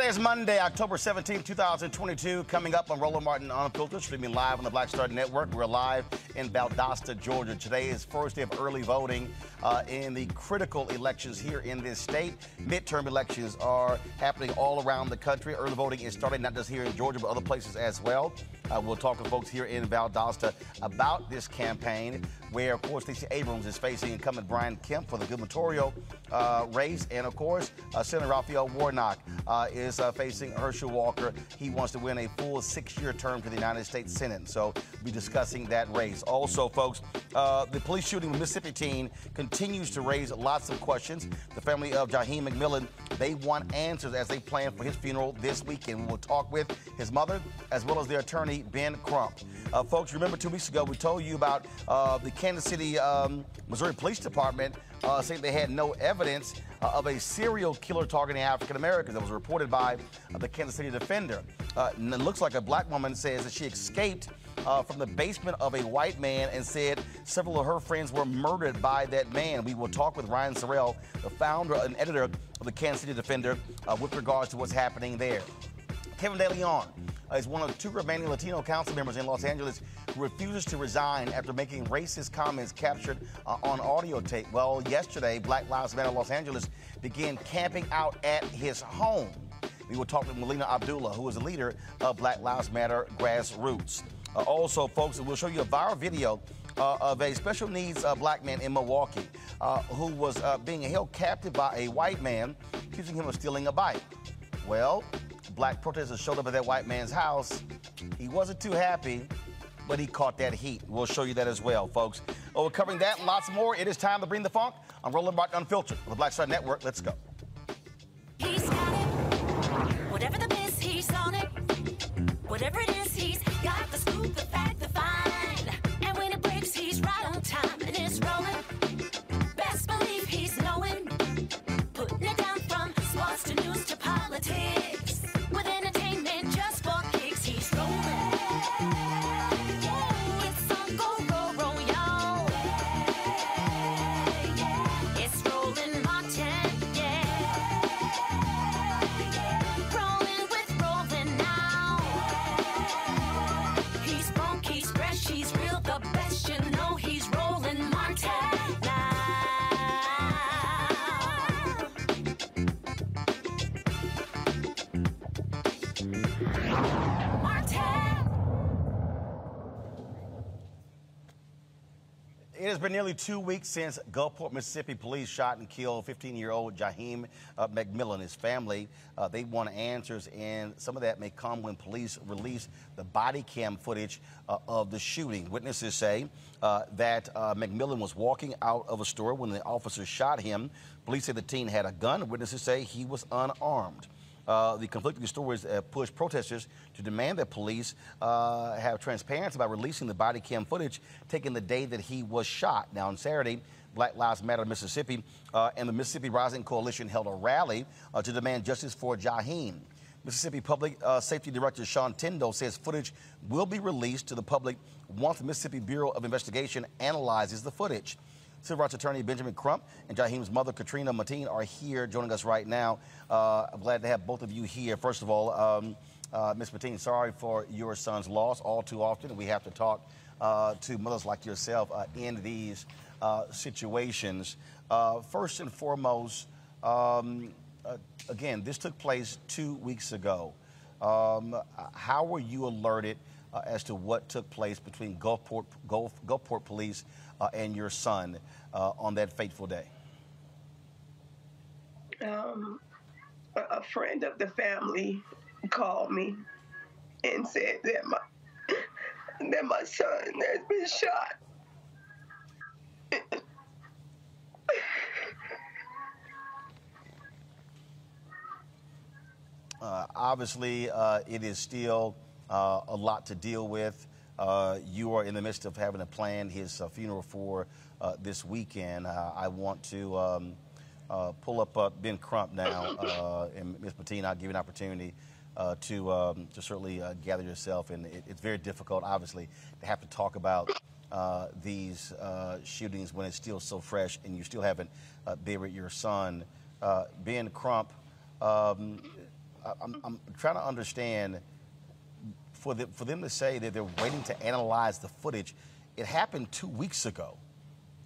Today is Monday, October 17, 2022. Coming up on Roland Martin Unfiltered, streaming live on the Black Star Network. We're live in Valdosta, Georgia. Today is first day of early voting uh, in the critical elections here in this state. Midterm elections are happening all around the country. Early voting is starting not just here in Georgia, but other places as well. Uh, we'll talk with folks here in Valdosta about this campaign, where, of course, Stacey Abrams is facing incumbent Brian Kemp for the gubernatorial uh, race. And, of course, uh, Senator Raphael Warnock uh, is uh, facing Herschel Walker. He wants to win a full six year term to the United States Senate. So we'll be discussing that race. Also, folks, uh, the police shooting of Mississippi teen continues to raise lots of questions. The family of Jaheim McMillan, they want answers as they plan for his funeral this weekend. We'll talk with his mother as well as their attorney, Ben Crump. Folks, remember two weeks ago we told you about the Kansas City, um, Missouri Police Department uh, saying they had no evidence uh, of a serial killer targeting African Americans that was reported by uh, the Kansas City Defender. Uh, and it looks like a black woman says that she escaped uh, from the basement of a white man and said several of her friends were murdered by that man. We will talk with Ryan Sorrell, the founder and editor of the Kansas City Defender, uh, with regards to what's happening there. Kevin De Leon is one of two remaining Latino council members in Los Angeles who refuses to resign after making racist comments captured uh, on audio tape. Well, yesterday, Black Lives Matter Los Angeles began camping out at his home. We will talk with Melina Abdullah, who is the leader of Black Lives Matter Grassroots. Uh, also, folks, we'll show you a viral video uh, of a special needs uh, black man in Milwaukee uh, who was uh, being held captive by a white man, accusing him of stealing a bike. Well, black protesters showed up at that white man's house. He wasn't too happy, but he caught that heat. We'll show you that as well, folks. Oh, we're covering that lots more. It is time to bring the funk. I'm Roland Martin Unfiltered on the Black Star Network. Let's go. He's got it. Whatever the miss, he's on it. Whatever it is, has been nearly two weeks since Gulfport, Mississippi police shot and killed 15-year-old Jaheim uh, McMillan. His family, uh, they want answers, and some of that may come when police release the body cam footage uh, of the shooting. Witnesses say uh, that uh, McMillan was walking out of a store when the officer shot him. Police say the teen had a gun. Witnesses say he was unarmed. Uh, the conflicting stories uh, pushed protesters to demand that police uh, have transparency by releasing the body cam footage taken the day that he was shot. Now, on Saturday, Black Lives Matter Mississippi uh, and the Mississippi Rising Coalition held a rally uh, to demand justice for Jaheim. Mississippi Public uh, Safety Director Sean Tindell says footage will be released to the public once the Mississippi Bureau of Investigation analyzes the footage. Civil rights attorney Benjamin Crump and Jaheim's mother, Katrina Mateen, are here joining us right now. Uh, I'm glad to have both of you here. First of all, um, uh, Ms. Mateen, sorry for your son's loss. All too often, we have to talk uh, to mothers like yourself uh, in these uh, situations. Uh, first and foremost, um, again, this took place two weeks ago. Um, how were you alerted uh, as to what took place between Gulfport, Gulf, Gulfport Police and your son uh, on that fateful day? um, a, a friend of the family called me and said that my that my son has been shot. Uh, obviously, uh, it is still uh, a lot to deal with. Uh, you are in the midst of having to plan his uh, funeral for uh, this weekend. I want to um, pull up Ben Crump now, and Ms. Mateen, I'll give you an opportunity to um, to certainly gather yourself. And it, it's very difficult, obviously, to have to talk about these shootings when it's still so fresh and you still haven't buried your son. ben Crump, um, I'm, I'm trying to understand for, the, for them to say that they're waiting to analyze the footage. It happened two weeks ago.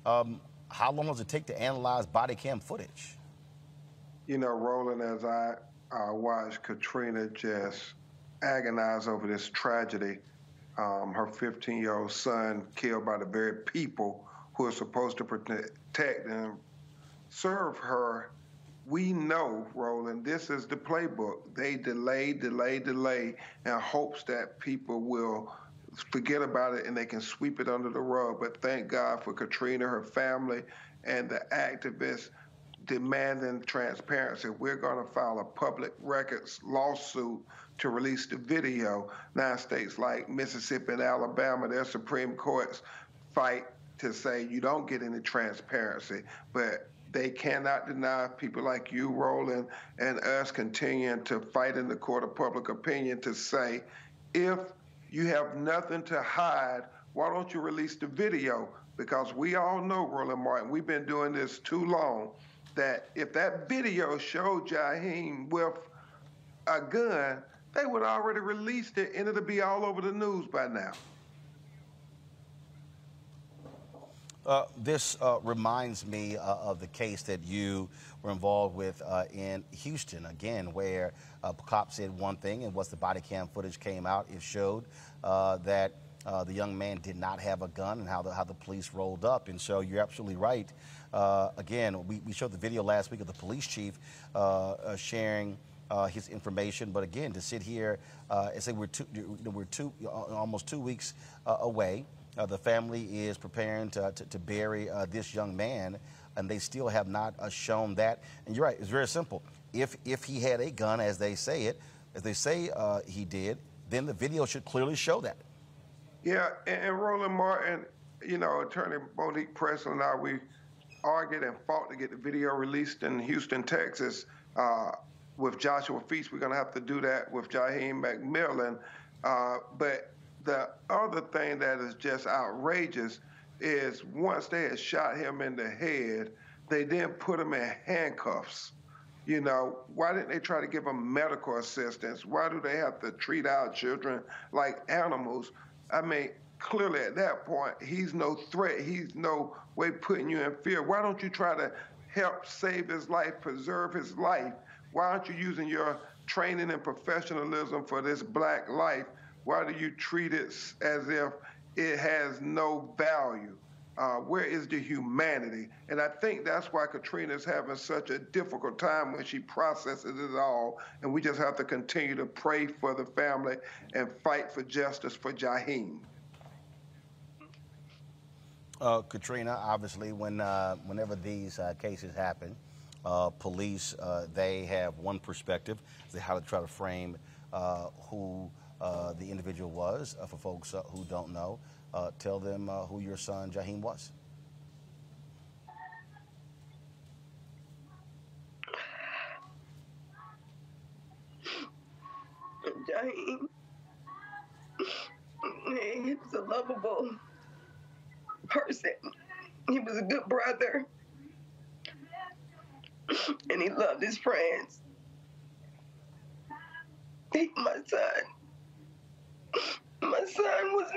Um, how long does it take to analyze body cam footage? You know, Roland, as I uh, watched Katrina just agonize over this tragedy, um, her 15 year old son killed by the very people who are supposed to protect and serve her. We know, Roland, this is the playbook. They delay, delay, delay in hopes that people will forget about it and they can sweep it under the rug. But thank God for Katrina, her family, and the activists demanding transparency. We're going to file a public records lawsuit to release the video. Now, states like Mississippi and Alabama, their Supreme Courts fight to say you don't get any transparency. But they cannot deny people like you, Roland, and us continuing to fight in the court of public opinion to say if you have nothing to hide, why don't you release the video? Because we all know, Roland Martin, we've been doing this too long, that if that video showed Jaheim with a gun, they would already released it and it'll be all over the news by now. Uh, this uh, reminds me uh, of the case that you were involved with uh, in Houston, again, where uh, cops said one thing, and once the body cam footage came out, it showed uh, that the young man did not have a gun and how the, how the police rolled up. And so you're absolutely right. again, we, we showed the video last week of the police chief sharing. Uh, his information. But again, to sit here uh, and say we're two, we're two, almost two weeks uh, away uh, the family is preparing to, to, to bury uh, this young man, and they still have not uh, shown that. And you're right, it's very simple. If, if he had a gun, as they say it, as they say uh, he did, then the video should clearly show that. Yeah, and, and Roland Martin, you know, Attorney Monique Pressley and I, we argued and fought to get the video released in Houston, Texas. Uh, with Joshua Feast, we're going to have to do that with Jaheim McMillan. Uh, but the other thing that is just outrageous is once they had shot him in the head, they then put him in handcuffs. You know, why didn't they try to give him medical assistance? Why do they have to treat our children like animals? I mean, clearly at that point, he's no threat. He's no way putting you in fear. Why don't you try to help save his life, preserve his life? Why aren't you using your training and professionalism for this black life why do you treat it as if it has no value? Uh, where is the humanity? And I think that's why Katrina's having such a difficult time when she processes it all. And we just have to continue to pray for the family and fight for justice for Jaheim. Uh, Katrina, obviously, when uh, whenever these uh, cases happen, uh, police uh, they have one perspective, they how to try to frame who the individual was. Uh, for folks uh, who don't know, uh, tell them uh, who your son Jaheim was. Jaheim, he was a lovable person. He was a good brother. And he loved his friends. He, my son my son was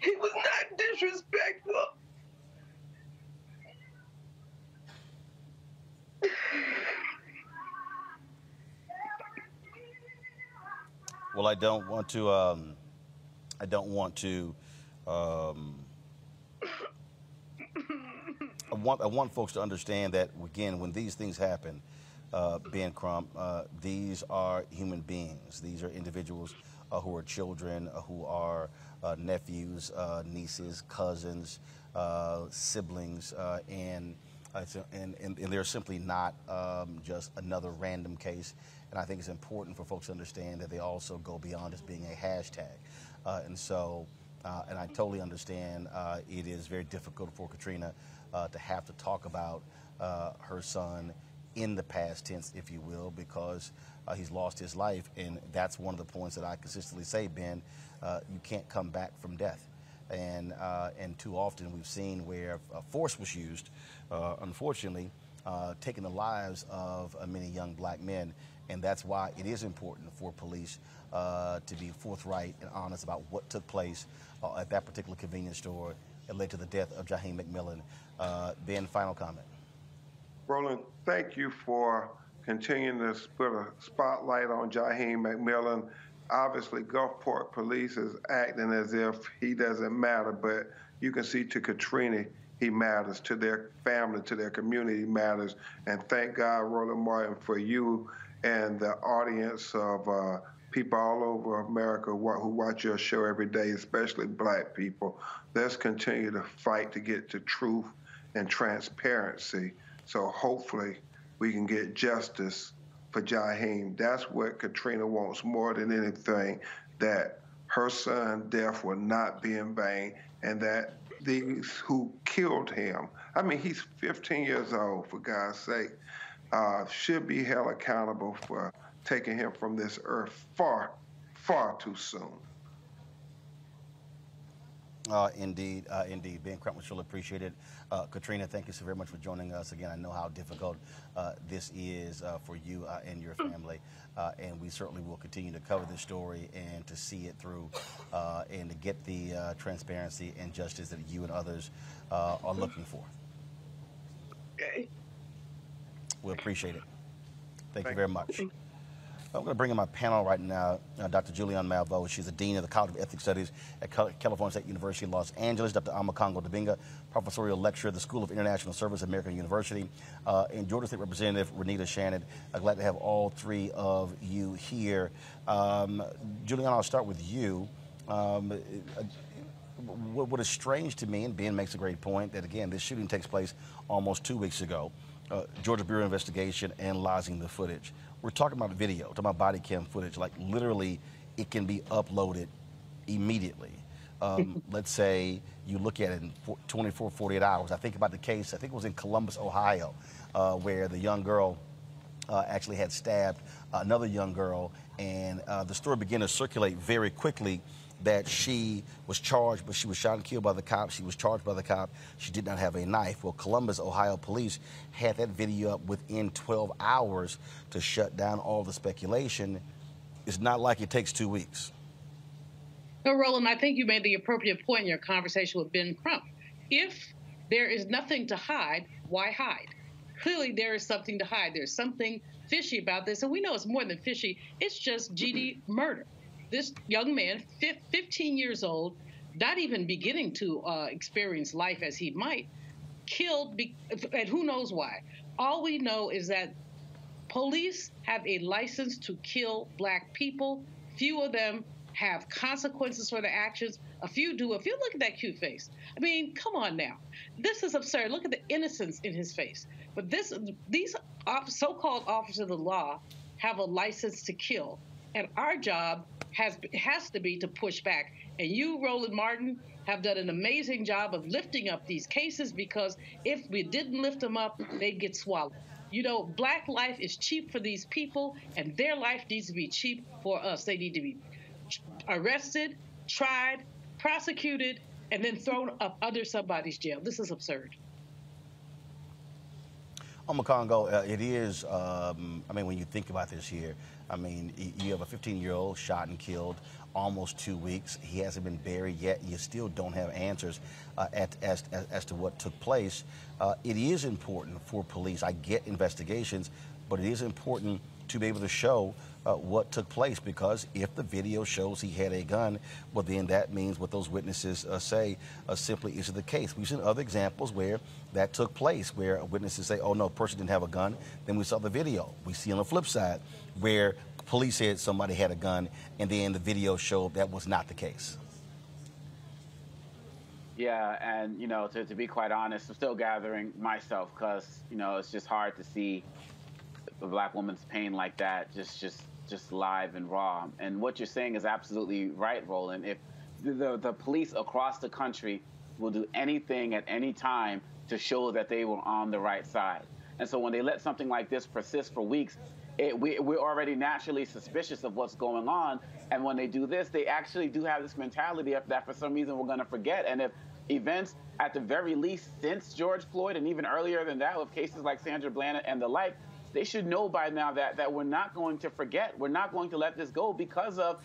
he was not disrespectful. Well, I don't want to. Um, I don't want to. Um, I want I want folks to understand that again, when these things happen, uh, Ben Crump, uh, these are human beings. These are individuals Uh, who are children, uh, who are uh, nephews, uh, nieces, cousins, uh, siblings, and, and, and, and, they're simply not um, just another random case. And I think it's important for folks to understand that they also go beyond just being a hashtag. and so, and I totally understand it is very difficult for Katrina to have to talk about her son in the past tense, if you will, because uh, he's lost his life. And that's one of the points that I consistently say, Ben, uh, you can't come back from death. And, uh, and too often we've seen where force was used, uh, unfortunately, uh, taking the lives of many young black men. And that's why it is important for police to be forthright and honest about what took place at that particular convenience store that led to the death of Jaheim McMillan. ben, final comment. Roland, thank you for continuing to put a spotlight on Jaheim McMillan. Obviously, Gulfport Police is acting as if he doesn't matter, but you can see to Katrina, he matters. To their family, to their community, matters. And thank God, Roland Martin, for you and the audience of uh, people all over America who watch your show every day, especially black people. Let's continue to fight to get to truth and transparency. So hopefully we can get justice for Jaheim. That's what Katrina wants more than anything, that her son' death will not be in vain and that these who killed him, I mean, he's 15 years old, for God's sake, uh, should be held accountable for taking him from this earth far, far too soon. Uh, indeed, uh, indeed. Ben Crump, we surely appreciate it. Uh, Katrina, thank you so very much for joining us again. I know how difficult uh, this is uh, for you uh, and your family, and we certainly will continue to cover this story and to see it through and to get the transparency and justice that you and others are looking for. Okay. We appreciate it. Thank, thank you very much. I'm going to bring in my panel right now, uh, Dr. Julianne Malveaux. She's the Dean of the College of Ethnic Studies at California State University in Los Angeles. Dr. Omekongo Dibinga, Professorial Lecturer at the School of International Service at American University. Uh, and Georgia State Representative Renitta Shannon. Uh, glad to have all three of you here. Um, I'll start with you. Um, uh, what is strange to me, and Ben makes a great point, that again, this shooting takes place almost two weeks ago. Uh, Georgia Bureau Investigation analyzing the footage we're talking about video, talking about body cam footage. Like literally, it can be uploaded immediately. Um, let's say you look at it in 24, 48 hours. I think about the case, I think it was in Columbus, Ohio, uh, where the young girl uh, actually had stabbed another young girl, and uh, the story began to circulate very quickly that she was charged, but she was shot and killed by the cop. She was charged by the cop. She did not have a knife. Well, Columbus, Ohio police had that video up within 12 hours to shut down all the speculation. It's not like it takes two weeks. No, Roland, I think you made the appropriate point in your conversation with Ben Crump. If there is nothing to hide, why hide? Clearly, there is something to hide. There's something fishy about this, and we know it's more than fishy. It's just GD murder this young man, 15 years old, not even beginning to uh, experience life as he might, killed, be- and who knows why. All we know is that police have a license to kill black people. Few of them have consequences for their actions. A few do. If you look at that cute face, I mean, come on now. This is absurd. Look at the innocence in his face. But this, these so-called officers of the law have a license to kill, and our job has has to be to push back. And you, Roland Martin, have done an amazing job of lifting up these cases because if we didn't lift them up, they'd get swallowed. You know, black life is cheap for these people, and their life needs to be cheap for us. They need to be arrested, tried, prosecuted, and then thrown up under somebody's jail. This is absurd. Omekongo, uh, it is, um, I mean, when you think about this here, I mean, you have a 15 year old shot and killed almost two weeks. He hasn't been buried yet. You still don't have answers uh, at, as, as, as, to what took place. Uh, it is important for police. I get investigations, but it is important to be able to show uh, what took place because if the video shows he had a gun, well, then that means what those witnesses uh, say uh, simply isn't the case. We've seen other examples where that took place, where witnesses say, oh, no, person didn't have a gun. Then we saw the video. We see on the flip side where police said somebody had a gun, and then the video showed that was not the case. Yeah, and you know, to, to be quite honest, I'm still gathering myself because you know it's just hard to see a black woman's pain like that, just just just live and raw. And what you're saying is absolutely right, Roland. If the the police across the country will do anything at any time to show that they were on the right side. And so when they let something like this persist for weeks, it, we, we're already naturally suspicious of what's going on. And when they do this, they actually do have this mentality of that for some reason we're going to forget. And if events, at the very least, since George Floyd and even earlier than that, with cases like Sandra Bland and the like, they should know by now that, that we're not going to forget. We're not going to let this go because of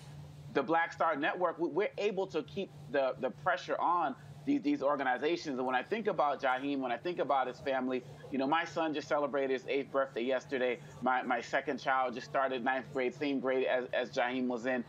the Black Star Network. We're able to keep the, the pressure on these, these organizations. And when I think about Jaheim, when I think about his family, you know, my son just celebrated his eighth birthday yesterday. My, my second child just started ninth grade, same grade as, as Jaheim was in.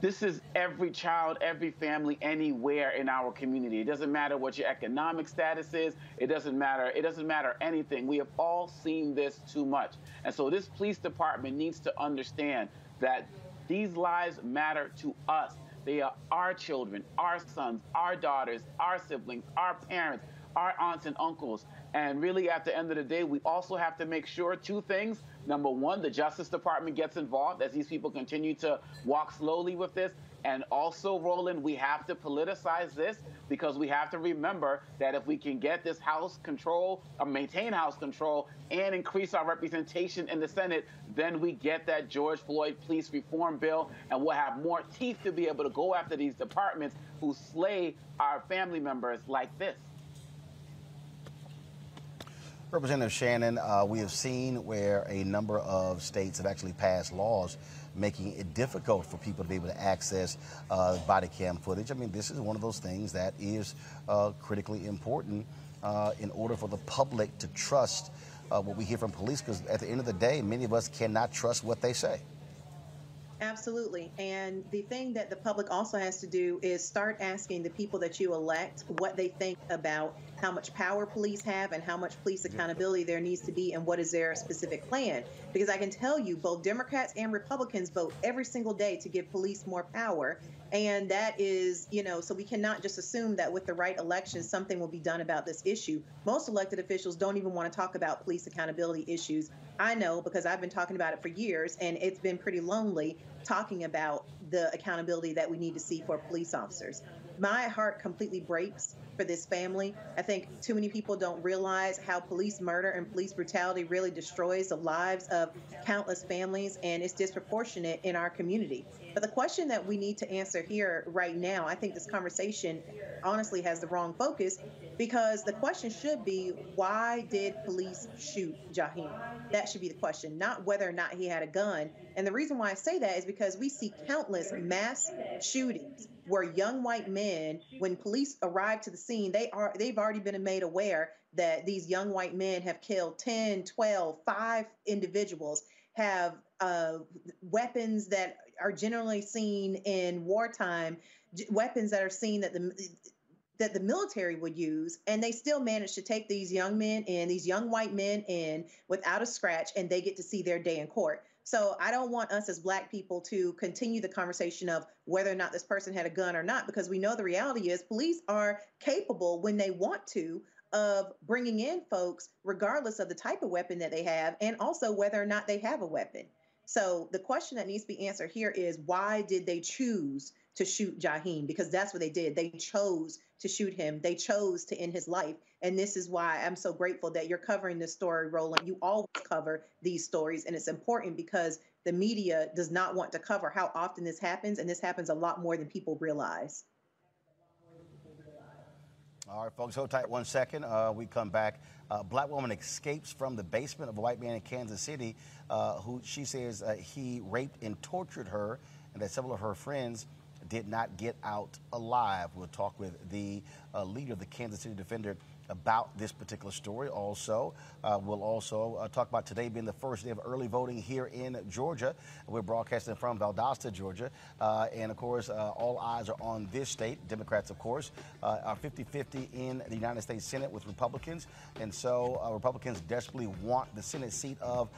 This is every child, every family, anywhere in our community. It doesn't matter what your economic status is. It doesn't matter. It doesn't matter anything. We have all seen this too much. And so this police department needs to understand that these lives matter to us. They are our children, our sons, our daughters, our siblings, our parents, our aunts and uncles. And really, at the end of the day, we also have to make sure two things. Number one, the Justice Department gets involved as these people continue to walk slowly with this. And also, Roland, we have to politicize this because we have to remember that if we can get this House control or maintain House control and increase our representation in the Senate, then we get that George Floyd police reform bill and we'll have more teeth to be able to go after these departments who slay our family members like this. Representative Shannon, uh, we have seen where a number of states have actually passed laws making it difficult for people to be able to access uh, body cam footage. I mean, this is one of those things that is uh, critically important uh, in order for the public to trust uh, what we hear from police, because at the end of the day, many of us cannot trust what they say. Absolutely. And the thing that the public also has to do is start asking the people that you elect what they think about how much power police have and how much police accountability there needs to be and what is their specific plan. Because I can tell you, both Democrats and Republicans vote every single day to give police more power. And that is, you know, so we cannot just assume that with the right election, something will be done about this issue. Most elected officials don't even want to talk about police accountability issues. I know because I've been talking about it for years, and it's been pretty lonely talking about the accountability that we need to see for police officers. My heart completely breaks for this family. I think too many people don't realize how police murder and police brutality really destroys the lives of countless families, and it's disproportionate in our community. But the question that we need to answer here right now, I think this conversation honestly has the wrong focus because the question should be why did police shoot Jaheim? That should be the question, not whether or not he had a gun. And the reason why I say that is because we see countless mass shootings where young white men, when police arrive to the scene, they are they've already been made aware that these young white men have killed 10, 12, 5 individuals, have uh, weapons that are generally seen in wartime, weapons that are seen that the that the military would use, and they still manage to take these young men in, these young white men in, without a scratch, and they get to see their day in court. So I don't want us as black people to continue the conversation of whether or not this person had a gun or not, because we know the reality is police are capable when they want to of bringing in folks, regardless of the type of weapon that they have, and also whether or not they have a weapon. So the question that needs to be answered here is why did they choose to shoot Jaheim? Because that's what they did. They chose to shoot him. They chose to end his life. And this is why I'm so grateful that you're covering this story, Roland. You always cover these stories, and it's important because the media does not want to cover how often this happens, and this happens a lot more than people realize. All right, folks, hold tight one second. Uh, we come back. A black woman escapes from the basement of a white man in Kansas City uh, who she says uh, he raped and tortured her, and that several of her friends did not get out alive. We'll talk with the uh, leader of the Kansas City Defender about this particular story. Also, uh, we'll also uh, talk about today being the first day of early voting here in Georgia. We're broadcasting from Valdosta, Georgia. Uh, and of course, uh, all eyes are on this state. Democrats, of course, uh, are 50 50 in the United States Senate with Republicans. And so uh, Republicans desperately want the Senate seat of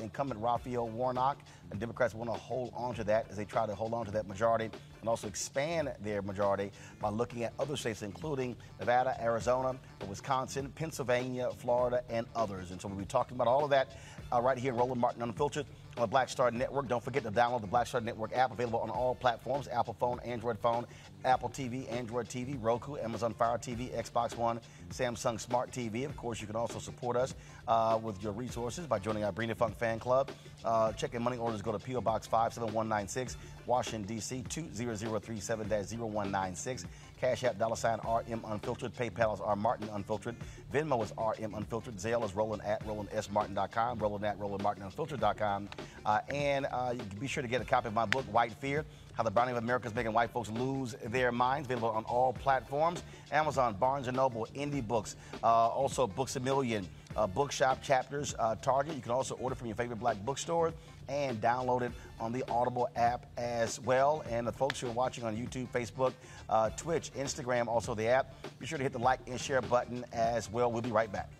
incumbent Raphael Warnock. And Democrats want to hold on to that as they try to hold on to that majority and also expand their majority by looking at other states, including Nevada, Arizona, Wisconsin, Pennsylvania, Florida, and others. And so we'll be talking about all of that uh, right here, in Roland Martin Unfiltered on the Black Star Network. Don't forget to download the Black Star Network app, available on all platforms Apple phone, Android phone, Apple TV, Android TV, Roku, Amazon Fire TV, Xbox One, Samsung Smart TV. Of course, you can also support us uh, with your resources by joining our Brina Funk fan club. Uh, check in money orders, go to P.O. Box 57196, Washington, D.C. 20037 0196. Cash App, dollar sign RM Unfiltered. PayPal is R Martin Unfiltered. Venmo is RM Unfiltered. Zelle is Roland at RolandSMartin.com. Roland at RolandMartinUnfiltered.com. Uh, and uh, be sure to get a copy of my book, White Fear How the Browning of America is Making White Folks Lose Their Minds. Available on all platforms Amazon, Barnes & Noble, Indie Books, uh, also Books A Million, uh, Bookshop Chapters, uh, Target. You can also order from your favorite black bookstore and download it on the Audible app as well. And the folks who are watching on YouTube, Facebook, uh, Twitch, Instagram, also the app, be sure to hit the like and share button as well. We'll be right back.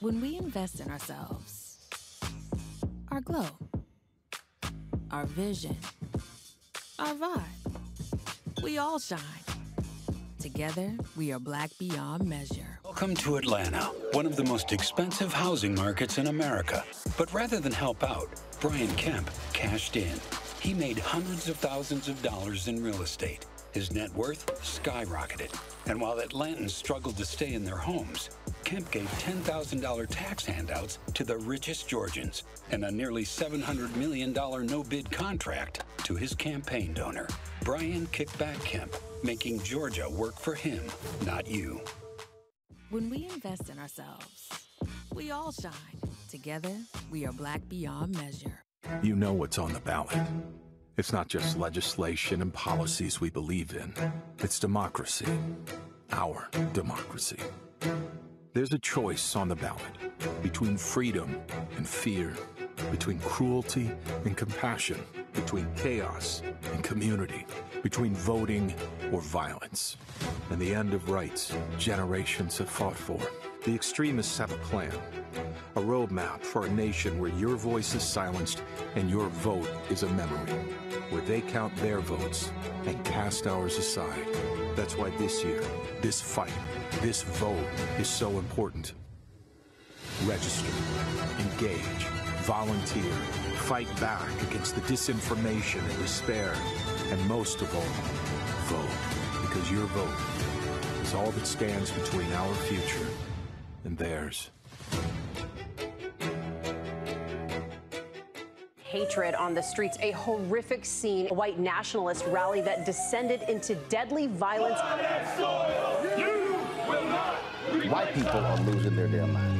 When we invest in ourselves, our glow, our vision, our vibe, we all shine. Together, we are black beyond measure. Welcome to Atlanta, one of the most expensive housing markets in America. But rather than help out, Brian Kemp cashed in. He made hundreds of thousands of dollars in real estate. His net worth skyrocketed. And while Atlantans struggled to stay in their homes, Kemp gave $10,000 tax handouts to the richest Georgians and a nearly $700 million no bid contract to his campaign donor, Brian Kickback Kemp, making Georgia work for him, not you. When we invest in ourselves, we all shine. Together, we are black beyond measure. You know what's on the ballot. It's not just legislation and policies we believe in, it's democracy. Our democracy. There's a choice on the ballot between freedom and fear, between cruelty and compassion, between chaos and community, between voting or violence. And the end of rights generations have fought for. The extremists have a plan, a roadmap for a nation where your voice is silenced and your vote is a memory, where they count their votes and cast ours aside. That's why this year, this fight, this vote is so important. Register, engage, volunteer, fight back against the disinformation and despair, and most of all, vote. Because your vote is all that stands between our future and theirs. hatred on the streets, a horrific scene, a white nationalist rally that descended into deadly violence. White people are losing their damn minds.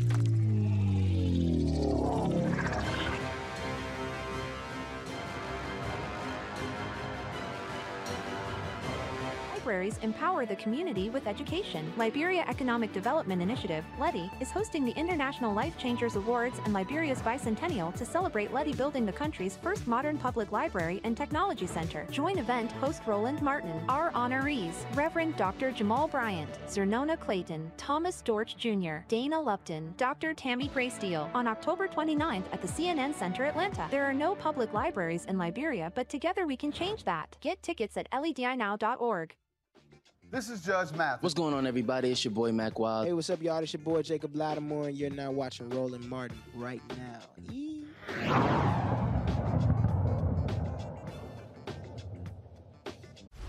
Libraries empower the community with education. Liberia Economic Development Initiative, LEDI, is hosting the International Life Changers Awards and Liberia's bicentennial to celebrate LEDI building the country's first modern public library and technology center. Join event host Roland Martin. Our honorees, Reverend Dr. Jamal Bryant, Xernona Clayton, Thomas Dortch Jr., Dana Lupton, Dr. Tammy Graysteel on October 29th at the CNN Center Atlanta. There are no public libraries in Liberia, but together we can change that. Get tickets at ledinow.org. This is Judge Mathis. What's going on, everybody? It's your boy Mac Wild. Hey, what's up, y'all? It's your boy Jacob Lattimore, and you're now watching Roland Martin right now. Eee.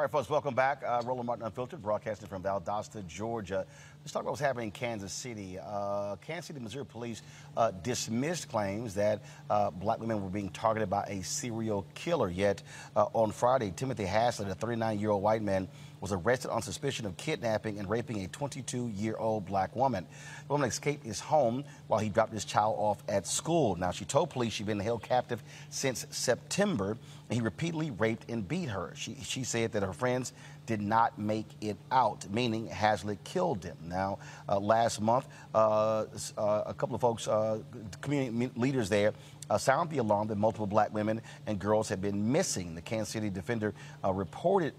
All right, folks, welcome back. Uh, Roland Martin Unfiltered, broadcasting from Valdosta, Georgia. Let's talk about what's happening in Kansas City. Uh, Kansas City, Missouri police uh, dismissed claims that uh, black women were being targeted by a serial killer. Yet uh, on Friday, Timothy Haslett, a 39 year old white man, was arrested on suspicion of kidnapping and raping a 22 year old black woman. The woman escaped his home while he dropped his child off at school. Now, she told police she'd been held captive since September he repeatedly raped and beat her. She, she said that her friends did not make it out, meaning Haslett killed him. Now, uh, last month, uh, uh, a couple of folks, uh, community leaders there, uh, sound the alarm that multiple black women and girls have been missing. The Kansas City Defender uh, reported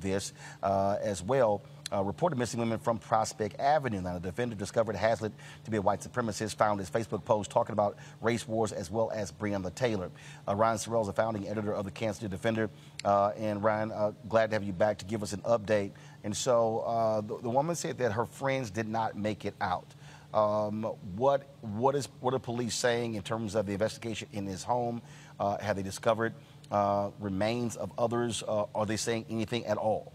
this as well. Uh, reported missing women from Prospect Avenue. Now, the defender discovered Haslett to be a white supremacist, found his Facebook post talking about race wars as well as Breonna Taylor. Uh, Ryan Sorrell is the founding editor of the Kansas City Defender. and Ryan, glad to have you back to give us an update. And so the, the woman said that her friends did not make it out. Um, what what is what are police saying in terms of the investigation in his home? Uh, have they discovered uh, remains of others? Uh, are they saying anything at all?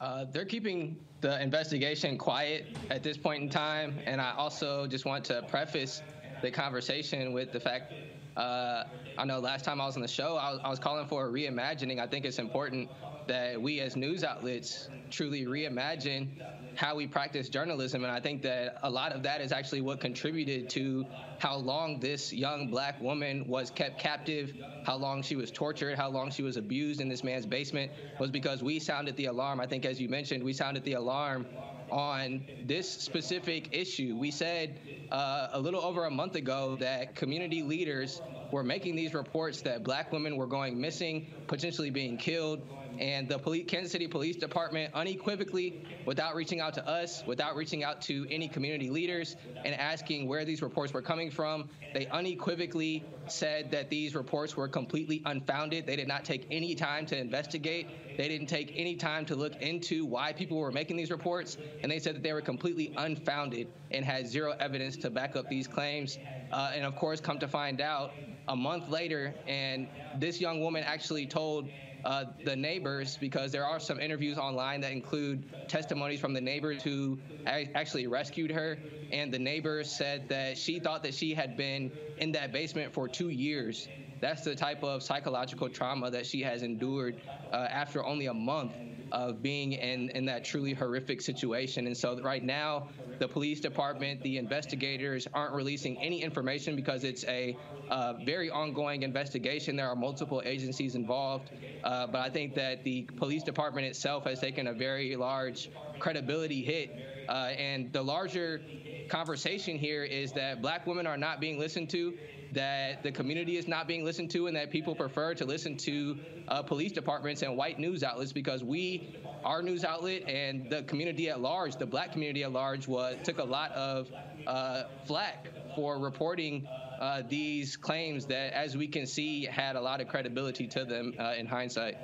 Uh, they're keeping the investigation quiet at this point in time, and I also just want to preface the conversation with the fact. Uh, I know last time I was on the show, I was, I was calling for a reimagining. I think it's important that we as news outlets truly reimagine how we practice journalism. And I think that a lot of that is actually what contributed to how long this young black woman was kept captive, how long she was tortured, how long she was abused in this man's basement was because we sounded the alarm. I think, as you mentioned, we sounded the alarm on this specific issue. We said uh, a little over a month ago that community leaders were making these reports that black women were going missing, potentially being killed, and the police, Kansas City Police Department unequivocally, without reaching out to us, without reaching out to any community leaders and asking where these reports were coming from, they unequivocally said that these reports were completely unfounded. They did not take any time to investigate. They didn't take any time to look into why people were making these reports, and they said that they were completely unfounded and had zero evidence to back up these claims. Uh, and of course, come to find out a month later, and this young woman actually told uh, the neighbors because there are some interviews online that include testimonies from the neighbors who actually rescued her. And the neighbors said that she thought that she had been in that basement for two years. That's the type of psychological trauma that she has endured uh, after only a month of being in, in that truly horrific situation. And so right now, the police department, the investigators aren't releasing any information because it's a uh, very ongoing investigation. There are multiple agencies involved. Uh, but I think that the police department itself has taken a very large credibility hit. Uh, and the larger conversation here is that black women are not being listened to, that the community is not being listened to, and that people prefer to listen to uh, police departments and white news outlets because we, our news outlet, and the community at large, the black community at large, was took a lot of uh, flack for reporting uh, these claims that, as we can see, had a lot of credibility to them uh, in hindsight.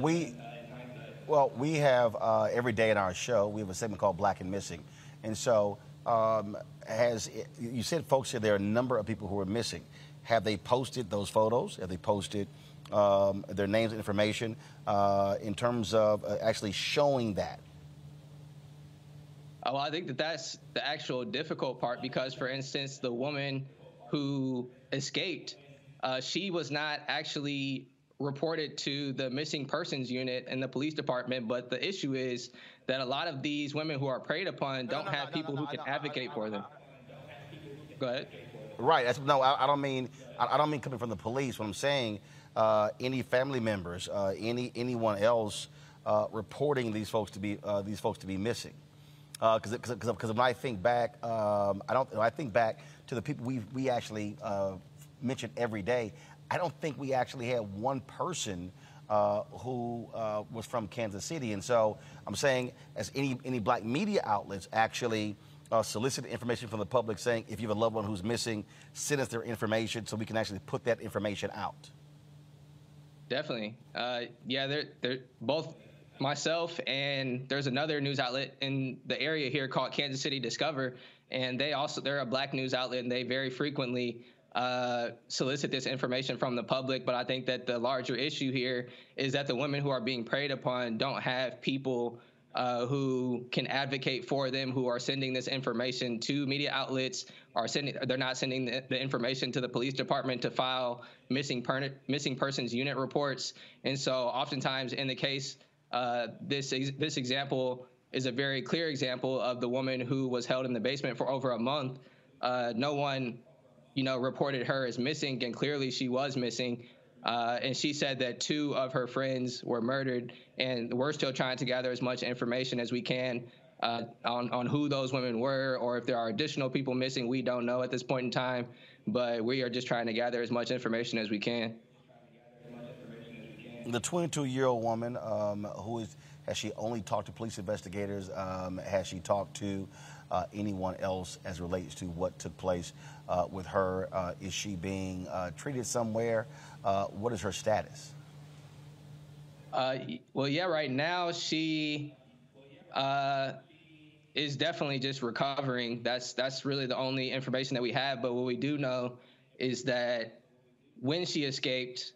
We, well, we have uh, every day in our show, we have a segment called Black and Missing. And so, um, has you said, folks, said there are a number of people who are missing. Have they posted those photos? Have they posted um, their names and information uh, in terms of uh, actually showing that? Oh, I think that that's the actual difficult part because, for instance, the woman who escaped, uh, she was not actually reported to the missing persons unit in the police department. But the issue is that a lot of these women who are preyed upon don't no, no, have people who can advocate for them. Go ahead. Right. That's, no, I, I don't mean I, I, don't mean coming from the police. What I'm saying, uh, any family members, uh, any anyone else uh, reporting these folks to be uh, these folks to be missing. Because uh, because when I think back, um, I don't. I think back to the people we we actually uh, mention every day. I don't think we actually had one person uh, who uh, was from Kansas City. And so I'm saying, as any, any black media outlets actually uh, solicit information from the public saying, if you have a loved one who's missing, send us their information so we can actually put that information out. Definitely. Uh, yeah, they're, they're both myself and there's another news outlet in the area here called Kansas City Discover. And they also, they're a black news outlet and they very frequently uh, solicit this information from the public. But I think that the larger issue here is that the women who are being preyed upon don't have people uh, who can advocate for them, who are sending this information to media outlets, are sending they're not sending the, the information to the police department to file missing per, missing persons unit reports. And so, oftentimes, in the case, uh, this this example is a very clear example of the woman who was held in the basement for over a month. Uh, no one you know, reported her as missing, and clearly she was missing. Uh, and she said that two of her friends were murdered, and we're still trying to gather as much information as we can uh, on on who those women were, or if there are additional people missing. We don't know at this point in time, but we are just trying to gather as much information as we can. The 22-year-old woman um, who is has she only talked to police investigators? Um, has she talked to uh, anyone else as relates to what took place uh, with her? Uh, is she being uh, treated somewhere? Uh, what is her status? Uh, well, yeah, right now she is definitely just recovering. That's that's really the only information that we have. But what we do know is that when she escaped,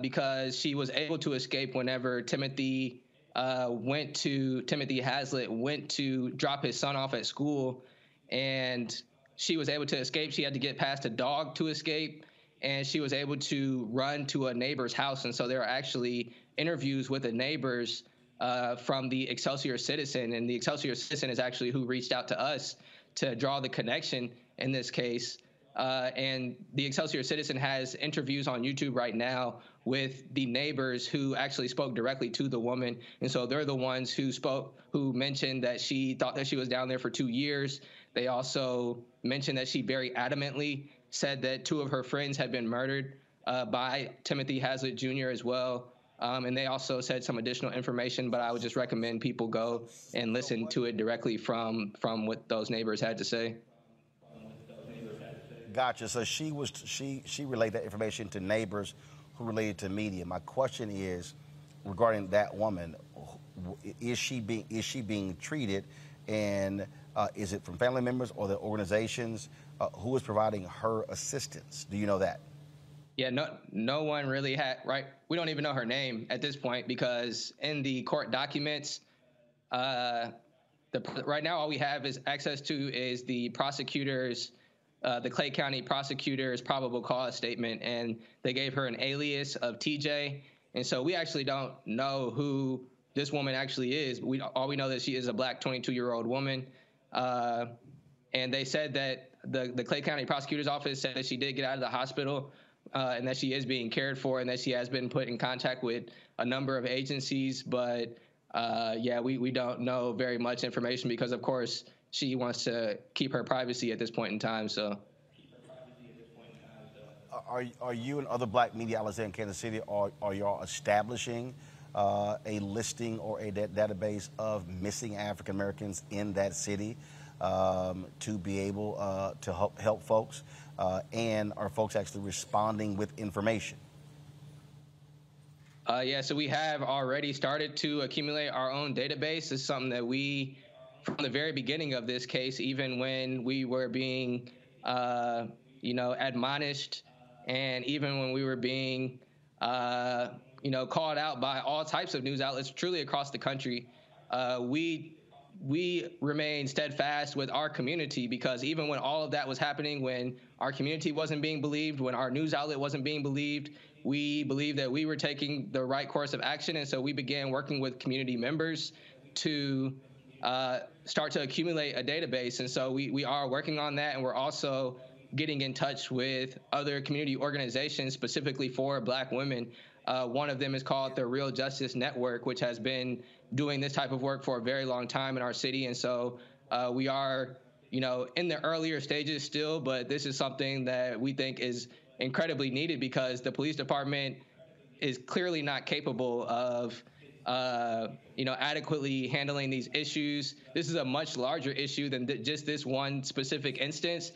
because she was able to escape whenever Timothy uh, went to Timothy Haslett went to drop his son off at school, and she was able to escape. She had to get past a dog to escape, and she was able to run to a neighbor's house. And so there are actually interviews with the neighbors uh, from the Excelsior Citizen, and the Excelsior Citizen is actually who reached out to us to draw the connection in this case. Uh, and the Excelsior Citizen has interviews on YouTube right now with the neighbors who actually spoke directly to the woman. And so they're the ones who spoke, who mentioned that she thought that she was down there for two years. They also mentioned that she very adamantly said that two of her friends had been murdered uh, by Timothy Haslett Jr. as well. Um, and they also said some additional information, but I would just recommend people go and listen to it directly from from what those neighbors had to say. Gotcha. So she was she she relayed that information to neighbors who related to media. My question is regarding that woman: Is she being is she being treated, and uh, is it from family members or the organizations? Uh, who is providing her assistance? Do you know that? Yeah, no, no one really had right. We don't even know her name at this point because in the court documents, uh, the right now all we have is access to is the prosecutor's uh, the Clay County prosecutor's probable cause statement, and they gave her an alias of TJ. And so we actually don't know who this woman actually is. We all we know that she is a black 22 year old woman. Uh, and they said that the the Clay County prosecutor's office said that she did get out of the hospital. Uh, and that she is being cared for, and that she has been put in contact with a number of agencies. But uh, yeah, we, we don't know very much information because, of course, she wants to keep her privacy at this point in time. So. Are, are you and other black media outlets in Kansas City, are, are y'all establishing uh, a listing or a da- database of missing African Americans in that city um, to be able uh, to help, help folks? Uh, and are folks actually responding with information? Uh, yeah, so we have already started to accumulate our own database. It's something that we, from the very beginning of this case, even when we were being, uh, you know, admonished, and even when we were being, uh, you know, called out by all types of news outlets, truly across the country, uh, we we remain steadfast with our community because even when all of that was happening, when our community wasn't being believed, when our news outlet wasn't being believed, we believed that we were taking the right course of action. And so we began working with community members to uh, start to accumulate a database. And so we, we are working on that. And we're also getting in touch with other community organizations specifically for Black women. Uh, one of them is called the Real Justice Network, which has been doing this type of work for a very long time in our city. And so uh, we are, you know, in the earlier stages still, but this is something that we think is incredibly needed because the police department is clearly not capable of uh, you know, adequately handling these issues. This is a much larger issue than th- just this one specific instance.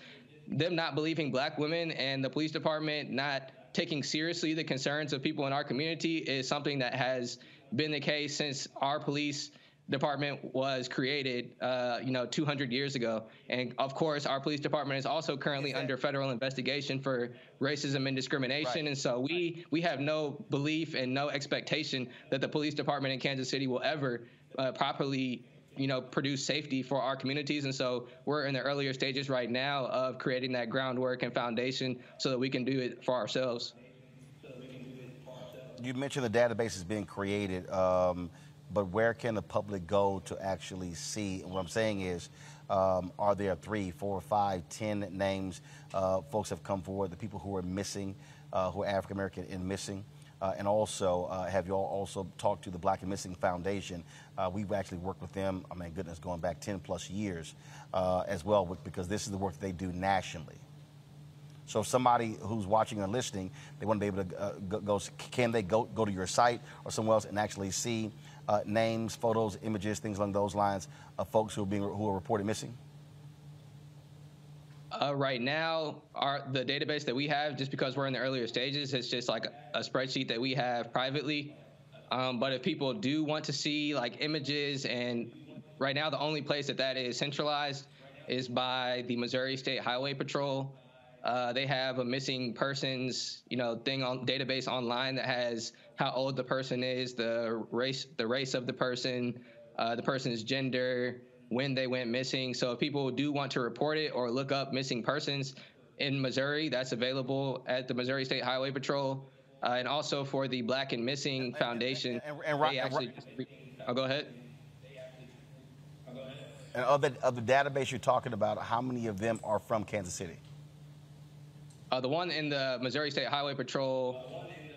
Them not believing black women and the police department not taking seriously the concerns of people in our community is something that has been the case since our police department was created, uh, you know, 200 years ago. And of course, our police department is also currently under federal investigation for racism and discrimination. Right. And so we we have no belief and no expectation that the police department in Kansas City will ever uh, properly you know produce safety for our communities and so we're in the earlier stages right now of creating that groundwork and foundation so that we can do it for ourselves you mentioned the database is being created um, but where can the public go to actually see? And what I'm saying is, um, are there three, four, five, ten names? Uh, folks have come forward, the people who are missing, uh, who are African American and missing. Uh, and also, uh, have you all also talked to the Black and Missing Foundation? Uh, we've actually worked with them, I mean, goodness, going back 10 plus years uh, as well, because this is the work they do nationally. So if somebody who's watching or listening, they want to be able to go, go, can they go, go to your site or somewhere else and actually see uh, names, photos, images, things along those lines of folks who are being who are reported missing? Uh, right now, our the database that we have, just because we're in the earlier stages, it's just like a, spreadsheet that we have privately. Um, but if people do want to see like images, and right now the only place that that is centralized is by the Missouri State Highway Patrol. Uh, they have a missing persons, you know, thing on database online that has how old the person is, the race, the race of the person, uh, the person's gender, when they went missing. So if people do want to report it or look up missing persons in Missouri, that's available at the Missouri State Highway Patrol, uh, and also for the Black and Missing Foundation. And, and, and, actually, I'll oh, go ahead. And of the, of the database you're talking about, how many of them are from Kansas City? Uh, the one in the Missouri State Highway Patrol,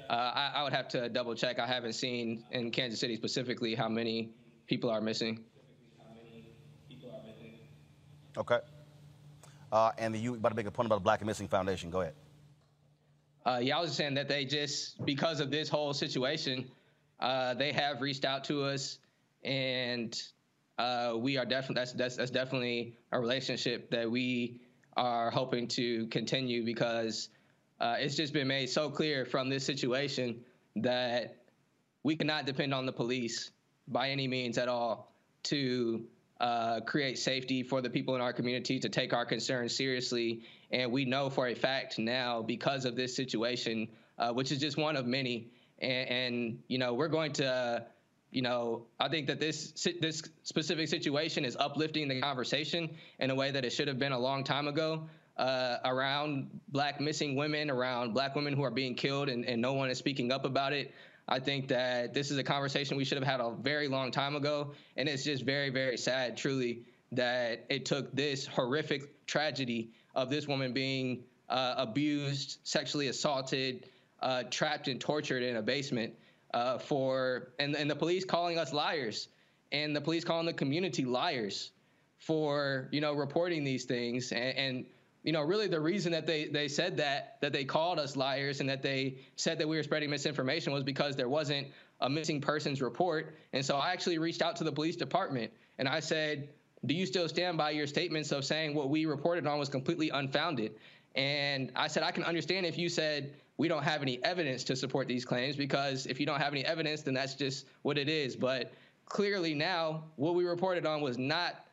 uh, I, I, would have to double check. I haven't seen in Kansas City specifically how many people are missing. Okay. Uh, and you about to make a point about the Black and Missing Foundation. Go ahead. Uh, yeah, I was just saying that they just, because of this whole situation, uh, they have reached out to us, and uh, we are definitely that's, that's that's definitely a relationship that we are hoping to continue because uh, it's just been made so clear from this situation that we cannot depend on the police by any means at all to uh, create safety for the people in our community, to take our concerns seriously. And we know for a fact now, because of this situation, uh, which is just one of many, and, and you know, we're going to you know, I think that this this specific situation is uplifting the conversation in a way that it should have been a long time ago uh, around black missing women, around black women who are being killed, and, and no one is speaking up about it. I think that this is a conversation we should have had a very long time ago, and it's just very, very sad, truly, that it took this horrific tragedy of this woman being uh, abused, sexually assaulted, uh, trapped and tortured in a basement uh, for and, and the police calling us liars. And the police calling the community liars for you know reporting these things. And, and you know, really the reason that they they said that that they called us liars and that they said that we were spreading misinformation was because there wasn't a missing persons report. And so I actually reached out to the police department and I said, "Do you still stand by your statements of saying what we reported on was completely unfounded?" And I said, "I can understand if you said we don't have any evidence to support these claims because if you don't have any evidence, then that's just what it is. But clearly now, what we reported on was not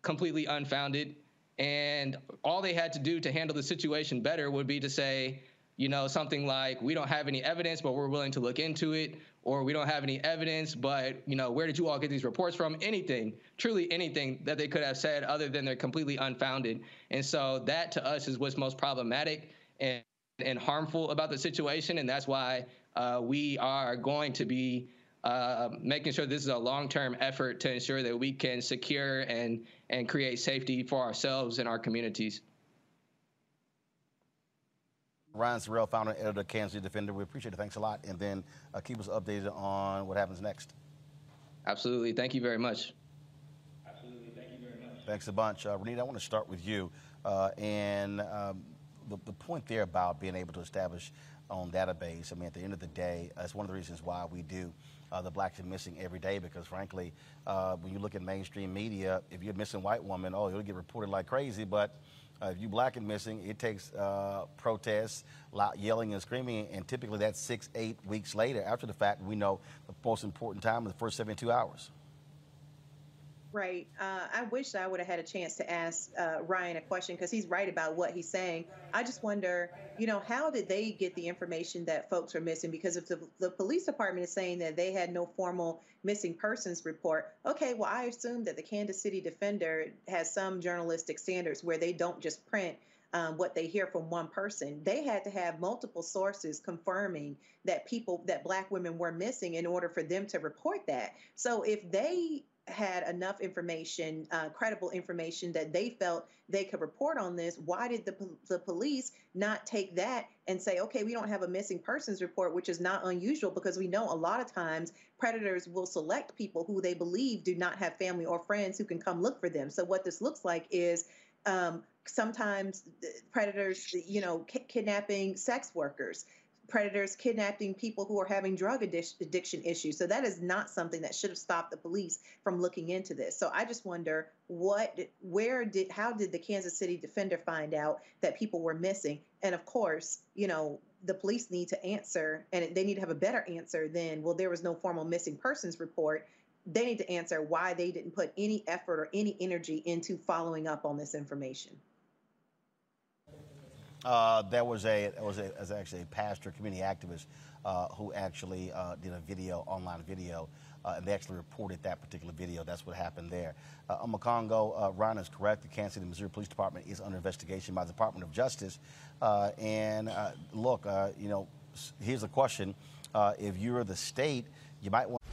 completely unfounded." And all they had to do to handle the situation better would be to say, you know, something like, we don't have any evidence, but we're willing to look into it, or we don't have any evidence, but, you know, where did you all get these reports from? Anything, truly anything that they could have said other than they're completely unfounded. And so that to us is what's most problematic and, and harmful about the situation. And that's why uh, we are going to be uh, making sure this is a long-term effort to ensure that we can secure and and create safety for ourselves and our communities. Ryan Sorrell, founder and editor of Kansas City Defender. We appreciate it. Thanks a lot. And then uh, keep us updated on what happens next. Absolutely. Thank you very much. Absolutely. Thank you very much. Thanks a bunch. Uh, Renitta, I want to start with you. Uh, and um, the, the point there about being able to establish on database, I mean, at the end of the day, that's one of the reasons why we do uh, the blacks are missing every day because, frankly, uh, when you look at mainstream media, if you're missing white woman, oh, it'll get reported like crazy. But uh, if you black and missing, it takes uh, protests, yelling and screaming, and typically that's six, eight weeks later. After the fact, we know the most important time is the first 72 hours. Right. Uh, I wish I would have had a chance to ask uh, Ryan a question because he's right about what he's saying. I just wonder, you know, how did they get the information that folks are missing? Because if the, the police department is saying that they had no formal missing persons report, okay, well, I assume that the Kansas City Defender has some journalistic standards where they don't just print um, what they hear from one person. They had to have multiple sources confirming that people, that black women were missing in order for them to report that. So if they had enough information, uh, credible information that they felt they could report on this, why did the, the police not take that and say, okay, we don't have a missing persons report, which is not unusual because we know a lot of times predators will select people who they believe do not have family or friends who can come look for them. So what this looks like is um, sometimes predators, you know, k- kidnapping sex workers predators kidnapping people who are having drug addiction issues. So that is not something that should have stopped the police from looking into this. So I just wonder what, where did, how did the Kansas City Defender find out that people were missing? And of course, you know, the police need to answer, and they need to have a better answer than, well, there was no formal missing persons report. They need to answer why they didn't put any effort or any energy into following up on this information. Uh, there was a there was, a, actually a pastor, community activist, uh, who actually uh, did a video, online video, uh, and they actually reported that particular video. That's what happened there. Uh, Omekongo, uh, Ryan is correct. The Kansas City, Missouri Police Department is under investigation by the Department of Justice. and look, you know, here's the question: If you're the state, you might want.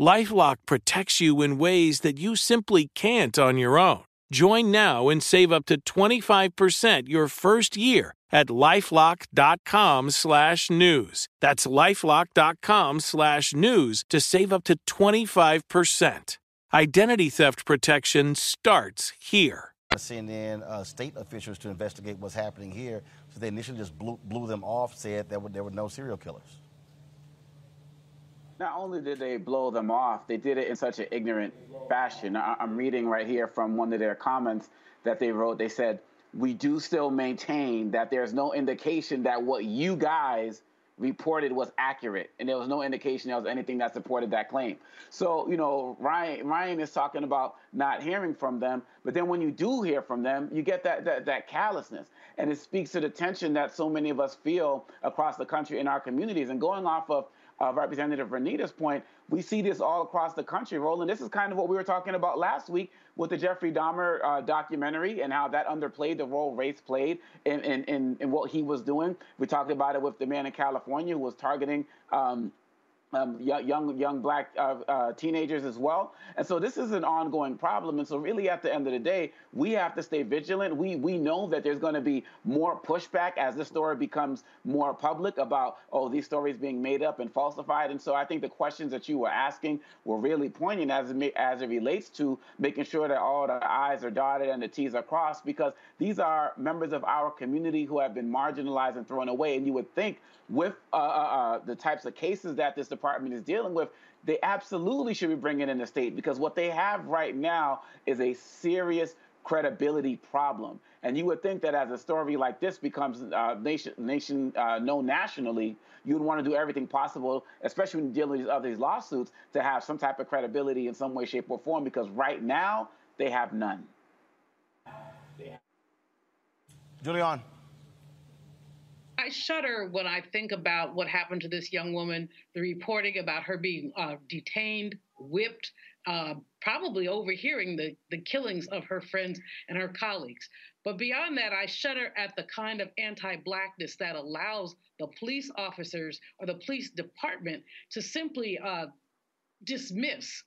Lifelock protects you in ways that you simply can't on your own. Join now and save up to 25% your first year at lifelock.com slash news. That's lifelock.com slash news to save up to 25%. Identity theft protection starts here. CNN uh, state officials to investigate what's happening here. So they initially just blew, blew them off, said there were, there were no serial killers not only did they blow them off, they did it in such an ignorant fashion. I- am reading right here from one of their comments that they wrote. They said, We do still maintain that there's no indication that what you guys reported was accurate, and there was no indication there was anything that supported that claim. So, you know, Ryan Ryan is talking about not hearing from them, but then when you do hear from them, you get that that, that callousness, and it speaks to the tension that so many of us feel across the country in our communities. And going off of uh, Representative Renitta's point, we see this all across the country, Roland. This is kind of what we were talking about last week with the Jeffrey Dahmer uh, documentary and how that underplayed the role race played in, in, in, in, what he was doing. We talked about it with the man in California who was targeting. Um, um, young young black uh, uh, teenagers as well. And so this is an ongoing problem. And so really, at the end of the day, we have to stay vigilant. We we know that there's going to be more pushback as this story becomes more public about oh these stories being made up and falsified. And so I think the questions that you were asking were really poignant as it, as it relates to making sure that all the I's are dotted and the T's are crossed because these are members of our community who have been marginalized and thrown away. And you would think with uh, uh, uh the types of cases that this department is dealing with, they absolutely should be bringing in the state because what they have right now is a serious credibility problem. And you would think that as a story like this becomes uh, nation nation uh, known nationally, you would want to do everything possible, especially when dealing with these lawsuits, to have some type of credibility in some way, shape, or form. Because right now they have none. Julianne. I shudder when I think about what happened to this young woman, the reporting about her being uh, detained, whipped, uh, probably overhearing the, the killings of her friends and her colleagues. But beyond that, I shudder at the kind of anti blackness that allows the police officers or the police department to simply uh, dismiss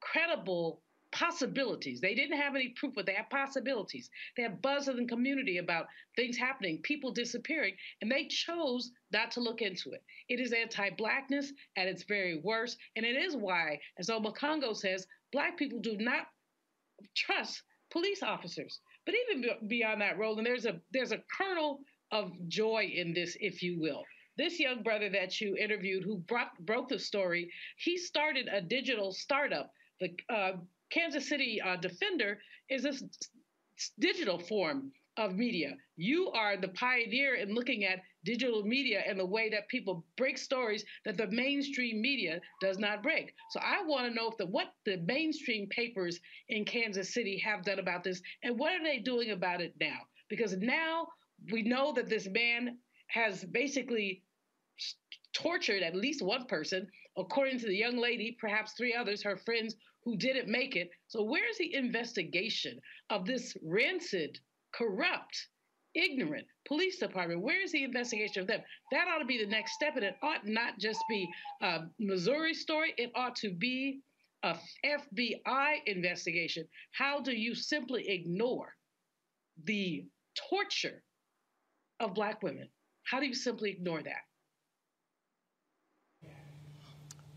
credible possibilities. They didn't have any proof, but they had possibilities. They had buzz in the community about things happening, people disappearing, and they chose not to look into it. It is anti-blackness at its very worst, and it is why, as Omekongo says, black people do not trust police officers. But even beyond that, Roland, there's a there's a kernel of joy in this, if you will. This young brother that you interviewed, who brought, broke the story, he started a digital startup the uh, Kansas City uh, Defender is this digital form of media. You are the pioneer in looking at digital media and the way that people break stories that the mainstream media does not break. So I want to know if the what the mainstream papers in Kansas City have done about this and what are they doing about it now? Because now we know that this man has basically tortured at least one person, according to the young lady, perhaps three others, her friends who didn't make it. So where's the investigation of this rancid corrupt, ignorant police department. Where is the investigation of them? That ought to be the next step, and it ought not just be a Missouri story. It ought to be a FBI investigation. How do you simply ignore the torture of Black women? How do you simply ignore that?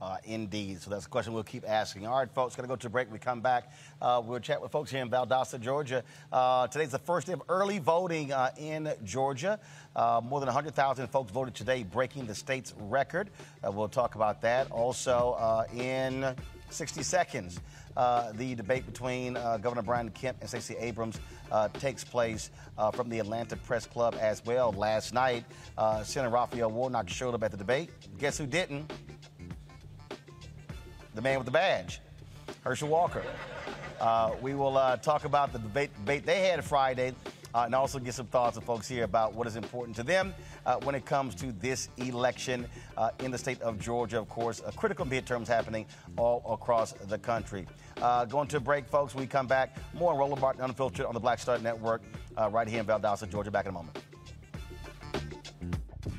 Uh, indeed. So that's a question we'll keep asking. All right, folks, going to go to break. we come back, uh, we'll chat with folks here in Valdosta, Georgia. Uh, today's the first day of early voting uh, in Georgia. Uh, more than 100,000 folks voted today, breaking the state's record. Uh, we'll talk about that. Also, in 60 seconds, the debate between Governor Brian Kemp and Stacey Abrams takes place from the Atlanta Press Club as well. Last night, Senator Raphael Warnock showed up at the debate. Guess who didn't? The man with the badge, Herschel Walker. Uh, we will uh, talk about the debate, debate they had Friday uh, and also get some thoughts of folks here about what is important to them uh, when it comes to this election uh, in the state of Georgia. Of course, a critical midterms happening all across the country. Uh, going to a break, folks. we come back, more on Roland Martin Unfiltered on the Black Star Network right here in Valdosta, Georgia. Back in a moment.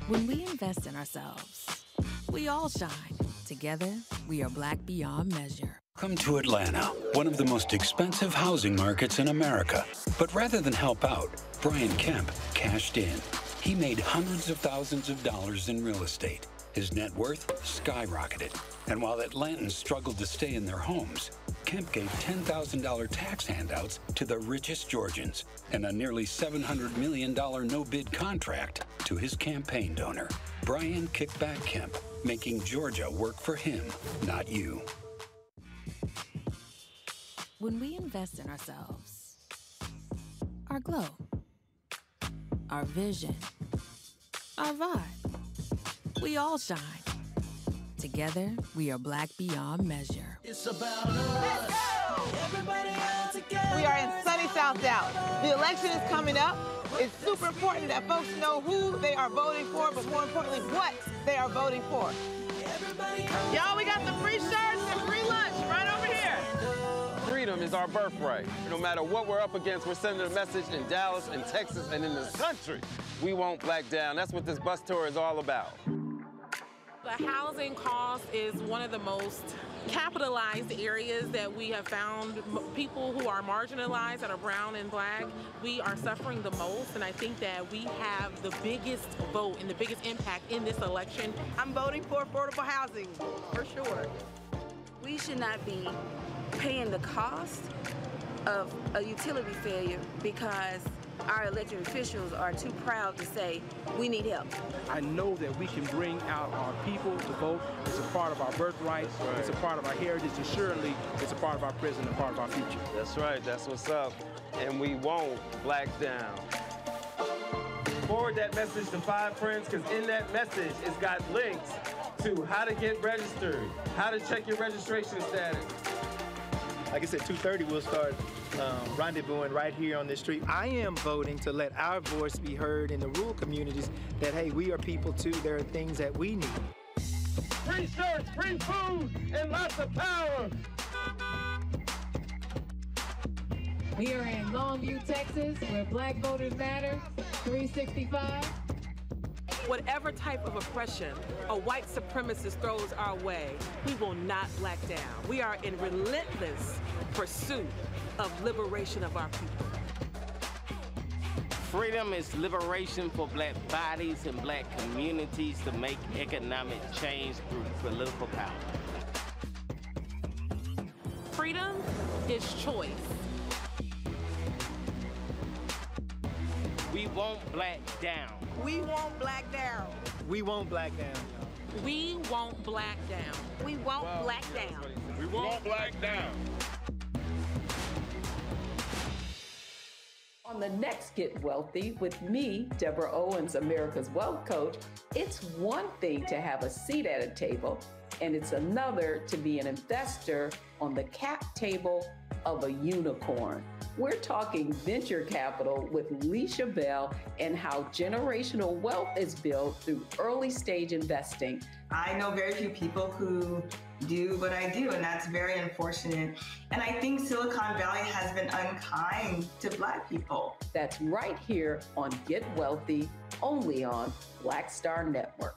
When we invest in ourselves, we all shine. Together, we are black beyond measure. Come to Atlanta, one of the most expensive housing markets in America. But rather than help out, Brian Kemp cashed in. He made hundreds of thousands of dollars in real estate. His net worth skyrocketed. And while Atlantans struggled to stay in their homes, Kemp gave $10,000 tax handouts to the richest Georgians and a nearly $700 million no bid contract to his campaign donor, Brian Kickback Kemp making Georgia work for him, not you. When we invest in ourselves, our glow, our vision, our vibe, we all shine. Together, we are black beyond measure. It's about us. We are in sunny South Dallas. The election is coming up. It's super important that folks know who they are voting for, but more importantly, what they are voting for. Y'all, we got the free shirts and free lunch right over here. Freedom is our birthright. No matter what we're up against, we're sending a message in Dallas and Texas and in this country. We won't black down. That's what this bus tour is all about. The housing cost is one of the most capitalized areas that we have found. People who are marginalized that are brown and black we are suffering the most and i think that we have the biggest vote and the biggest impact in this election. I'm voting for affordable housing for sure. We should not be paying the cost of a utility failure because our elected officials are too proud to say we need help. I know that we can bring out our people to vote. It's a part of our birthright. Right. It's a part of our heritage, and surely it's a part of our present and part of our future. That's right. That's what's up. And we won't black down. Forward that message to five friends, because in that message, it's got links to how to get registered, how to check your registration status. Like I said, 2.30 we'll start um, rendezvousing right here on this street. I am voting to let our voice be heard in the rural communities that, hey, we are people too. There are things that we need. Free shirts, free food, and lots of power. We are in Longview, Texas, where Black Voters Matter, 365. Whatever type of oppression a white supremacist throws our way, we will not black down. We are in relentless pursuit of liberation of our people. Freedom is liberation for black bodies and black communities to make economic change through political power. Freedom is choice. We won't black down. We won't black down. We won't black down. We won't black down. We won't black down. We won't black down. On the next Get Wealthy with me, Deborah Owens, America's Wealth Coach, it's one thing to have a seat at a table, and it's another to be an investor on the cap table of a unicorn. We're talking venture capital with Leisha Bell and how generational wealth is built through early stage investing. I know very few people who do what I do, and that's very unfortunate. And I think Silicon Valley has been unkind to Black people. That's right here on Get Wealthy, only on Black Star Network.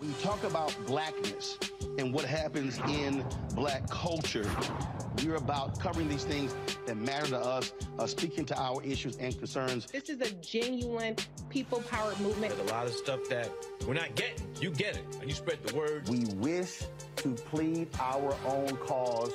When you talk about blackness and what happens in black culture, we're about covering these things that matter to us, uh, speaking to our issues and concerns. This is a genuine people powered movement. There's a lot of stuff that we're not getting. You get it, and you spread the word. We wish to plead our own cause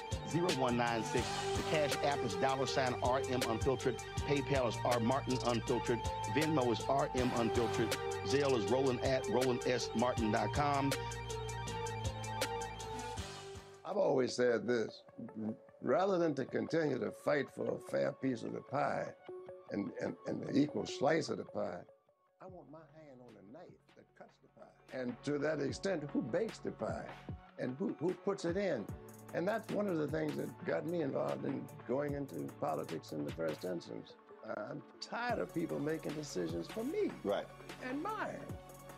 0196. The Cash App is dollar sign RM Unfiltered. PayPal is R Martin Unfiltered. Venmo is RM Unfiltered. Zelle is Roland at RolandSMartin.com. I've always said this rather than to continue to fight for a fair piece of the pie and, and, and the equal slice of the pie, I want my hand on the knife that cuts the pie. And to that extent, who bakes the pie and who, who puts it in? And that's one of the things that got me involved in going into politics in the first instance. I'm tired of people making decisions for me. Right. And mine.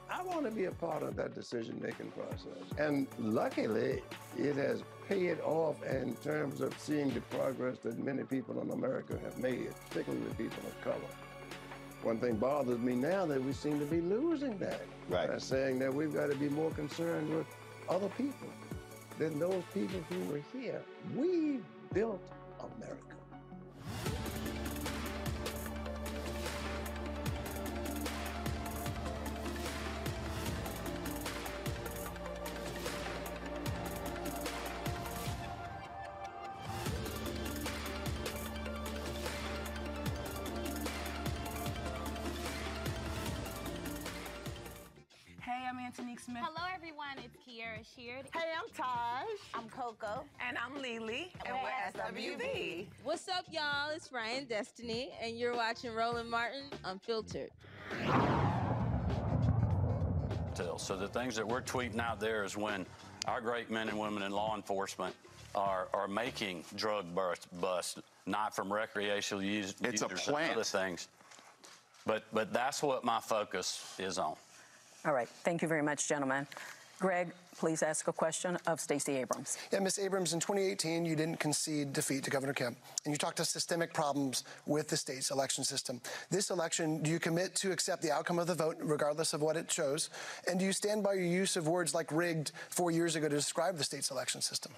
I want to be a part of that decision making process. And luckily, it has paid off in terms of seeing the progress that many people in America have made, particularly people of color. One thing bothers me now that we seem to be losing that. Right. By saying that we've got to be more concerned with other people than those people who were here. We built America. Antonique Smith. Hello, everyone. It's Kierra Sheard. Hey, I'm Taj. I'm Coco. And I'm Lily. And we're SWV. What's up, y'all? It's Ryan Destiny, and you're watching Roland Martin Unfiltered. So the things that we're tweeting out there is when our great men and women in law enforcement are, are making drug bust, bust not from recreational use, It's a users and plant. other things. But but that's what my focus is on. All right. Thank you very much, gentlemen. Greg, please ask a question of Stacey Abrams. Yeah, Ms. Abrams, in 2018, you didn't concede defeat to Governor Kemp, and you talked to systemic problems with the state's election system. This election, do you commit to accept the outcome of the vote, regardless of what it shows? And do you stand by your use of words like rigged four years ago to describe the state's election system?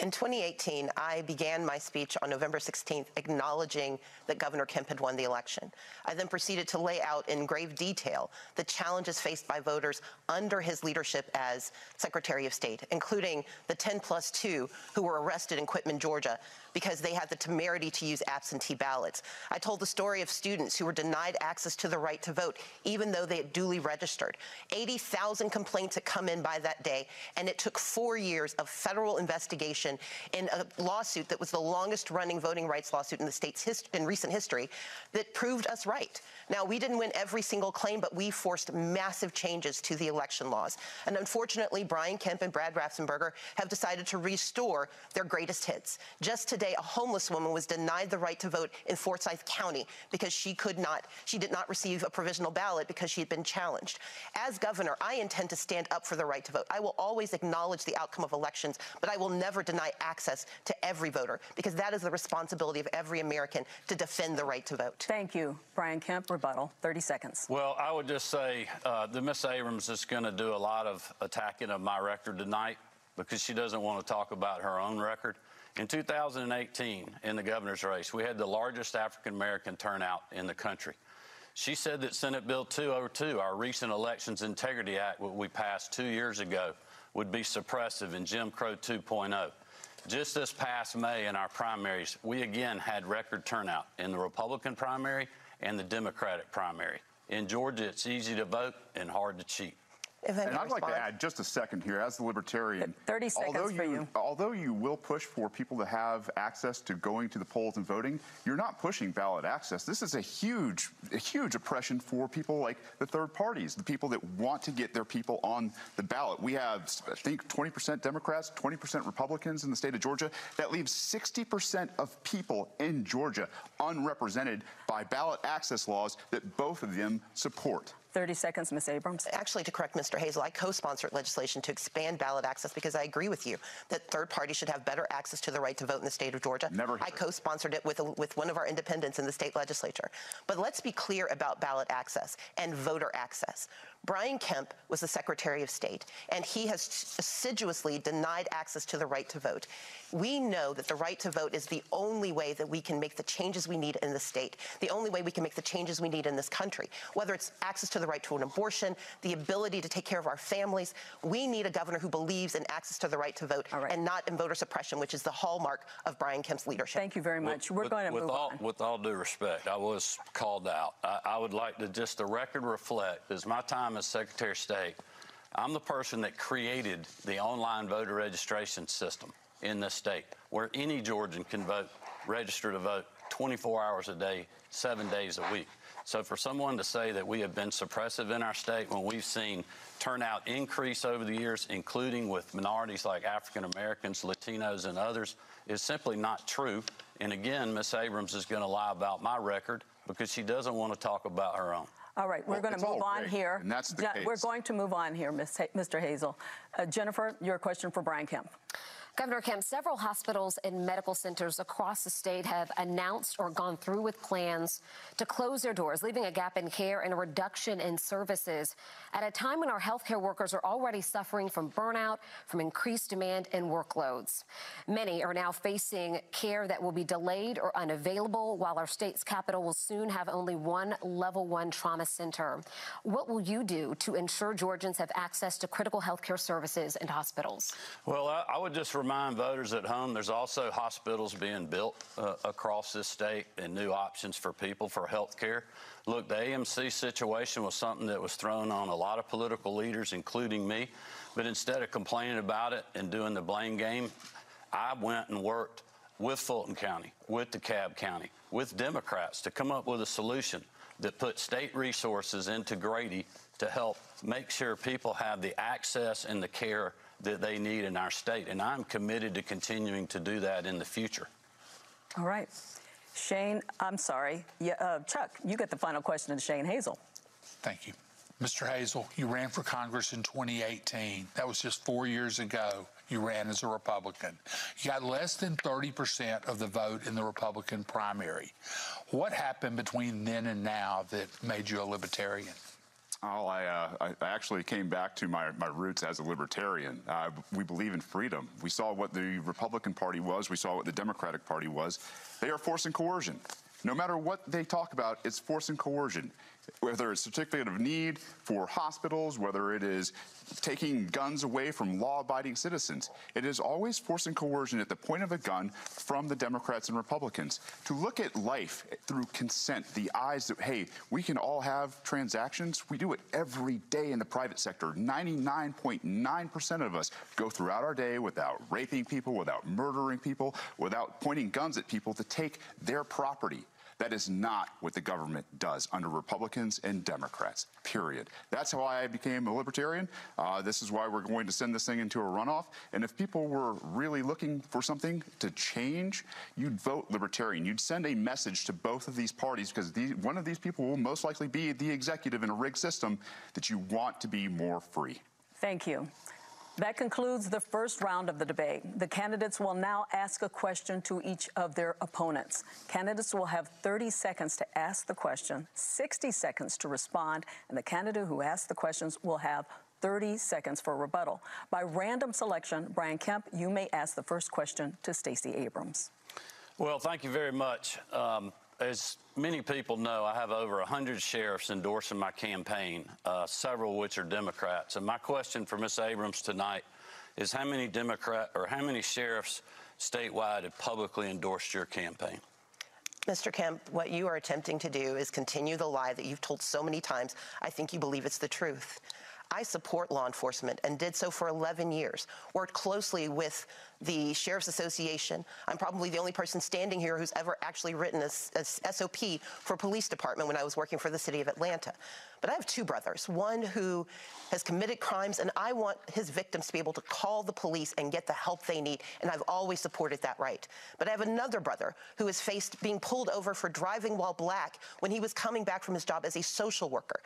In 2018, I began my speech on November 16th acknowledging that Governor Kemp had won the election. I then proceeded to lay out in grave detail the challenges faced by voters under his leadership as Secretary of State, including the 10 plus 2 who were arrested in Quitman, Georgia, because they had the temerity to use absentee ballots. I told the story of students who were denied access to the right to vote, even though they had duly registered. 80,000 complaints had come in by that day, and it took four years of federal investigation in a lawsuit that was the longest running voting rights lawsuit in the state's hist- in recent history that proved us right. Now, we didn't win every single claim, but we forced massive changes to the election laws. And unfortunately, Brian Kemp and Brad Raffensperger have decided to restore their greatest hits. Just today, a homeless woman was denied the right to vote in Forsyth County because she could not, she did not receive a provisional ballot because she had been challenged. As governor, I intend to stand up for the right to vote. I will always acknowledge the outcome of elections, but I will never deny access to every voter because that is the responsibility of every American to defend the right to vote. Thank you, Brian Kemp. Rebuttal, 30 seconds. Well, I would just say uh, that Miss Abrams is going to do a lot of attacking of my record tonight because she doesn't want to talk about her own record. In 2018, in the governor's race, we had the largest African American turnout in the country. She said that Senate Bill 202, our recent Elections Integrity Act, what we passed two years ago, would be suppressive in Jim Crow 2.0. Just this past May in our primaries, we again had record turnout in the Republican primary and the Democratic primary. In Georgia, it's easy to vote and hard to cheat. If And I'd like to add just a second here, as the libertarian. 30 seconds although for you. Although you will push for people to have access to going to the polls and voting, you're not pushing ballot access. This is a huge, a huge oppression for people like the third parties, the people that want to get their people on the ballot. We have, I think, 20% Democrats, 20% Republicans in the state of Georgia. That leaves 60% of people in Georgia unrepresented by ballot access laws that both of them support. 30 seconds, Ms. Abrams. Actually, to correct Mr. Hazel, I co-sponsored legislation to expand ballot access because I agree with you that third parties should have better access to the right to vote in the state of Georgia. Never I co-sponsored it with, a, with one of our independents in the state legislature. But let's be clear about ballot access and voter access. Brian Kemp was the Secretary of State, and he has assiduously denied access to the right to vote. We know that the right to vote is the only way that we can make the changes we need in the state, the only way we can make the changes we need in this country, whether it's access to the right to an abortion, the ability to take care of our families. We need a governor who believes in access to the right to vote and not in voter suppression, which is the hallmark of Brian Kemp's leadership. Thank you very much. We're with, going to with move all, on. With all due respect, I was called out. I, I would like to just the record reflect, as my time as Secretary of State, I'm the person that created the online voter registration system in this state, where any Georgian can vote, register to vote 24 hours a day, seven days a week. So for someone to say that we have been suppressive in our state when we've seen turnout increase over the years, including with minorities like African Americans, Latinos, and others, is simply not true. And again, Ms. Abrams is going to lie about my record because she doesn't want to talk about her own. All right, we're Well, going to move on great, here. and that's the Yeah, We're going to move on here, Ms. Ha- Mr. Hazel. Uh, Jennifer, your question for Brian Kemp. Governor Kemp, several hospitals and medical centers across the state have announced or gone through with plans to close their doors, leaving a gap in care and a reduction in services at a time when our healthcare workers are already suffering from burnout, from increased demand and workloads. Many are now facing care that will be delayed or unavailable, while our state's capital will soon have only one level one trauma center. What will you do to ensure Georgians have access to critical healthcare services and hospitals? Well, I, would just remind voters at home there's also hospitals being built uh, across this state and new options for people for health care. Look, the AMC situation was something that was thrown on a lot of political leaders, including me. But instead of complaining about it and doing the blame game, I went and worked with Fulton County, with DeKalb County, with Democrats to come up with a solution that put state resources into Grady to help make sure people have the access and the care that they need in our state. And I'm committed to continuing to do that in the future. All right. Shane, I'm sorry. Yeah, uh, Chuck, you get the final question to Shane Hazel. Thank you. Mr. Hazel, you ran for Congress in 2018. That was just four years ago. You ran as a Republican. You got less than 30% of the vote in the Republican primary. What happened between then and now that made you a libertarian? I, uh, I actually came back to my, my roots as a libertarian. Uh, we believe in freedom. We saw what the Republican Party was. We saw what the Democratic Party was. They are force and coercion. No matter what they talk about, it's force and coercion. Whether it's certificate of need for hospitals, whether it is taking guns away from law-abiding citizens. It is always force and coercion at the point of a gun from the Democrats and Republicans. To look at life through consent, the eyes that, hey, we can all have transactions. We do it every day in the private sector. 99.9% of us go throughout our day without raping people, without murdering people, without pointing guns at people to take their property. That is not what the government does under Republicans and Democrats, period. That's how I became a libertarian. Uh, this is why we're going to send this thing into a runoff. And if people were really looking for something to change, you'd vote libertarian. You'd send a message to both of these parties because these, one of these people will most likely be the executive in a rigged system that you want to be more free. Thank you. That concludes the first round of the debate. The candidates will now ask a question to each of their opponents. Candidates will have 30 seconds to ask the question, 60 seconds to respond, and the candidate who asks the questions will have 30 seconds for rebuttal. By random selection, Brian Kemp, you may ask the first question to Stacey Abrams. Well, thank you very much. Um, as many people know, I have over 100 sheriffs endorsing my campaign, uh, several of which are Democrats. And my question for Ms. Abrams tonight is how many Democrat or how many sheriffs statewide have publicly endorsed your campaign? Mr. Kemp, what you are attempting to do is continue the lie that you've told so many times. I think you believe it's the truth. I support law enforcement and did so for 11 years. Worked closely with the Sheriff's Association. I'm probably the only person standing here who's ever actually written a, a SOP for a police department when I was working for the city of Atlanta. But I have two brothers, one who has committed crimes, and I want his victims to be able to call the police and get the help they need, and I've always supported that right. But I have another brother who has faced being pulled over for driving while black when he was coming back from his job as a social worker.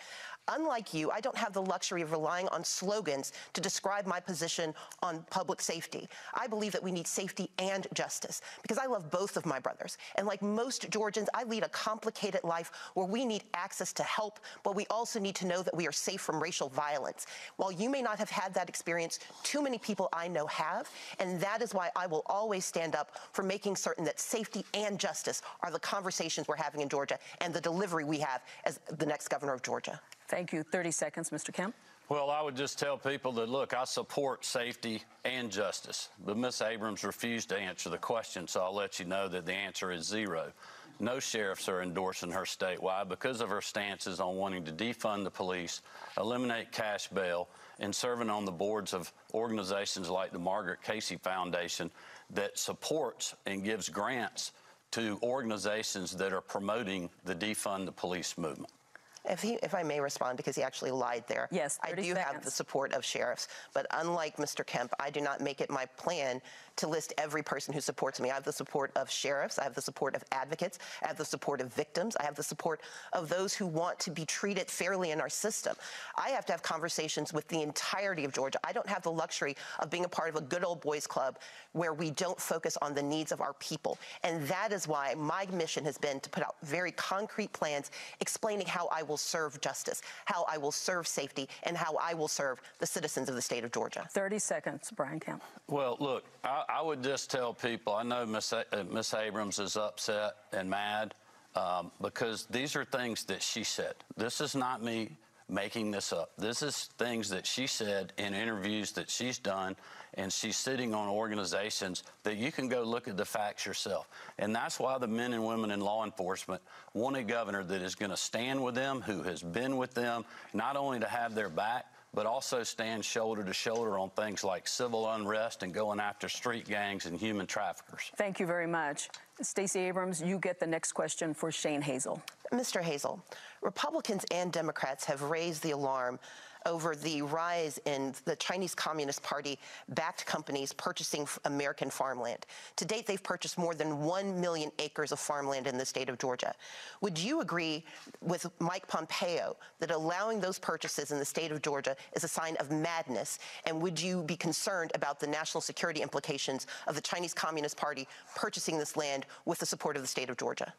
Unlike you, I don't have the luxury of relying on slogans to describe my position on public safety. I believe that we need safety and justice because I love both of my brothers. And like most Georgians, I lead a complicated life where we need access to help, but we also need to know that we are safe from racial violence. While you may not have had that experience, too many people I know have, and that is why I will always stand up for making certain that safety and justice are the conversations we're having in Georgia and the delivery we have as the next governor of Georgia. Thank you. 30 seconds, Mr. Kemp. Well, I would just tell people that, look, I support safety and justice, but Ms. Abrams refused to answer the question, so I'll let you know that the answer is zero. No sheriffs are endorsing her statewide because of her stances on wanting to defund the police, eliminate cash bail, and serving on the boards of organizations like the Marguerite Casey Foundation that supports and gives grants to organizations that are promoting the defund the police movement. If, he, if I may respond, because he actually lied there. Yes, I do 30 have the support of sheriffs, but unlike Mr. Kemp, I do not make it my plan to list every person who supports me. I have the support of sheriffs, I have the support of advocates, I have the support of victims, I have the support of those who want to be treated fairly in our system. I have to have conversations with the entirety of Georgia. I don't have the luxury of being a part of a good old boys club where we don't focus on the needs of our people. And that is why my mission has been to put out very concrete plans explaining how I will serve justice, how I will serve safety, and how I will serve the citizens of the state of Georgia. 30 seconds, Brian Kemp. Well, look, I, I would just tell people I know Miss, uh, Miss Abrams is upset and mad um, because these are things that she said. This is not me making this up. This is things that she said in interviews that she's done, and she's sitting on organizations that you can go look at the facts yourself. And that's why the men and women in law enforcement want a governor that is going to stand with them, who has been with them, not only to have their back, but also stand shoulder to shoulder on things like civil unrest and going after street gangs and human traffickers. Thank you very much. Stacey Abrams, you get the next question for Shane Hazel. Mr. Hazel, Republicans and Democrats have raised the alarm over the rise in the Chinese Communist Party backed companies purchasing American farmland. To date, they've purchased more than 1 million acres of farmland in the state of Georgia. Would you agree with Mike Pompeo that allowing those purchases in the state of Georgia is a sign of madness? And would you be concerned about the national security implications of the Chinese Communist Party purchasing this land with the support of the state of Georgia?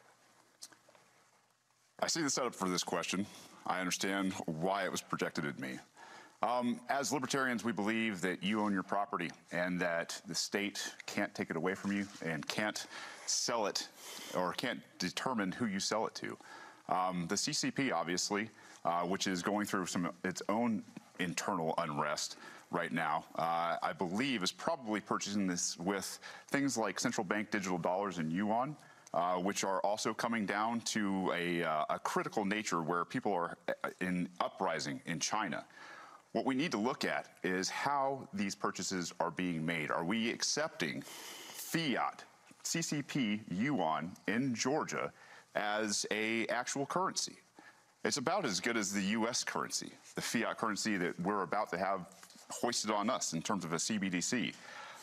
I see the setup for this question. I understand why it was projected at me. Um, as libertarians, we believe that you own your property and that the state can't take it away from you and can't sell it or can't determine who you sell it to. Um, the CCP, obviously, uh, which is going through some its own internal unrest right now, uh, I believe is probably purchasing this with things like central bank digital dollars and yuan. Uh, which are also coming down to a, uh, a critical nature where people are uh, in uprising in China. What we need to look at is how these purchases are being made. Are we accepting fiat, CCP, yuan in Georgia as a actual currency? It's about as good as the U.S. currency, the fiat currency that we're about to have hoisted on us in terms of a CBDC.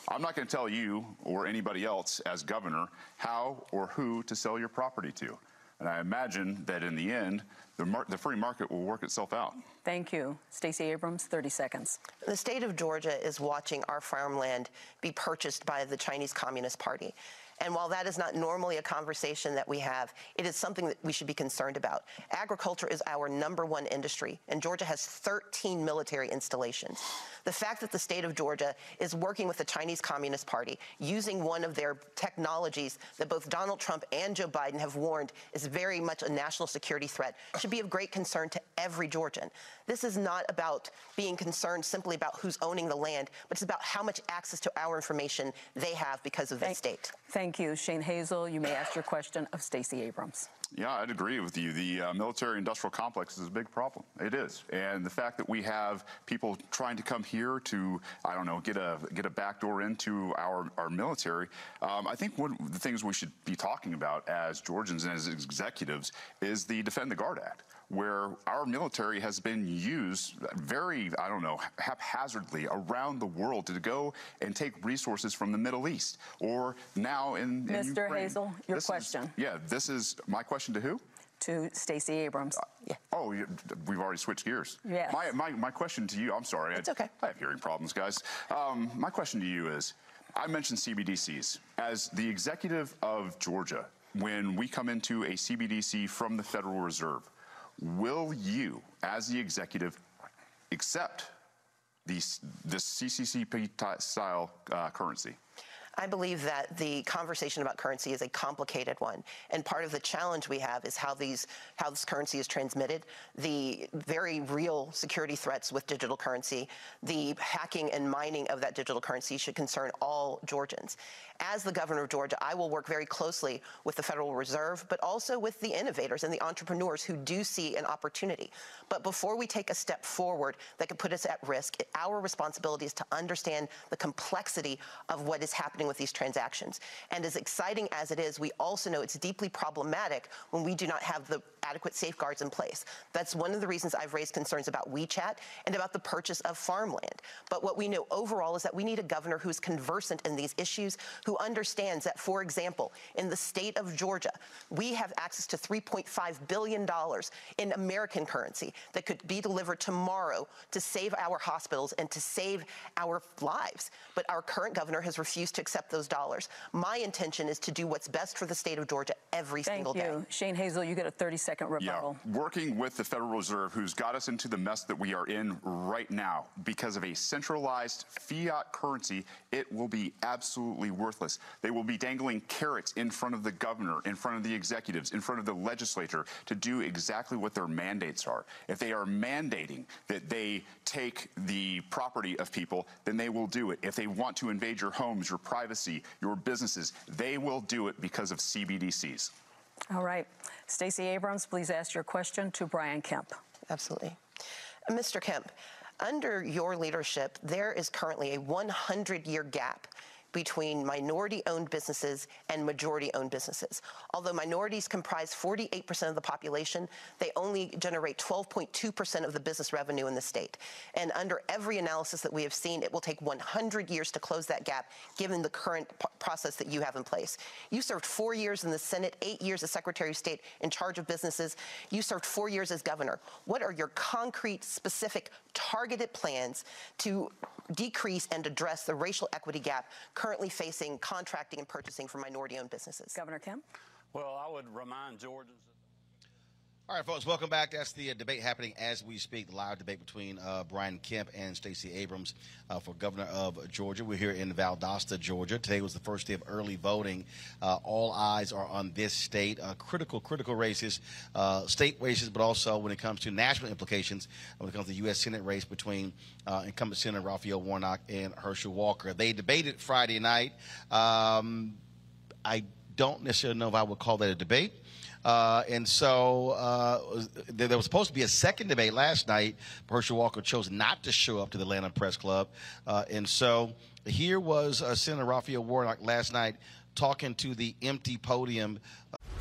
I'm not going to tell you or anybody else as governor how or who to sell your property to. And I imagine that in the end, the, mar- the free market will work itself out. Thank you. Stacey Abrams, 30 seconds. The state of Georgia is watching our farmland be purchased by the Chinese Communist Party. And while that is not normally a conversation that we have, it is something that we should be concerned about. Agriculture is our number one industry, and Georgia has 13 military installations. The fact that the state of Georgia is working with the Chinese Communist Party, using one of their technologies that both Donald Trump and Joe Biden have warned is very much a national security threat, should be of great concern to every Georgian. This is not about being concerned simply about who's owning the land, but it's about how much access to our information they have because of the state. Thank you. Shane Hazel, you may ask your question of Stacey Abrams. Yeah, I'd agree with you. The uh, military industrial complex is a big problem. It is. And the fact that we have people trying to come here to, I don't know, get a get a backdoor into our, our military, um, I think one of the things we should be talking about as Georgians and as executives is the Defend the Guard Act where our military has been used very, I don't know, haphazardly around the world to go and take resources from the Middle East or now in, in Mr. Ukraine. Hazel, your This is- question. yeah, this is my question to who? To Stacey Abrams. Yeah. Oh, we've already switched gears. Yes. My, my, my question to you, I'm sorry. It's I, okay. I have hearing problems, guys. Um, my question to you is I mentioned CBDCs. As the executive of Georgia, when we come into a CBDC from the Federal Reserve, will you, as the executive, accept these, this CCCP style uh, currency? I believe that the conversation about currency is a complicated one, and part of the challenge we have is how these how this currency is transmitted, the very real security threats with digital currency, the hacking and mining of that digital currency should concern all Georgians. As the governor of Georgia, I will work very closely with the Federal Reserve, but also with the innovators and the entrepreneurs who do see an opportunity. But before we take a step forward that could put us at risk, our responsibility is to understand the complexity of what is happening with these transactions. And as exciting as it is, we also know it's deeply problematic when we do not have the adequate safeguards in place. That's one of the reasons I've raised concerns about WeChat and about the purchase of farmland. But what we know overall is that we need a governor who's conversant in these issues, who understands that, for example, in the state of Georgia, we have access to $3.5 billion in American currency that could be delivered tomorrow to save our hospitals and to save our lives. But our current governor has refused to accept those dollars. My intention is to do what's best for the state of Georgia every Thank single you. day. Shane Hazel, you get a 30 second rebuttal. Yeah, working with the Federal Reserve, who's got us into the mess that we are in right now because of a centralized fiat currency, it will be absolutely worthless. They will be dangling carrots in front of the governor, in front of the executives, in front of the legislature to do exactly what their mandates are. If they are mandating that they take the property of people, then they will do it. If they want to invade your homes, your privacy, your businesses, they will do it because of CBDCs. All right. Stacey Abrams, please ask your question to Brian Kemp. Absolutely. Uh, Mr. Kemp, under your leadership, there is currently a 100 year gap between minority owned businesses and majority owned businesses. Although minorities comprise 48% of the population, they only generate 12.2% of the business revenue in the state. And under every analysis that we have seen, it will take 100 years to close that gap given the current process that you have in place. You served four years in the Senate, eight years as Secretary of State in charge of businesses. You served four years as governor. What are your concrete, specific, targeted plans to decrease and address the racial equity gap currently facing contracting and purchasing for minority owned businesses? Governor Kemp? Well, I would remind Georgians. All right, folks, welcome back. That's the uh, debate happening as we speak, the live debate between uh, Brian Kemp and Stacey Abrams uh, for governor of Georgia. We're here in Valdosta, Georgia. Today was the first day of early voting. Uh, all eyes are on this state. Uh, critical, critical races, uh, state races, but also when it comes to national implications, when it comes to the U.S. Senate race between incumbent Senator Raphael Warnock and Herschel Walker. They debated Friday night. Um, I don't necessarily know if I would call that a debate. Uh, and so uh, there was supposed to be a second debate last night. Herschel Walker chose not to show up to the Atlanta Press Club. Uh, and so here was uh, Senator Raphael Warnock last night talking to the empty podium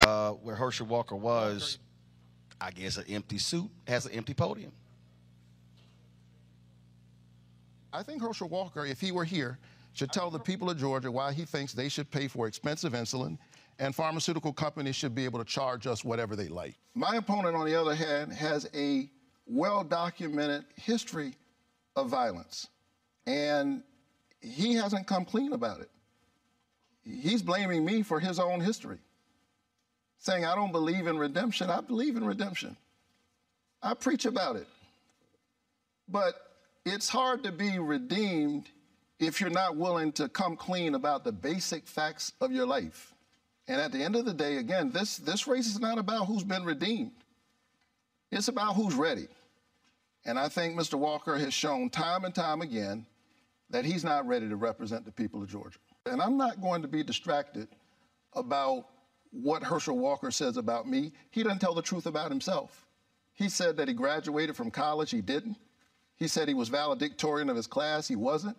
uh, where Herschel Walker was, I guess, an empty suit has an empty podium. I think Herschel Walker, if he were here, should tell the people of Georgia why he thinks they should pay for expensive insulin and pharmaceutical companies should be able to charge us whatever they like. My opponent, on the other hand, has a well documented history of violence, and he hasn't come clean about it. He's blaming me for his own history saying, I don't believe in redemption. I believe in redemption. I preach about it. But it's hard to be redeemed if you're not willing to come clean about the basic facts of your life. And at the end of the day, again, this, this race is not about who's been redeemed. It's about who's ready. And I think Mr. Walker has shown time and time again that he's not ready to represent the people of Georgia. And I'm not going to be distracted about what Herschel Walker says about me. He doesn't tell the truth about himself. He said that he graduated from college, he didn't. He said he was valedictorian of his class, he wasn't.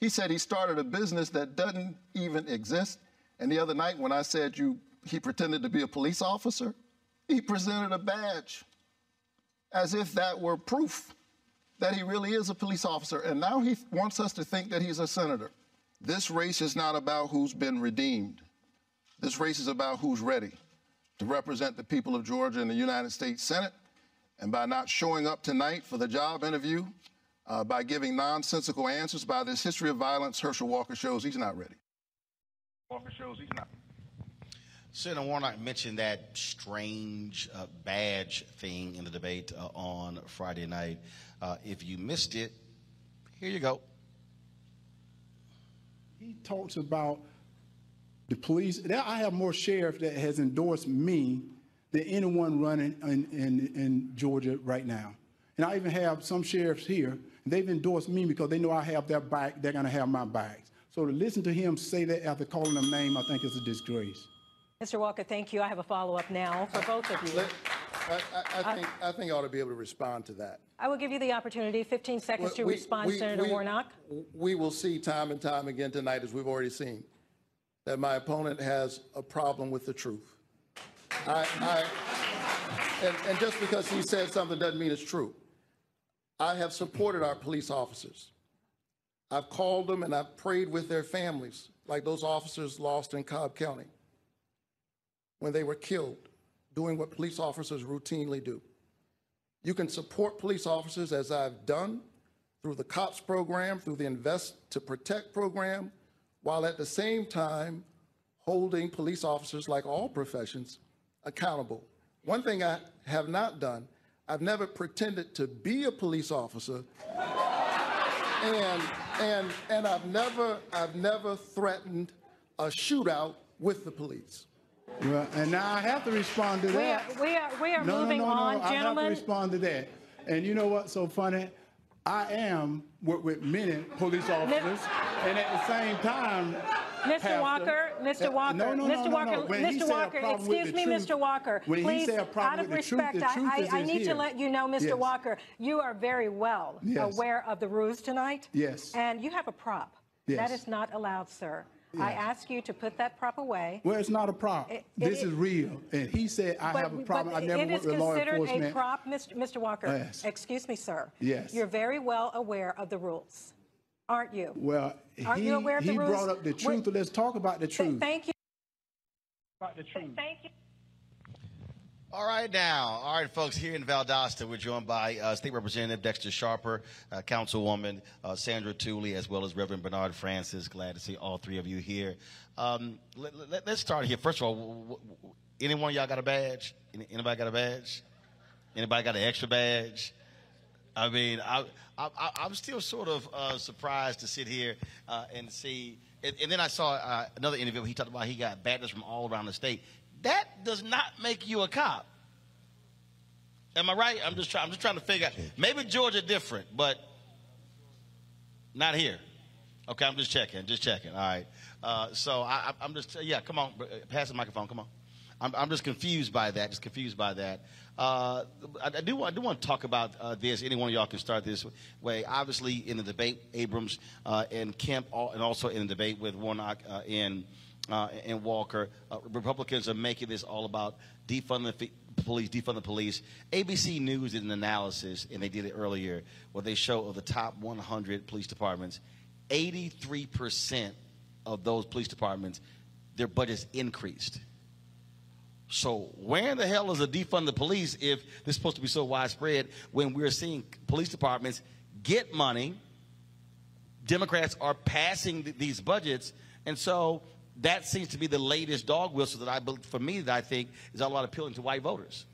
He said he started a business that doesn't even exist. And the other night when I said you he pretended to be a police officer, he presented a badge as if that were proof that he really is a police officer. And now he wants us to think that he's a senator. This race is not about who's been redeemed. This race is about who's ready to represent the people of Georgia in the United States Senate. And by not showing up tonight for the job interview, uh, by giving nonsensical answers, by this history of violence, Herschel Walker shows he's not ready. Walker shows he's not. Senator Warnock mentioned that strange uh, badge thing in the debate uh, on Friday night. Uh, if you missed it, here you go. He talks about the police. I have more sheriff that has endorsed me than anyone running in, in, in Georgia right now. And I even have some sheriffs here, and they've endorsed me because they know I have their back, they're going to have my backs. So to listen to him say that after calling them name, I think is a disgrace. Mr. Walker, thank you. I have a follow-up now for both of you. I, I, I, uh, think, I think I ought to be able to respond to that. I will give you the opportunity, 15 seconds to We- respond, we- Senator we- Warnock. We will see time and time again tonight, as we've already seen, that my opponent has a problem with the truth. I, I, and, and just because he said something doesn't mean it's true. I have supported our police officers. I've called them and I've prayed with their families, like those officers lost in Cobb County when they were killed doing what police officers routinely do. You can support police officers as I've done through the COPS program, through the Invest to Protect program, while at the same time holding police officers, like all professions, accountable. One thing I have not done, I've never pretended to be a police officer, and and and I've never I've never threatened a shootout with the police. Well, and now I have to respond to We that. are, we are, we are no, moving no, no, on, no. I have to respond to that. And you know what's so funny? I am with, with many police officers, and at the same time, Mr. Pastor- Walker, Mr. Walker, no, no, Mr. no, Walker, Mr. Walker, excuse me, truth- Mr. Walker. please, say a problem out of with the truth, respect, truth I, is I need here. to let you know, Mr. Yes. Walker, you are very well Yes. aware of the rules tonight. Yes. And you have a prop. That Yes. is not allowed, sir. I ask you to put that prop away. Well, it's not a prop. It- this it- is real. And he said, I But- have a problem. I but never it worked is with law considered a prop, Mr. Mr. Walker. Yes. Excuse me, sir. Yes. You're very well aware of the rules, aren't you? Well, Aren't he, you aware of the he rules? brought up the Wait- truth. Let's talk about the Th- truth. Thank you. About the truth. Thank you. All right, now, all right, folks. Here in Valdosta, we're joined by uh, State Representative Dexter Sharper, uh, Councilwoman uh, Sandra Tooley, as well as Reverend Bernard Francis. Glad to see all three of you here. Um, let, us start here. First of all, anyone y'all got a badge? Anybody got a badge? Anybody got an extra badge? I mean, I, I'm still sort of uh, surprised to sit here uh, and see. And, and then I saw uh, another interview. Where he talked about he got badges from all around the state. That does not make you a cop. Am I right? I'm just trying. I'm just trying to figure out. Maybe Georgia different, but not here. Okay, I'm just checking. Just checking. All right. Uh, so I, I'm just yeah. Come on, pass the microphone. Come on. I'm, I'm just confused by that. Just confused by that. Uh, I, I do. want- I do want to talk about uh, this. Any one of y'all can start this way. Obviously, in the debate, Abrams uh, and Kemp, all, and also in the debate with Warnock uh, and uh, and Walker, uh, Republicans are making this all about defunding the police, defund the police. ABC News did an analysis, and they did it earlier, where they show of the top 100 police departments, 83% of those police departments, their budgets increased. So where in the hell is a defund the police if this is supposed to be so widespread when we're seeing police departments get money? Democrats are passing th- these budgets, and so that seems to be the latest dog whistle that I, for me, that I think is a lot appealing to white voters.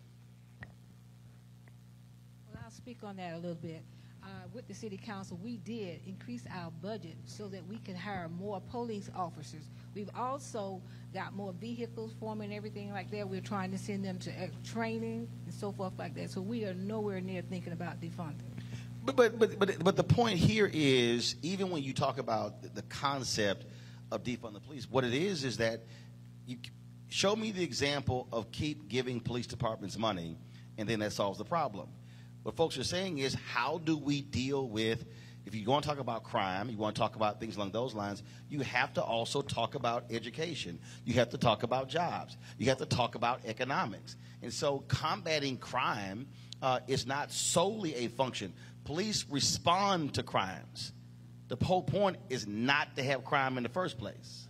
Well, I'll speak on that a little bit. uh, with the city council, we did increase our budget so that we could hire more police officers. We've also got more vehicles for them and everything like that. We're trying to send them to uh, training and so forth like that. So we are nowhere near thinking about defunding. But, but but but but the point here is even when you talk about the concept of defund the police, what it is is that you show me the example of keep giving police departments money, and then that solves the problem. What folks are saying is how do we deal with if you want to talk about crime, you want to talk about things along those lines, you have to also talk about education. You have to talk about jobs. You have to talk about economics. And so combating crime uh, is not solely a function police respond to crimes. The whole point is not to have crime in the first place.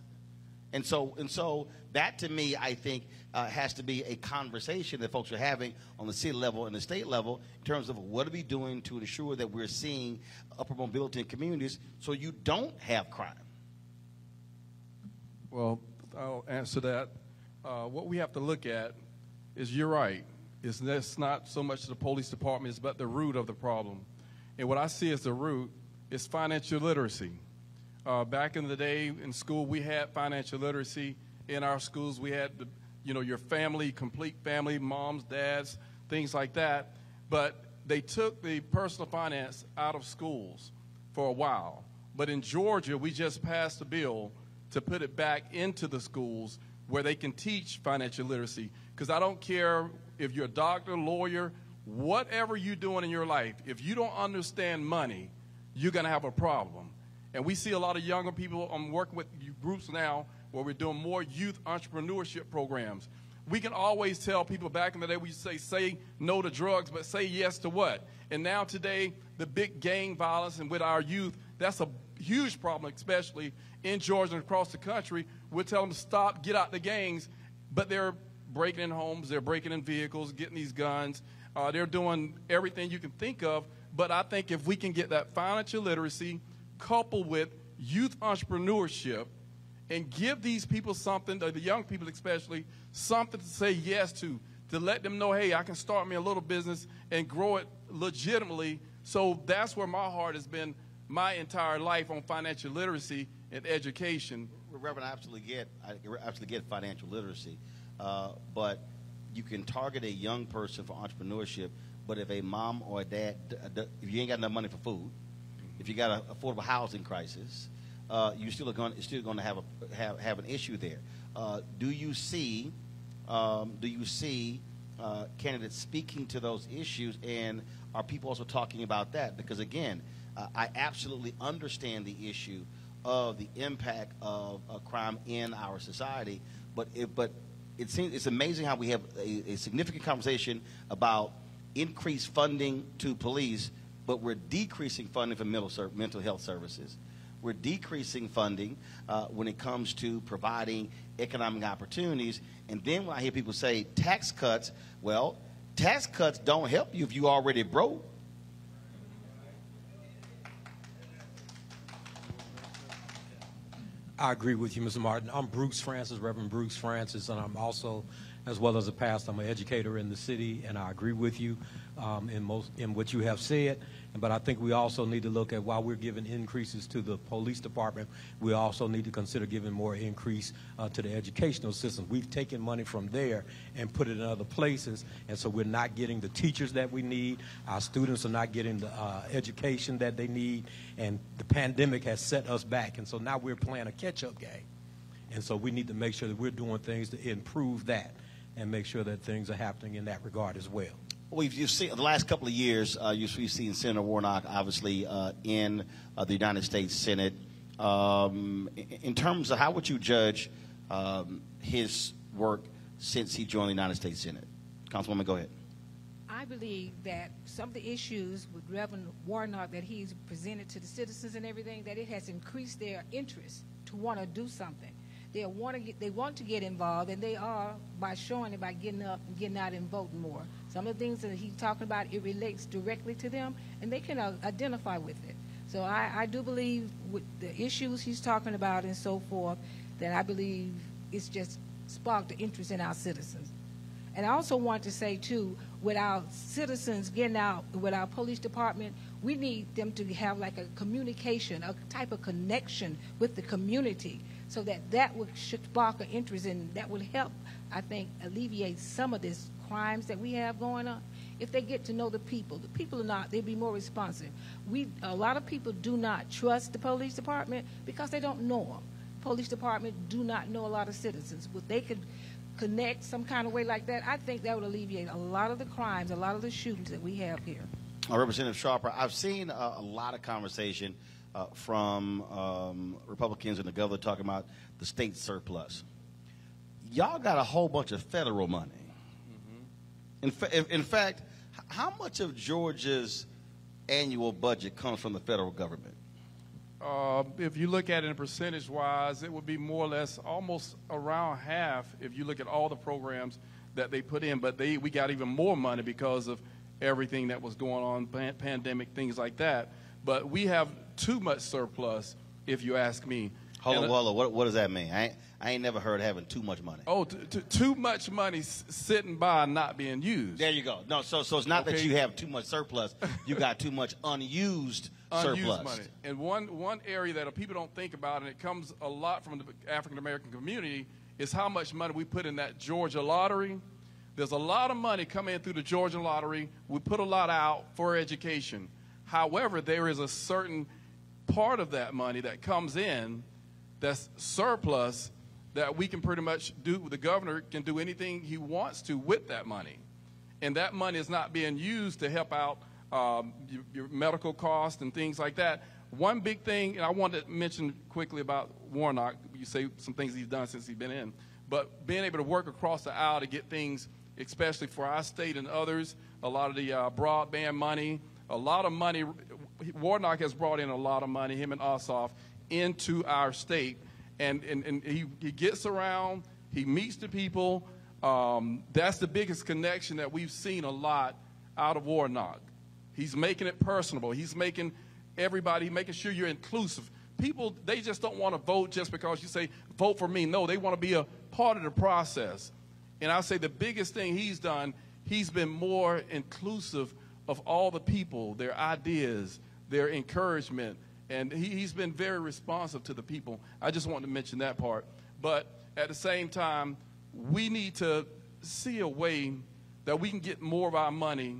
And so, and so that to me, I think, uh, has to be a conversation that folks are having on the city level and the state level in terms of what are we doing to ensure that we're seeing upper mobility in communities so you don't have crime. Well, I'll answer that. Uh, what we have to look at is you're right. It's, it's not so much the police department, it's but the root of the problem. And what I see as the root is financial literacy. Uh, back in the day in school, we had financial literacy in our schools. We had, the, you know, your family, complete family, moms, dads, things like that. But they took the personal finance out of schools for a while. But in Georgia, we just passed a bill to put it back into the schools where they can teach financial literacy. Because I don't care if you're a doctor, lawyer, whatever you're doing in your life, if you don't understand money, you're going to have a problem. And we see a lot of younger people. I'm working with groups now where we're doing more youth entrepreneurship programs. We can always tell people back in the day we say say no to drugs, but say yes to what? And now today, the big gang violence and with our youth, that's a huge problem, especially in Georgia and across the country. We're telling them to stop, get out the gangs, but they're breaking in homes, they're breaking in vehicles, getting these guns, uh, they're doing everything you can think of. But I think if we can get that financial literacy coupled with youth entrepreneurship and give these people something, the young people especially, something to say yes to, to let them know, hey, I can start me a little business and grow it legitimately. So that's where my heart has been my entire life on financial literacy and education. Reverend, I absolutely get, I absolutely get financial literacy, uh, but you can target a young person for entrepreneurship, but if a mom or a dad, if you ain't got enough money for food, if you got an affordable housing crisis, uh, you still are going, still going to have a have, have an issue there. Uh, do you see, um, do you see uh, candidates speaking to those issues, and are people also talking about that? Because again, uh, I absolutely understand the issue of the impact of crime in our society, but it, but it seems it's amazing how we have a, a significant conversation about increased funding to police, but we're decreasing funding for mental, mental health services. We're decreasing funding uh, when it comes to providing economic opportunities. And then when I hear people say tax cuts, well, tax cuts don't help you if you already broke. I agree with you, Mr. Martin. I'm Bruce Francis, Reverend Bruce Francis, and I'm also, as well as a pastor, I'm an educator in the city, and I agree with you um, in most in what you have said. But I think we also need to look at while we're giving increases to the police department, we also need to consider giving more increase uh, to the educational system. We've taken money from there and put it in other places, and so we're not getting the teachers that we need. Our students are not getting the uh, education that they need, and the pandemic has set us back. And so now we're playing a catch-up game. And so we need to make sure that we're doing things to improve that and make sure that things are happening in that regard as well. We've you've seen the last couple of years. Uh, you've, you've seen Senator Warnock, obviously, uh, in uh, the United States Senate. Um, in terms of how would you judge um, his work since he joined the United States Senate? Councilwoman, go ahead. I believe that some of the issues with Reverend Warnock that he's presented to the citizens and everything, that it has increased their interest to want to do something. They want to get, they want to get involved, and they are by showing it by getting up and getting out and voting more. Some of the things that he's talking about, it relates directly to them, and they can uh, identify with it. So I, I do believe with the issues he's talking about and so forth, that I believe it's just sparked the interest in our citizens. And I also want to say too, with our citizens getting out, with our police department, We need them to have like a communication, a type of connection with the community, so that that would spark an interest and that would help, I think, alleviate some of this crimes that we have going on. If they get to know the people, the people are not, they'd be more responsive. We, a lot of people do not trust the police department because they don't know them. Police department do not know a lot of citizens. If they could connect some kind of way like that, I think that would alleviate a lot of the crimes, a lot of the shootings that we have here. Uh, Representative Sharper, I've seen uh, a lot of conversation uh, from um, Republicans and the governor talking about the state surplus. Y'all got a whole bunch of federal money. In, fa- in- in fact, how much of Georgia's annual budget comes from the federal government? Uh, if you look at it in percentage wise, it would be more or less almost around half if you look at all the programs that they put in. But they, we got even more money because of everything that was going on, pan- pandemic, things like that. But we have too much surplus, if you ask me. Hold And, on, hold on. What, what does that mean? I ain't, I ain't never heard having too much money. Oh, t- t- too much money s- sitting by not being used. There you go. No, so so it's not that you have too much surplus. You got too much unused, unused surplus. money. And one one area that people don't think about, and it comes a lot from the African American community, is how much money we put in that Georgia lottery. There's a lot of money coming in through the Georgia lottery. We put a lot out for education. However, there is a certain part of that money that comes in that's surplus that we can pretty much do. The governor can do anything he wants to with that money and that money is not being used to help out um, your, your medical costs and things like that. One big thing, and I wanted to mention quickly about Warnock. You say some things he's done since he's been in, but being able to work across the aisle to get things, especially for our state and others, a lot of the uh, broadband money, a lot of money. Warnock has brought in a lot of money, him and Ossoff, into our state, and and, and he, he gets around, he meets the people. Um, that's the biggest connection that we've seen a lot out of Warnock. He's making it personable. He's making everybody, making sure you're inclusive. People, they just don't want to vote just because you say, vote for me. No, they want to be a part of the process. And I say the biggest thing he's done, he's been more inclusive of all the people, their ideas, their encouragement. And he, he's been very responsive to the people. I just wanted to mention that part. But at the same time, we need to see a way that we can get more of our money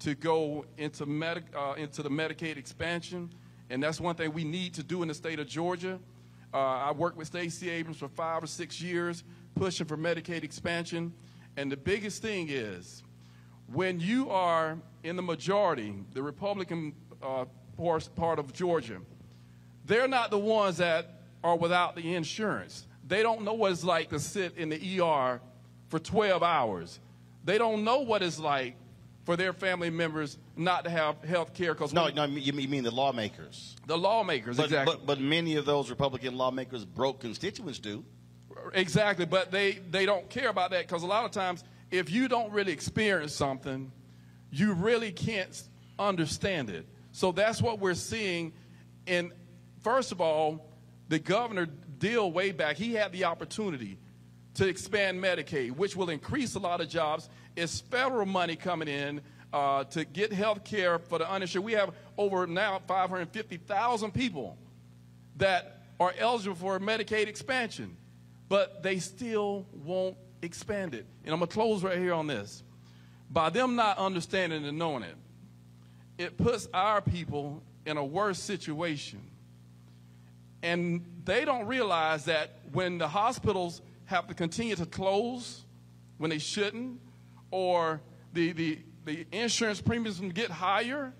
to go into, medic, uh, into the Medicaid expansion. And that's one thing we need to do in the state of Georgia. Uh, I worked with Stacey Abrams for five or six years, pushing for Medicaid expansion. And the biggest thing is when you are in the majority, the Republican uh, part, part of Georgia, they're not the ones that are without the insurance. They don't know what it's like to sit in the ER for 12 hours. They don't know what it's like for their family members not to have health care. Because No, no, you mean you mean the lawmakers. the lawmakers, But, exactly. but, but many of those Republican lawmakers broke constituents do. Exactly, but they, they don't care about that because a lot of times, if you don't really experience something, you really can't understand it. So that's what we're seeing. And first of all, the governor Deal way back, he had the opportunity to expand Medicaid, which will increase a lot of jobs. It's federal money coming in uh, to get health care for the uninsured. We have over now 550,000 people that are eligible for Medicaid expansion, but they still won't expand it. And I'm going to close right here on this. By them not understanding and knowing it, it puts our people in a worse situation. And they don't realize that when the hospitals have to continue to close when they shouldn't, or the, the, the insurance premiums get higher,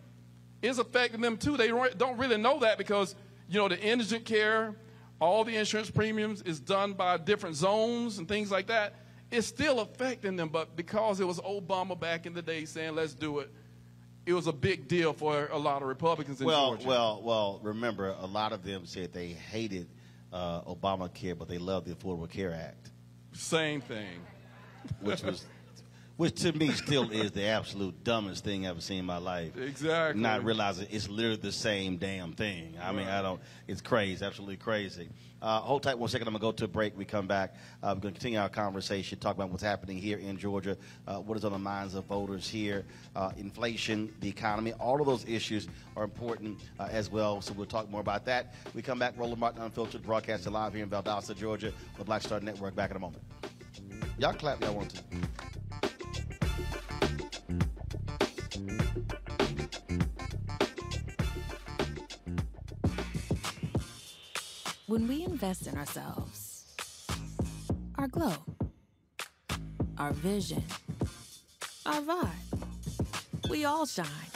it's affecting them too. They don't really know that because, you know, the indigent care, all the insurance premiums is done by different zones and things like that. It's still affecting them, but because it was Obama back in the day saying, let's do it, it was a big deal for a lot of Republicans in well, Georgia. well, well. Remember, a lot of them said they hated uh, Obamacare, but they loved the Affordable Care Act, Same thing. which was which to me still is the absolute dumbest thing I've ever seen in my life. Exactly. Not realizing it's literally the same damn thing. I mean, I don't. It's crazy, absolutely crazy. Uh, hold tight one second. I'm gonna go to a break. We come back. Uh, we're gonna continue our conversation, talk about what's happening here in Georgia, uh, what is on the minds of voters here, uh, inflation, the economy. All of those issues are important uh, as well. So we'll talk more about that. We come back. Roland Martin Unfiltered, broadcasting live here in Valdosta, Georgia, the Black Star Network. Back in a moment. Y'all clap. Y'all want to. When we invest in ourselves, our glow, our vision, our vibe, we all shine.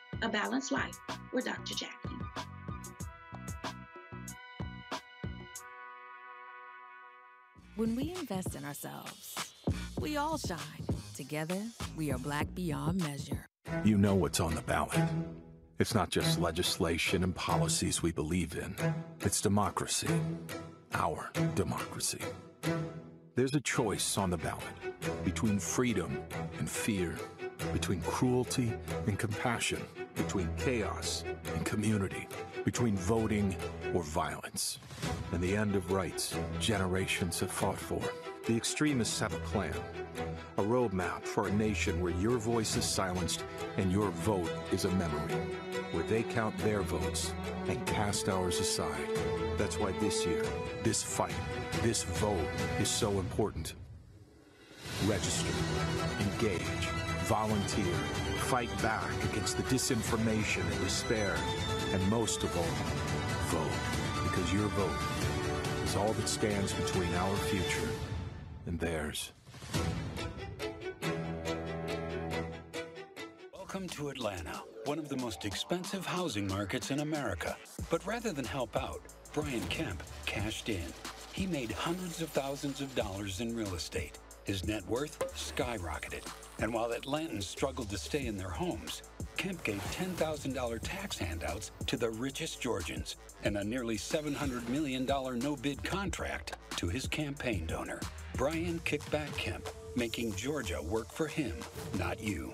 A Balanced Life with Dr. Jackie. When we invest in ourselves, we all shine. Together, we are black beyond measure. You know what's on the ballot. It's not just legislation and policies we believe in, it's democracy. Our democracy. There's a choice on the ballot between freedom and fear, between cruelty and compassion, between chaos and community, between voting or violence. And the end of rights generations have fought for. The extremists have a plan, a roadmap for a nation where your voice is silenced and your vote is a memory, where they count their votes and cast ours aside. That's why this year, this fight, this vote is so important. Register, engage, volunteer, fight back against the disinformation and despair, and most of all, vote. Because your vote is all that stands between our future and theirs. Welcome to Atlanta, one of the most expensive housing markets in America. But rather than help out, Brian Kemp cashed in. He made hundreds of thousands of dollars in real estate. His net worth skyrocketed. And while Atlantans struggled to stay in their homes, Kemp gave $10,000 tax handouts to the richest Georgians and a nearly $700 million no bid contract to his campaign donor, Brian Kickback Kemp, making Georgia work for him, not you.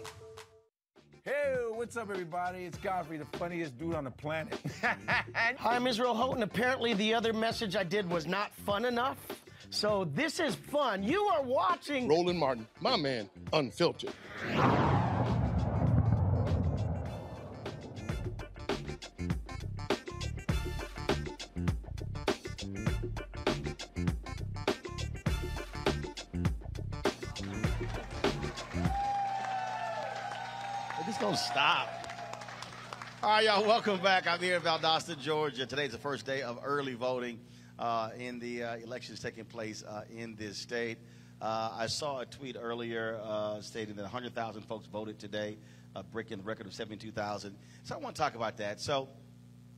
Hey, what's up, everybody? It's Godfrey, the funniest dude on the planet. Hi, I'm Israel Houghton. Apparently, the other message I did was not fun enough. So this is fun. You are watching Roland Martin, my man, unfiltered. This gonna stop. All right, y'all. Welcome back. I'm here in Valdosta, Georgia. Today's the first day of early voting in the uh, elections taking place uh, in this state. Uh, I saw a tweet earlier uh, stating that 100,000 folks voted today, uh, breaking the record of 72,000. So I want to talk about that. So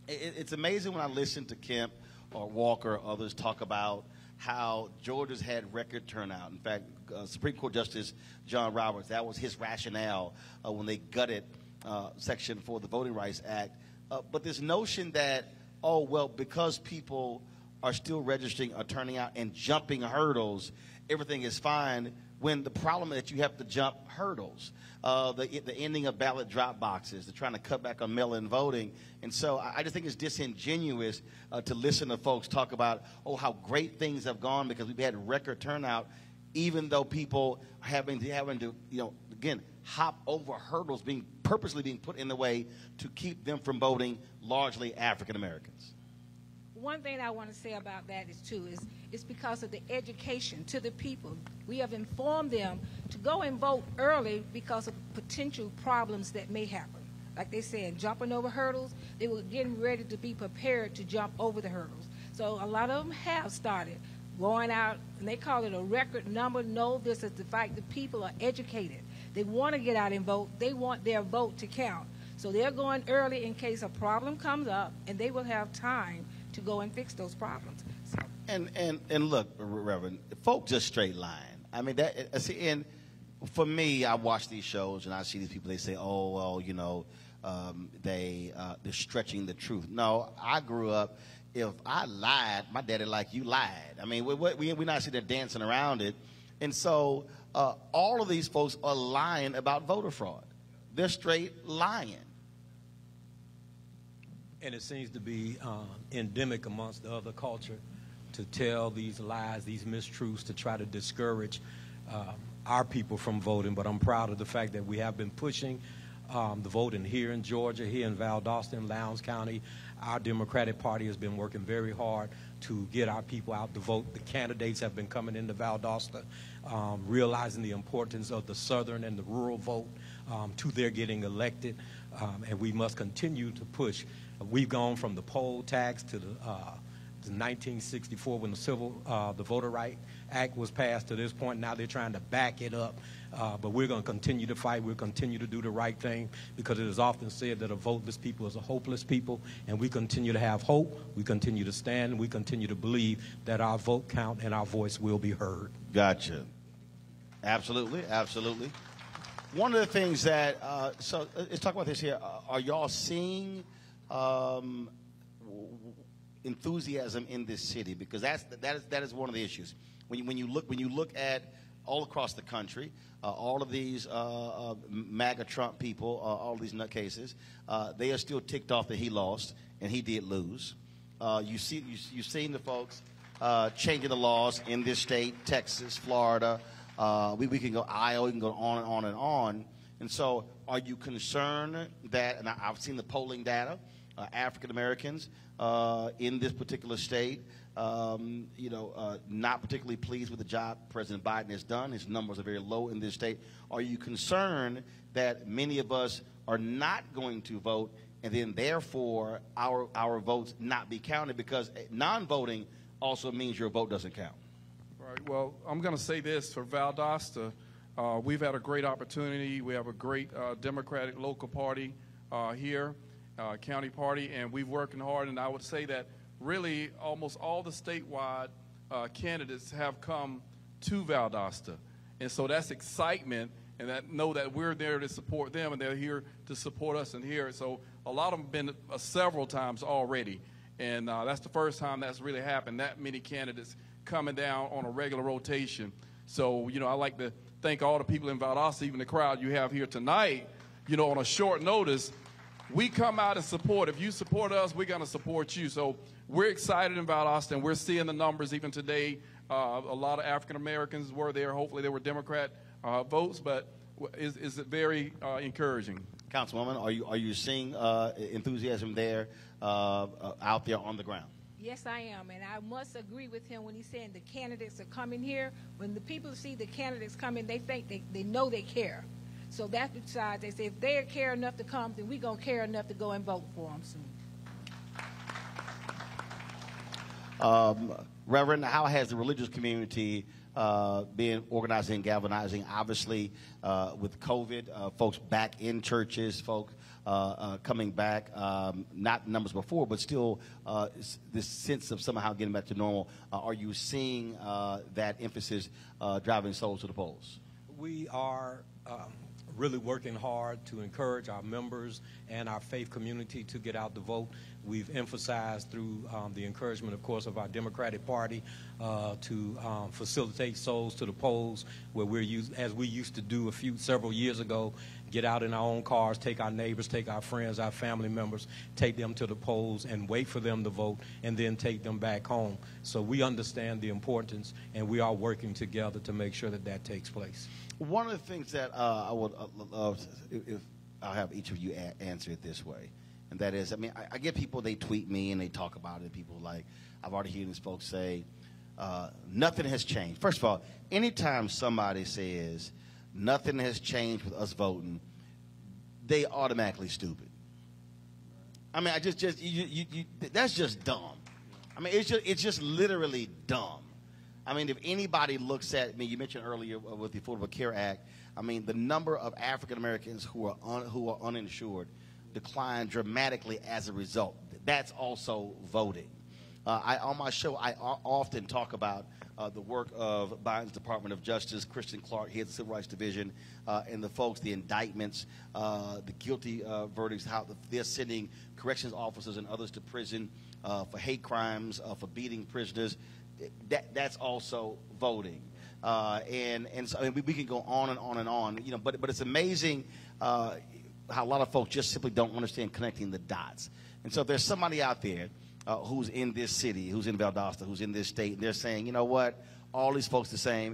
it, it's amazing when I listen to Kemp or Walker or others talk about how Georgia's had record turnout. In fact, uh, Supreme Court Justice John Roberts, that was his rationale uh, when they gutted uh, Section 4 of the Voting Rights Act. Uh, but this notion that, oh, well, because people are still registering or turning out and jumping hurdles, everything is fine when the problem is that you have to jump hurdles. Uh, the, the ending of ballot drop boxes, the trying to cut back on mail-in voting. And so I, I just think it's disingenuous uh, to listen to folks talk about, oh, how great things have gone because we've had record turnout, even though people having to, having to, you know, again, hop over hurdles being purposely being put in the way to keep them from voting largely African Americans. One thing I want to say about that is too is it's because of the education to the people. We have informed them to go and vote early because of potential problems that may happen. Like they said, jumping over hurdles, they were getting ready to be prepared to jump over the hurdles. So a lot of them have started going out, and they call it a record number. No, this is the fact that people are educated. They want to get out and vote. They want their vote to count. So they're going early in case a problem comes up, and they will have time to go and fix those problems. So, And and and look, Reverend, folk just straight lying. I mean that. uh, See, and for me, I watch these shows and I see these people. They say, "Oh, well, you know, um, they uh, they're stretching the truth." No, I grew up. If I lied, my daddy like you lied. I mean, we we we not sitting there dancing around it, and so uh, all of these folks are lying about voter fraud. They're straight lying. And it seems to be uh, endemic amongst the other culture to tell these lies, these mistruths, to try to discourage um, our people from voting. But I'm proud of the fact that we have been pushing um, the voting here in Georgia, here in Valdosta, in Lowndes County. Our Democratic Party has been working very hard to get our people out to vote. The candidates have been coming into Valdosta, um, realizing the importance of the southern and the rural vote um, to their getting elected. Um, and we must continue to push. We've gone from the poll tax to the, uh, to 1964 when the Civil, uh, the Voter Right Act was passed to this point. Now they're trying to back it up. Uh, but we're going to continue to fight. We'll continue to do the right thing because it is often said that a voteless people is a hopeless people. And we continue to have hope. We continue to stand. And we continue to believe that our vote count and our voice will be heard. Gotcha. Absolutely, absolutely. One of the things that, uh, so uh, let's talk about this here. Uh, are y'all seeing um, enthusiasm in this city? Because that's that is that is one of the issues. When you, when you look when you look at all across the country, uh, all of these uh, uh, MAGA Trump people, uh, all these nutcases, uh, they are still ticked off that he lost and he did lose. Uh, you see, you, you've seen the folks changing the laws in this state, Texas, Florida. We, we can go Iowa, we can go on and on and on. And so, are you concerned that, and I, I've seen the polling data, uh, African Americans uh, in this particular state, um, you know, uh, not particularly pleased with the job President Biden has done. His numbers are very low in this state. Are you concerned that many of us are not going to vote, and then therefore our our votes not be counted because non-voting also means your vote doesn't count? Right. Well, I'm going to say this for Valdosta. Uh, we've had a great opportunity. We have a great uh, Democratic local party uh, here, uh, county party, and we're working hard. And I would say that really almost all the statewide uh, candidates have come to Valdosta. And so that's excitement and that know that we're there to support them and they're here to support us and here. So a lot of them have been uh, several times already. And uh, that's the first time that's really happened, that many candidates coming down on a regular rotation. So, you know, I like to thank all the people in Valdosta, even the crowd you have here tonight, you know, on a short notice. We come out and support. If you support us, we're going to support you. So we're excited in Valdosta, and we're seeing the numbers even today. Uh, a lot of African Americans were there. Hopefully, they were Democrat uh, votes, but is is very uh, encouraging. Councilwoman, are you are you seeing uh, enthusiasm there uh, uh, out there on the ground? Yes, I am, and I must agree with him when he's saying the candidates are coming here. When the people see the candidates coming, they think they, they know they care. So that's besides, they say if they care enough to come, then we're gonna care enough to go and vote for them soon. Um, Reverend, how has the religious community uh, been organizing and galvanizing? Obviously, uh, with COVID, uh, folks back in churches, folks uh, uh, coming back, um, not numbers before, but still uh, s- this sense of somehow getting back to normal. Uh, are you seeing uh, that emphasis uh, driving souls to the polls? We are um, really working hard to encourage our members and our faith community to get out to vote. We've emphasized through um, the encouragement, of course, of our Democratic Party uh, to um, facilitate souls to the polls, where we're used, as we used to do a few several years ago, get out in our own cars, take our neighbors, take our friends, our family members, take them to the polls, and wait for them to vote, and then take them back home. So we understand the importance, and we are working together to make sure that that takes place. One of the things that uh, I would uh, love, if, if I'll have each of you answer it this way, and that is, I mean, I, I get people they tweet me and they talk about it. People like I've already heard these folks say, uh, nothing has changed. First of all, anytime somebody says nothing has changed with us voting, they automatically stupid. I mean, I just, just you, you, you, that's just dumb. I mean, it's just, it's just literally dumb. I mean, if anybody looks at, mean, you mentioned earlier with the Affordable Care Act, I mean, the number of African Americans who are un, who are uninsured declined dramatically as a result. That's also voting. Uh, I, on my show, I often talk about uh, the work of Biden's Department of Justice, Kristen Clarke, head of the Civil Rights Division, uh, and the folks, the indictments, uh, the guilty uh, verdicts, how they're sending corrections officers and others to prison uh, for hate crimes, for beating prisoners. That, that's also voting. and and so I mean, we, we, can go on and on and on, you know. But but it's amazing how a lot of folks just simply don't understand connecting the dots. And so if there's somebody out there uh, who's in this city, who's in Valdosta, who's in this state, and they're saying, you know what, all these folks the same.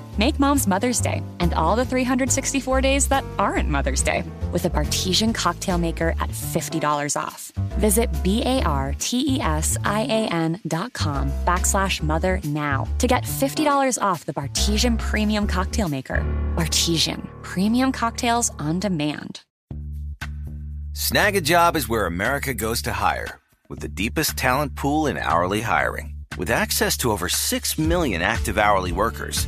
Make mom's Mother's Day and all the 364 days that aren't Mother's Day with a Bartesian cocktail maker at $50 off. Visit B-A-R-T-E-S-I-A-N dot com backslash mother now to get $50 off the Bartesian Premium Cocktail Maker. Bartesian, premium cocktails on demand. Snagajob is where America goes to hire, with the deepest talent pool in hourly hiring. With access to over 6 million active hourly workers,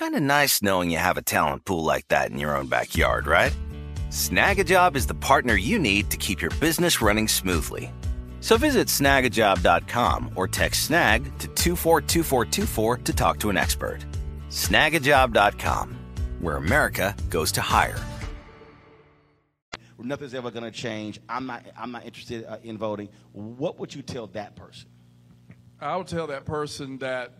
Kind of nice knowing you have a talent pool like that in your own backyard, right? Snagajob is the partner you need to keep your business running smoothly. So visit snagajob.com or text snag to 242424 to talk to an expert. Snagajob.com, where America goes to hire. Nothing's ever going to change. I'm not. I'm not interested uh, in voting. What would you tell that person? I would tell that person that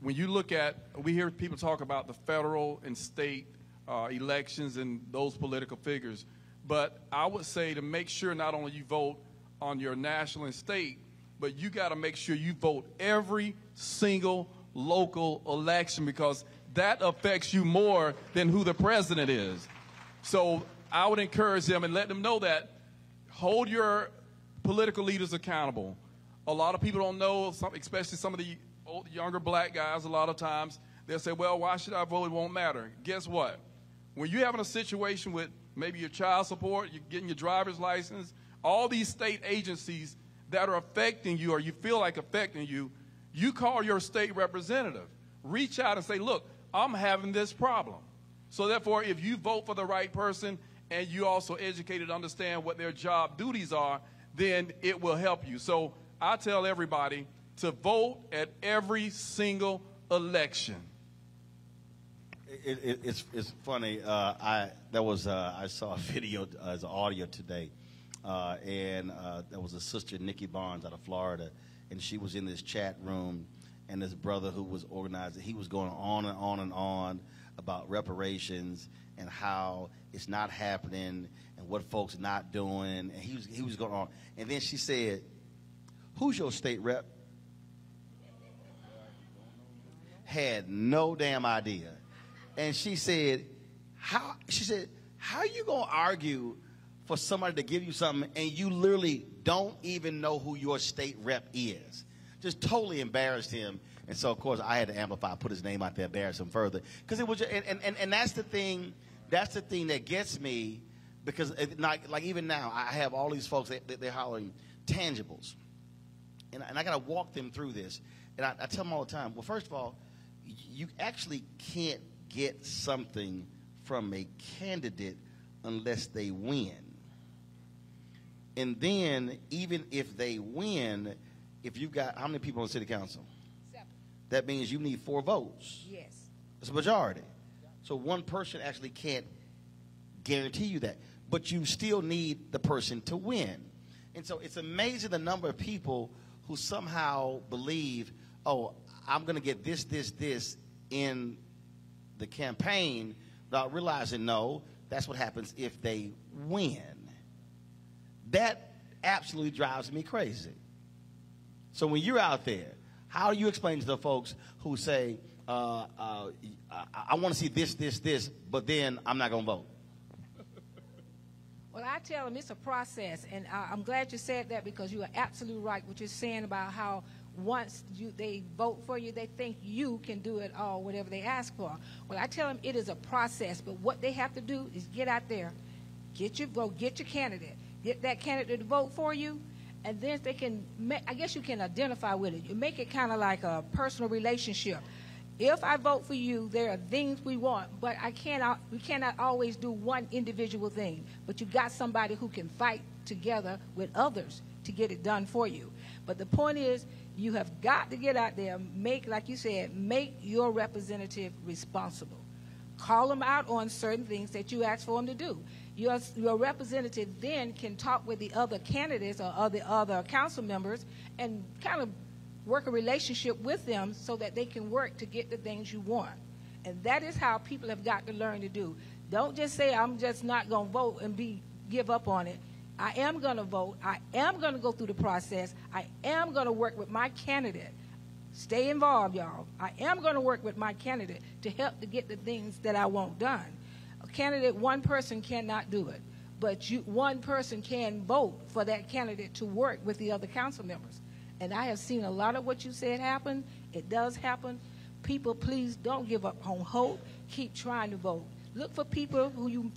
when you look at, we hear people talk about the federal and state uh, elections and those political figures, but I would say to make sure not only you vote on your national and state, but you got to make sure you vote every single local election because that affects you more than who the president is. So I would encourage them and let them know that hold your political leaders accountable. A lot of people don't know, especially some of the younger black guys, a lot of times, they'll say, well, why should I vote? It won't matter. Guess what? when you're having a situation with maybe your child support, you're getting your driver's license, all these state agencies that are affecting you or you feel like affecting you, you call your state representative. Reach out and say, look, I'm having this problem. So therefore, if you vote for the right person and you also educated understand what their job duties are, then it will help you. So I tell everybody to vote at every single election. It, it, it's it's funny. Uh, I there was uh, I saw a video uh, as audio today, uh, and uh, there was a sister Nikki Barnes out of Florida, and she was in this chat room, and this brother who was organizing, he was going on and on and on about reparations and how it's not happening and what folks are not doing, and he was he was going on, and then she said, "Who's your state rep?" Had no damn idea and she said, "How?" She said, "How are you gonna argue for somebody to give you something and you literally don't even know who your state rep is?" Just totally embarrassed him. And so, of course, I had to amplify, put his name out there, embarrass him further, because it was. Just, and, and and that's the thing. That's the thing that gets me, because it, like like even now, I have all these folks. They, they're hollering tangibles, and, and I got to walk them through this. And I, I tell them all the time. Well, first of all, you actually can't get something from a candidate unless they win. And then, even if they win, if you've got how many people on city council? Seven. That means you need four votes. Yes. It's a majority. So one person actually can't guarantee you that. But you still need the person to win. And so it's amazing the number of people who somehow believe, oh, I'm going to get this, this, this in the campaign without realizing, no, that's what happens if they win. That absolutely drives me crazy. So when you're out there, how do you explain to the folks who say, uh, uh, I, I want to see this, this, this, but then I'm not going to vote? Well, I tell them it's a process, and I, I'm glad you said that because you are absolutely right what you're saying about how once you, they vote for you, they think you can do it all, whatever they ask for. Well, I tell them it is a process, but what they have to do is get out there, get your go, get your candidate, get that candidate to vote for you, and then they can. Make, I guess you can identify with it. You make it kind of like a personal relationship. If I vote for you, there are things we want, but I cannot. We cannot always do one individual thing. But you got somebody who can fight together with others to get it done for you. But the point is, you have got to get out there, make, like you said, make your representative responsible. Call them out on certain things that you ask for them to do. Your, your representative then can talk with the other candidates or other, other council members and kind of work a relationship with them so that they can work to get the things you want. And that is how people have got to learn to do. Don't just say, I'm just not going to vote and be give up on it. I am going to vote. I am going to go through the process. I am going to work with my candidate. Stay involved, y'all. I am going to work with my candidate to help to get the things that I want done. A candidate, one person cannot do it, but you, one person can vote for that candidate to work with the other council members. And I have seen a lot of what you said happen. It does happen. People, please don't give up on hope. Keep trying to vote. Look for people who you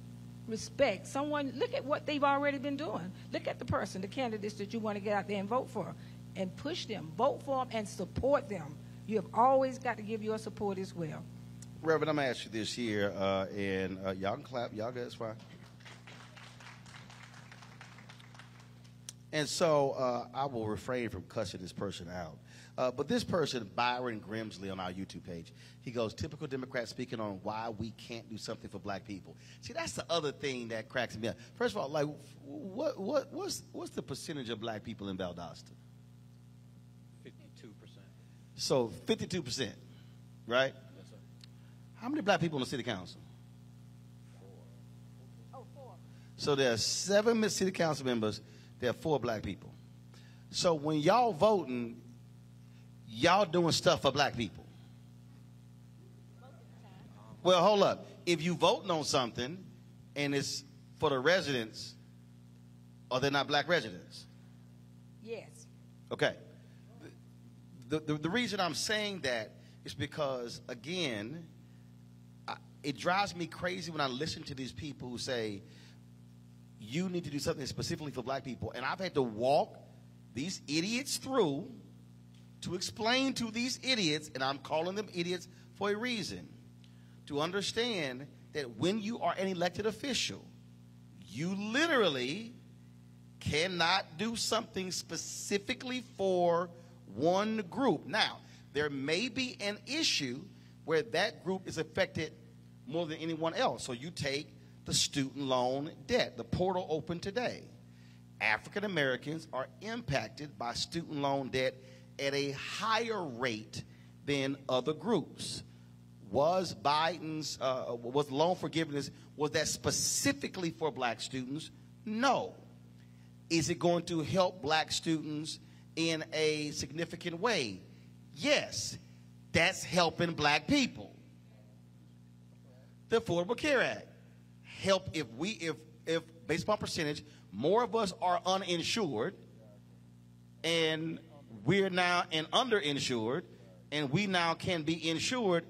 respect. Someone, look at what they've already been doing. Look at the person, the candidates that you want to get out there and vote for, and push them, vote for them, and support them. You have always got to give your support as well. Reverend, I'm going to ask you this here, uh, and uh, y'all can clap. Y'all good? It's fine. And so uh, I will refrain from cussing this person out. Uh, but this person, Byron Grimsley, on our YouTube page, he goes, typical Democrat speaking on why we can't do something for black people. See, that's the other thing that cracks me up. First of all, like, what, what, what's, what's the percentage of black people in Valdosta? 52%. So 52%, right? Yes, sir. How many black people in the city council? Four. Oh, four. So there are seven city council members. There are four black people. So when y'all voting, y'all doing stuff for black people. Well, hold up. If you voting on something and it's for the residents, are they not black residents? Yes. Okay. The, the, the reason I'm saying that is because, again, I, it drives me crazy when I listen to these people who say, you need to do something specifically for black people. And I've had to walk these idiots through to explain to these idiots, and I'm calling them idiots for a reason, to understand that when you are an elected official, you literally cannot do something specifically for one group. Now, there may be an issue where that group is affected more than anyone else. So you take the student loan debt, the portal open today. African Americans are impacted by student loan debt at a higher rate than other groups. Was Biden's uh, was loan forgiveness was that specifically for black students? No. Is it going to help black students in a significant way? Yes. That's helping black people. The Affordable Care Act help if we if if based upon percentage, more of us are uninsured and we're now and underinsured and we now can be insured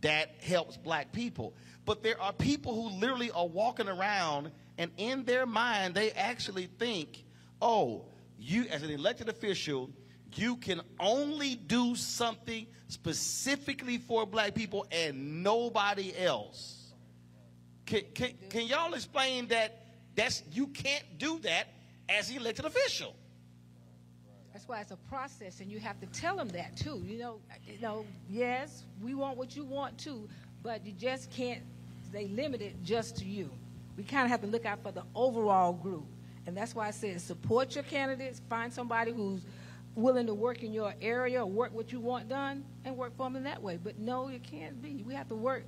that helps black people. But there are people who literally are walking around and in their mind they actually think, "Oh, you as an elected official, you can only do something specifically for black people and nobody else." Can, can, can y'all explain that that's you can't do that as an elected official? That's why it's a process, and you have to tell them that too. You know, you know, yes, we want what you want too, but you just can't. They limit it just to you. We kind of have to look out for the overall group, and that's why I said support your candidates. Find somebody who's willing to work in your area or work what you want done, and work for them in that way. But no, it can't be. We have to work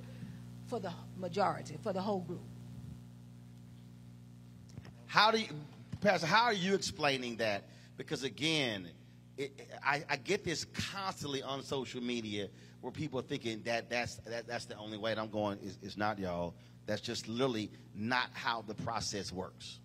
for the majority, for the whole group. How do you, Pastor? How are you explaining that? Because again, it, I, I, get this constantly on social media where people are thinking that that's that, that's the only way. And I'm going, it's, it's not, y'all. That's just literally not how the process works.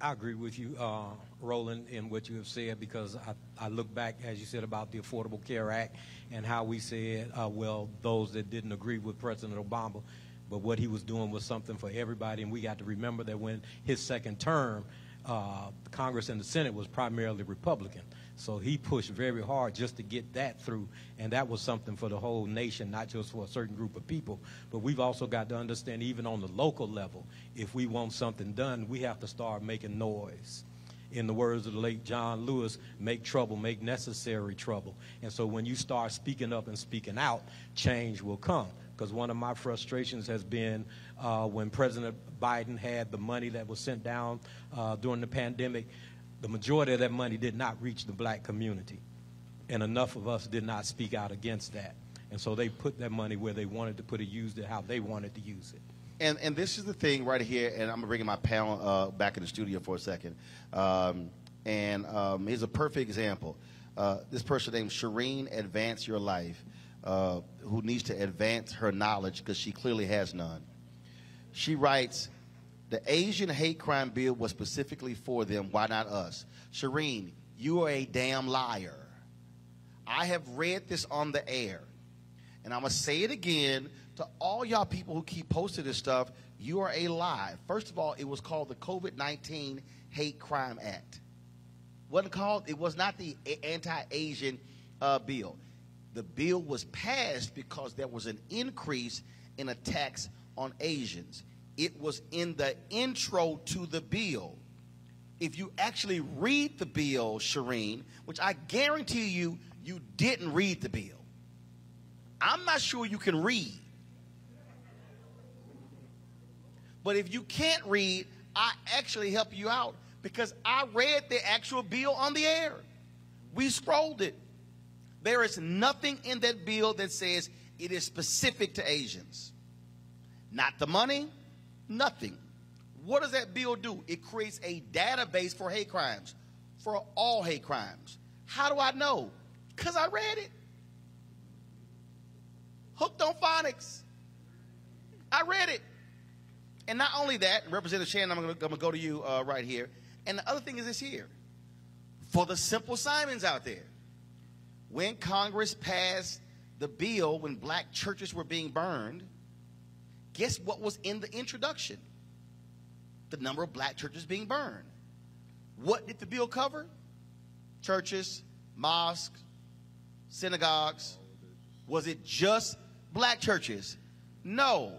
I agree with you, uh, Roland, in what you have said because I, I, look back, as you said, about the Affordable Care Act and how we said, uh, well, those that didn't agree with President Obama, but what he was doing was something for everybody. And we got to remember that when his second term, uh, Congress and the Senate was primarily Republican. So he pushed very hard just to get that through, and that was something for the whole nation, not just for a certain group of people. But we've also got to understand, even on the local level, if we want something done, we have to start making noise. In the words of the late John Lewis, make trouble, make necessary trouble. And so when you start speaking up and speaking out, change will come. Because one of my frustrations has been uh, when President Biden had the money that was sent down uh, during the pandemic the majority of that money did not reach the black community. And enough of us did not speak out against that. And so they put that money where they wanted to put it, used it how they wanted to use it. And, and this is the thing right here, and I'm bringing my panel uh, back in the studio for a second. Um, and um, here's a perfect example. Uh, this person named Shireen Advance Your Life, uh, who needs to advance her knowledge because she clearly has none. She writes, the Asian hate crime bill was specifically for them. Why not us? Shireen, you are a damn liar. I have read this on the air. And I'm going to say it again to all y'all people who keep posting this stuff. You are a lie. First of all, it was called the COVID 19 Hate Crime Act. Wasn't called, it was not the anti Asian uh, bill. The bill was passed because there was an increase in a tax on Asians it was in the intro to the bill. If you actually read the bill, Shireen, which I guarantee you, you didn't read the bill. I'm not sure you can read. But if you can't read, I actually help you out because I read the actual bill on the air. We scrolled it. There is nothing in that bill that says it is specific to Asians. Not the money, Nothing. What does that bill do? It creates a database for hate crimes, for all hate crimes. How do I know? Because I read it. Hooked on phonics. I read it. And not only that, Representative Shannon, I'm going to go to you uh, right here. And the other thing is this here. For the simple Simons out there, when Congress passed the bill when black churches were being burned, guess what was in the introduction? The number of black churches being burned. What did the bill cover? Churches, mosques, synagogues. Was it just black churches? No.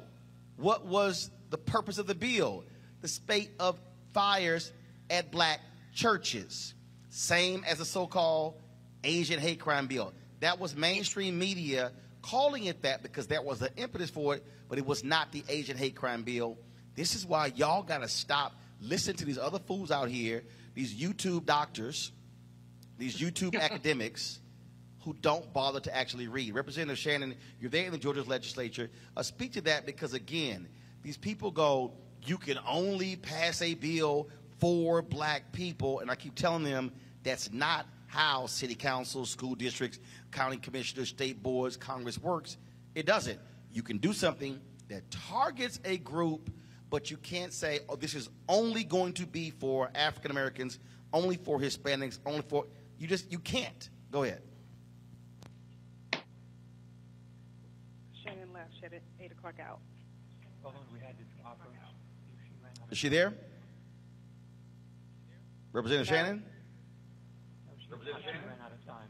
What was the purpose of the bill? The spate of fires at black churches. Same as the so called Asian hate crime bill. That was mainstream media calling it that because that was the impetus for it, but it was not the Asian hate crime bill. This is why y'all got to stop listening to these other fools out here, these YouTube doctors, these YouTube academics who don't bother to actually read. Representative Shannon, you're there in the Georgia legislature. Uh, speak to that because, again, these people go, you can only pass a bill for black people. And I keep telling them that's not how city councils, school districts, county commissioners, state boards, Congress works. It doesn't. You can do something that targets a group, but you can't say, oh, this is only going to be for African Americans, only for Hispanics, only for. You just, you can't. Go ahead. Shannon left. She had 8 o'clock out. Is she there? Representative Shannon? Representative Shannon ran out of time.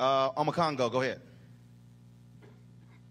Uh, Omekongo, go ahead.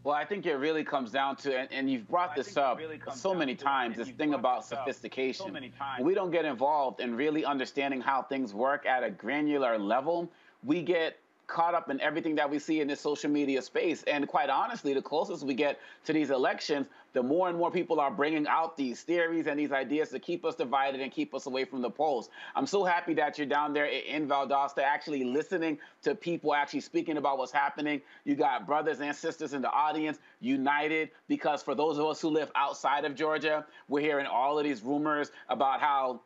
Well, I think it really comes down to, and, and you've brought this up really so many times, this thing about sophistication. So we don't get involved in really understanding how things work at a granular level. We get caught up in everything that we see in this social media space. And quite honestly, the closest we get to these elections, the more and more people are bringing out these theories and these ideas to keep us divided and keep us away from the polls. I'm so happy that you're down there in Valdosta actually listening to people actually speaking about what's happening. You got brothers and sisters in the audience united because for those of us who live outside of Georgia, we're hearing all of these rumors about how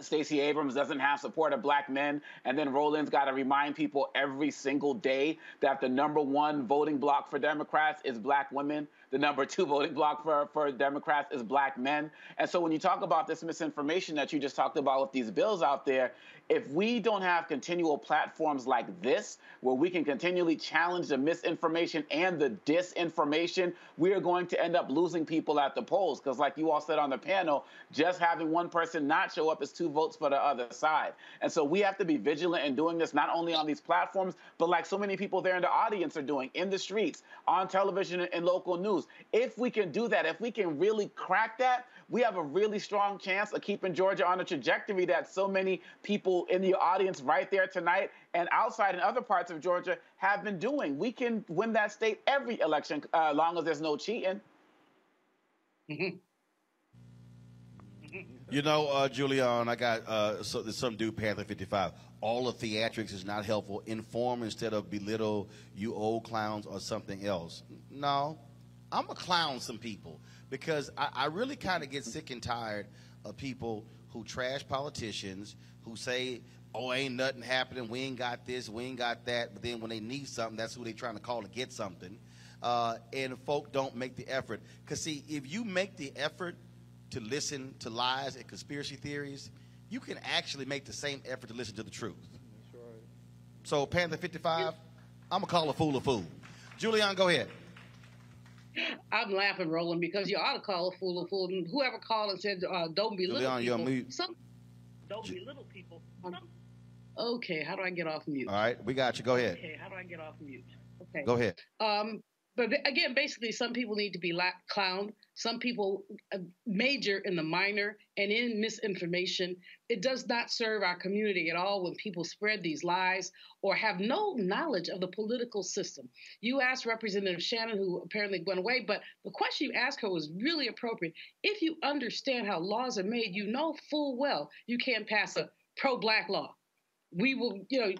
Stacey Abrams doesn't have support of black men. And then Roland's got to remind people every single day that the number one voting block for Democrats is black women. The number two voting block for, for Democrats is black men. And so when you talk about this misinformation that you just talked about with these bills out there, if we don't have continual platforms like this, where we can continually challenge the misinformation and the disinformation, we are going to end up losing people at the polls. Because, like you all said on the panel, just having one person not show up is two votes for the other side. And so we have to be vigilant in doing this, not only on these platforms, but like so many people there in the audience are doing, in the streets, on television and local news. If we can do that, if we can really crack that, we have a really strong chance of keeping Georgia on a trajectory that so many people in the audience right there tonight and outside in other parts of Georgia have been doing. We can win that state every election uh, long as there's no cheating. You know, uh, Julianne, I got uh, so, some dude Panther 55. All of theatrics is not helpful. Inform instead of belittle you old clowns or something else. No, I'm gonna clown some people because I, I really kind of get sick and tired of people who trash politicians who say, "Oh, ain't nothing happening. We ain't got this. We ain't got that." But then when they need something, that's who they trying to call to get something. Uh, and folk don't make the effort. Cause see, if you make the effort to listen to lies and conspiracy theories, you can actually make the same effort to listen to the truth. That's right. So Panther 55, I'm gonna call a fool a fool. Julianne, go ahead. I'm laughing, Roland, because you ought to call a fool a fool. And whoever called and said, uh, "Don't be little you're people," mute. some don't belittle people. Some, okay, how do I get off mute? All right, we got you. Go ahead. Okay, how do I get off mute? Okay. Go ahead. Um, but again, basically, some people need to be la- clowned. Some people uh, major in the minor and in misinformation. It does not serve our community at all when people spread these lies or have no knowledge of the political system. You asked Representative Shannon, who apparently went away, but the question you asked her was really appropriate. If you understand how laws are made, you know full well you can't pass a pro black law we will, you know,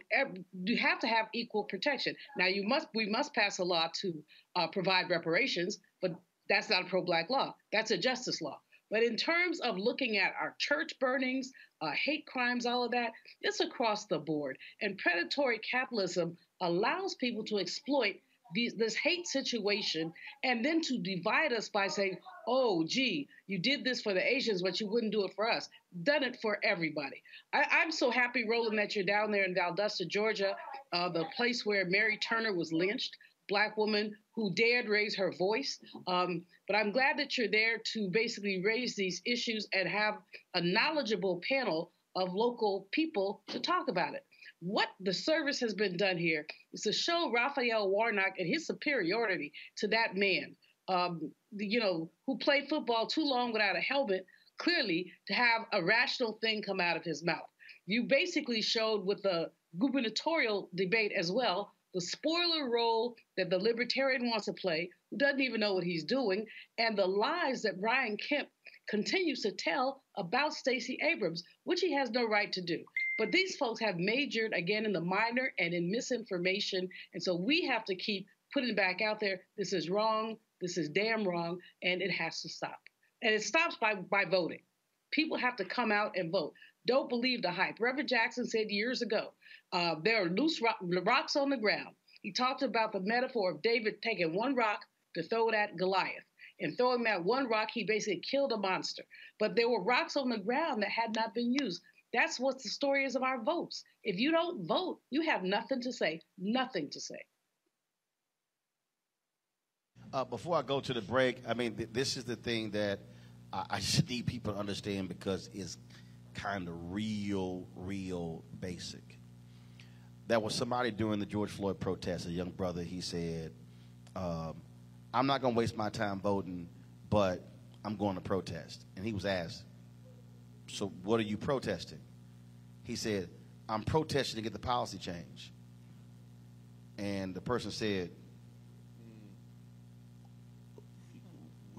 you have to have equal protection. Now, you must, we must pass a law to uh, provide reparations, but that's not a pro-black law. That's a justice law. But in terms of looking at our church burnings, uh, hate crimes, all of that, it's across the board. And predatory capitalism allows people to exploit these, this hate situation and then to divide us by saying, oh, gee, you did this for the Asians, but you wouldn't do it for us. Done it for everybody. I, am so happy, Roland, that you're down there in Valdosta, Georgia, uh, the place where Mary Turner was lynched, black woman who dared raise her voice. Um, but I'm glad that you're there to basically raise these issues and have a knowledgeable panel of local people to talk about it. What the service has been done here is to show Raphael Warnock and his superiority to that man, um, you know, who played football too long without a helmet, clearly to have a rational thing come out of his mouth. You basically showed with the gubernatorial debate as well the spoiler role that the libertarian wants to play, who doesn't even know what he's doing, and the lies that Brian Kemp continues to tell about Stacey Abrams, which he has no right to do. But these folks have majored again in the minor and in misinformation. And so we have to keep putting back out there this is wrong, this is damn wrong, and it has to stop. And it stops by, by voting. People have to come out and vote. Don't believe the hype. Reverend Jackson said years ago uh, there are loose rock, rocks on the ground. He talked about the metaphor of David taking one rock to throw it at Goliath. And throwing that one rock, he basically killed a monster. But there were rocks on the ground that had not been used. That's what the story is of our votes. If you don't vote, you have nothing to say, nothing to say. Uh, before I go to the break, I mean, th- this is the thing that I, I just need people to understand because it's kind of real, real basic. There was somebody during the George Floyd protest, a young brother, he said, um, I'm not going to waste my time voting, but I'm going to protest. And he was asked, So what are you protesting? He said, I'm protesting to get the policy change. And the person said,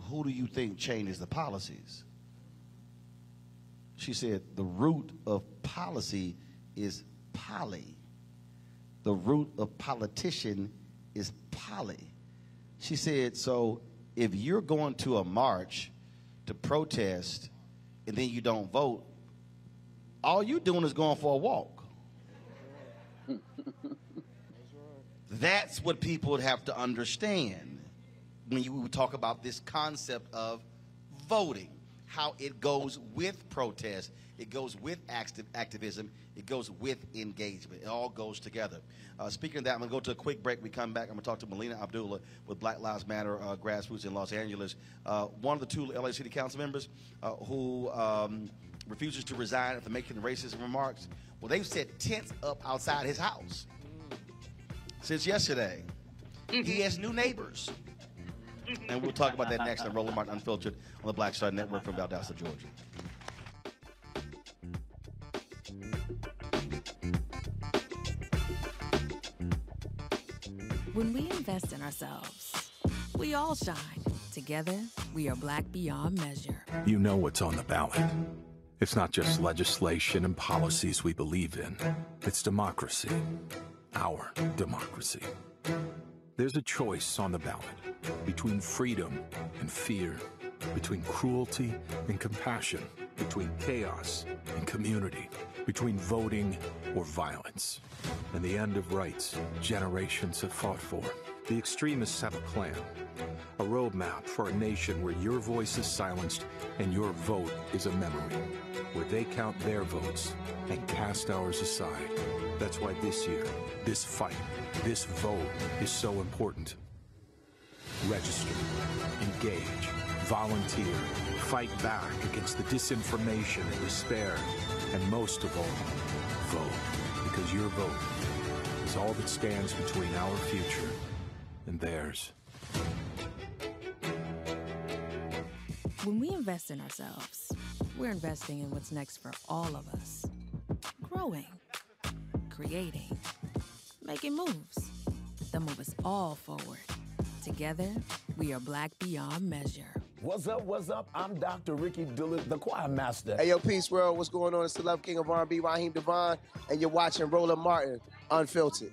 Who do you think changes the policies? She said, The root of policy is poly. The root of politician is poly. She said, So if you're going to a march to protest and then you don't vote, all you're doing is going for a walk. That's what people would have to understand when you talk about this concept of voting, how it goes with protest, it goes with active activism, it goes with engagement. It all goes together. Uh, speaking of that, I'm going to go to a quick break. We come back. I'm going to talk to Melina Abdullah with Black Lives Matter uh, grassroots in Los Angeles. Uh, one of the two LA City Council members uh, who um, refuses to resign after making racist remarks. Well, they've set tents up outside his house since yesterday. He has new neighbors. And we'll talk about that next on Roland Martin Unfiltered on the Black Star Network from Valdosta, Georgia. When we invest in ourselves, we all shine. Together, we are black beyond measure. You know what's on the ballot. It's not just legislation and policies we believe in, it's democracy. Our democracy. There's a choice on the ballot between freedom and fear, between cruelty and compassion, between chaos and community, between voting or violence. And the end of rights generations have fought for. The extremists have a plan, a roadmap for a nation where your voice is silenced and your vote is a memory, where they count their votes and cast ours aside. That's why this year, this fight, this vote is so important. Register, engage, volunteer, fight back against the disinformation and despair, and most of all, vote. Because your vote is all that stands between our future and theirs. When we invest in ourselves, we're investing in what's next for all of us. Growing, creating, making moves that move us all forward. Together, we are black beyond measure. What's up? What's up? I'm Dr. Ricky Dillard, the choir master. Hey, yo, Peace World. What's going on? It's the Love King of R&B, Raheem DeVaughn, and you're watching Roland Martin, Unfiltered.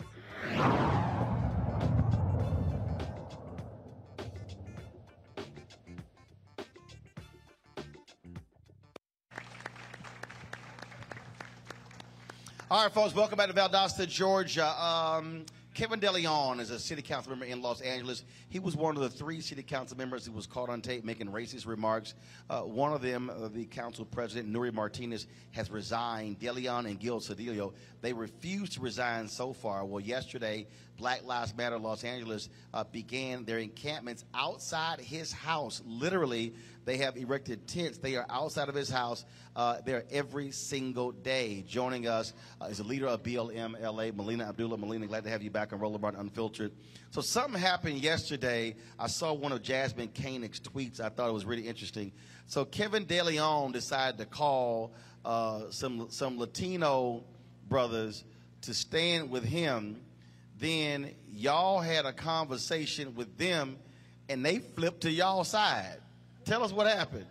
All right, folks, welcome back to Valdosta, Georgia. Um, Kevin DeLeon is a city council member in Los Angeles. He was one of the three city council members who was caught on tape making racist remarks. Uh, one of them, uh, the council president, Nury Martinez, has resigned. DeLeon and Gil Cedillo, they refused to resign so far. Well, yesterday, Black Lives Matter Los Angeles uh, began their encampments outside his house. Literally, they have erected tents. They are outside of his house. Uh, there every single day. Joining us uh, is the leader of BLM LA, Melina Abdullah. Melina, glad to have you back on Roller Unfiltered. So something happened yesterday. I saw one of Jasmyne Cannick's tweets. I thought it was really interesting. So Kevin DeLeon decided to call uh, some some Latino brothers to stand with him. Then y'all had a conversation with them, and they flipped to y'all side. Tell us what happened.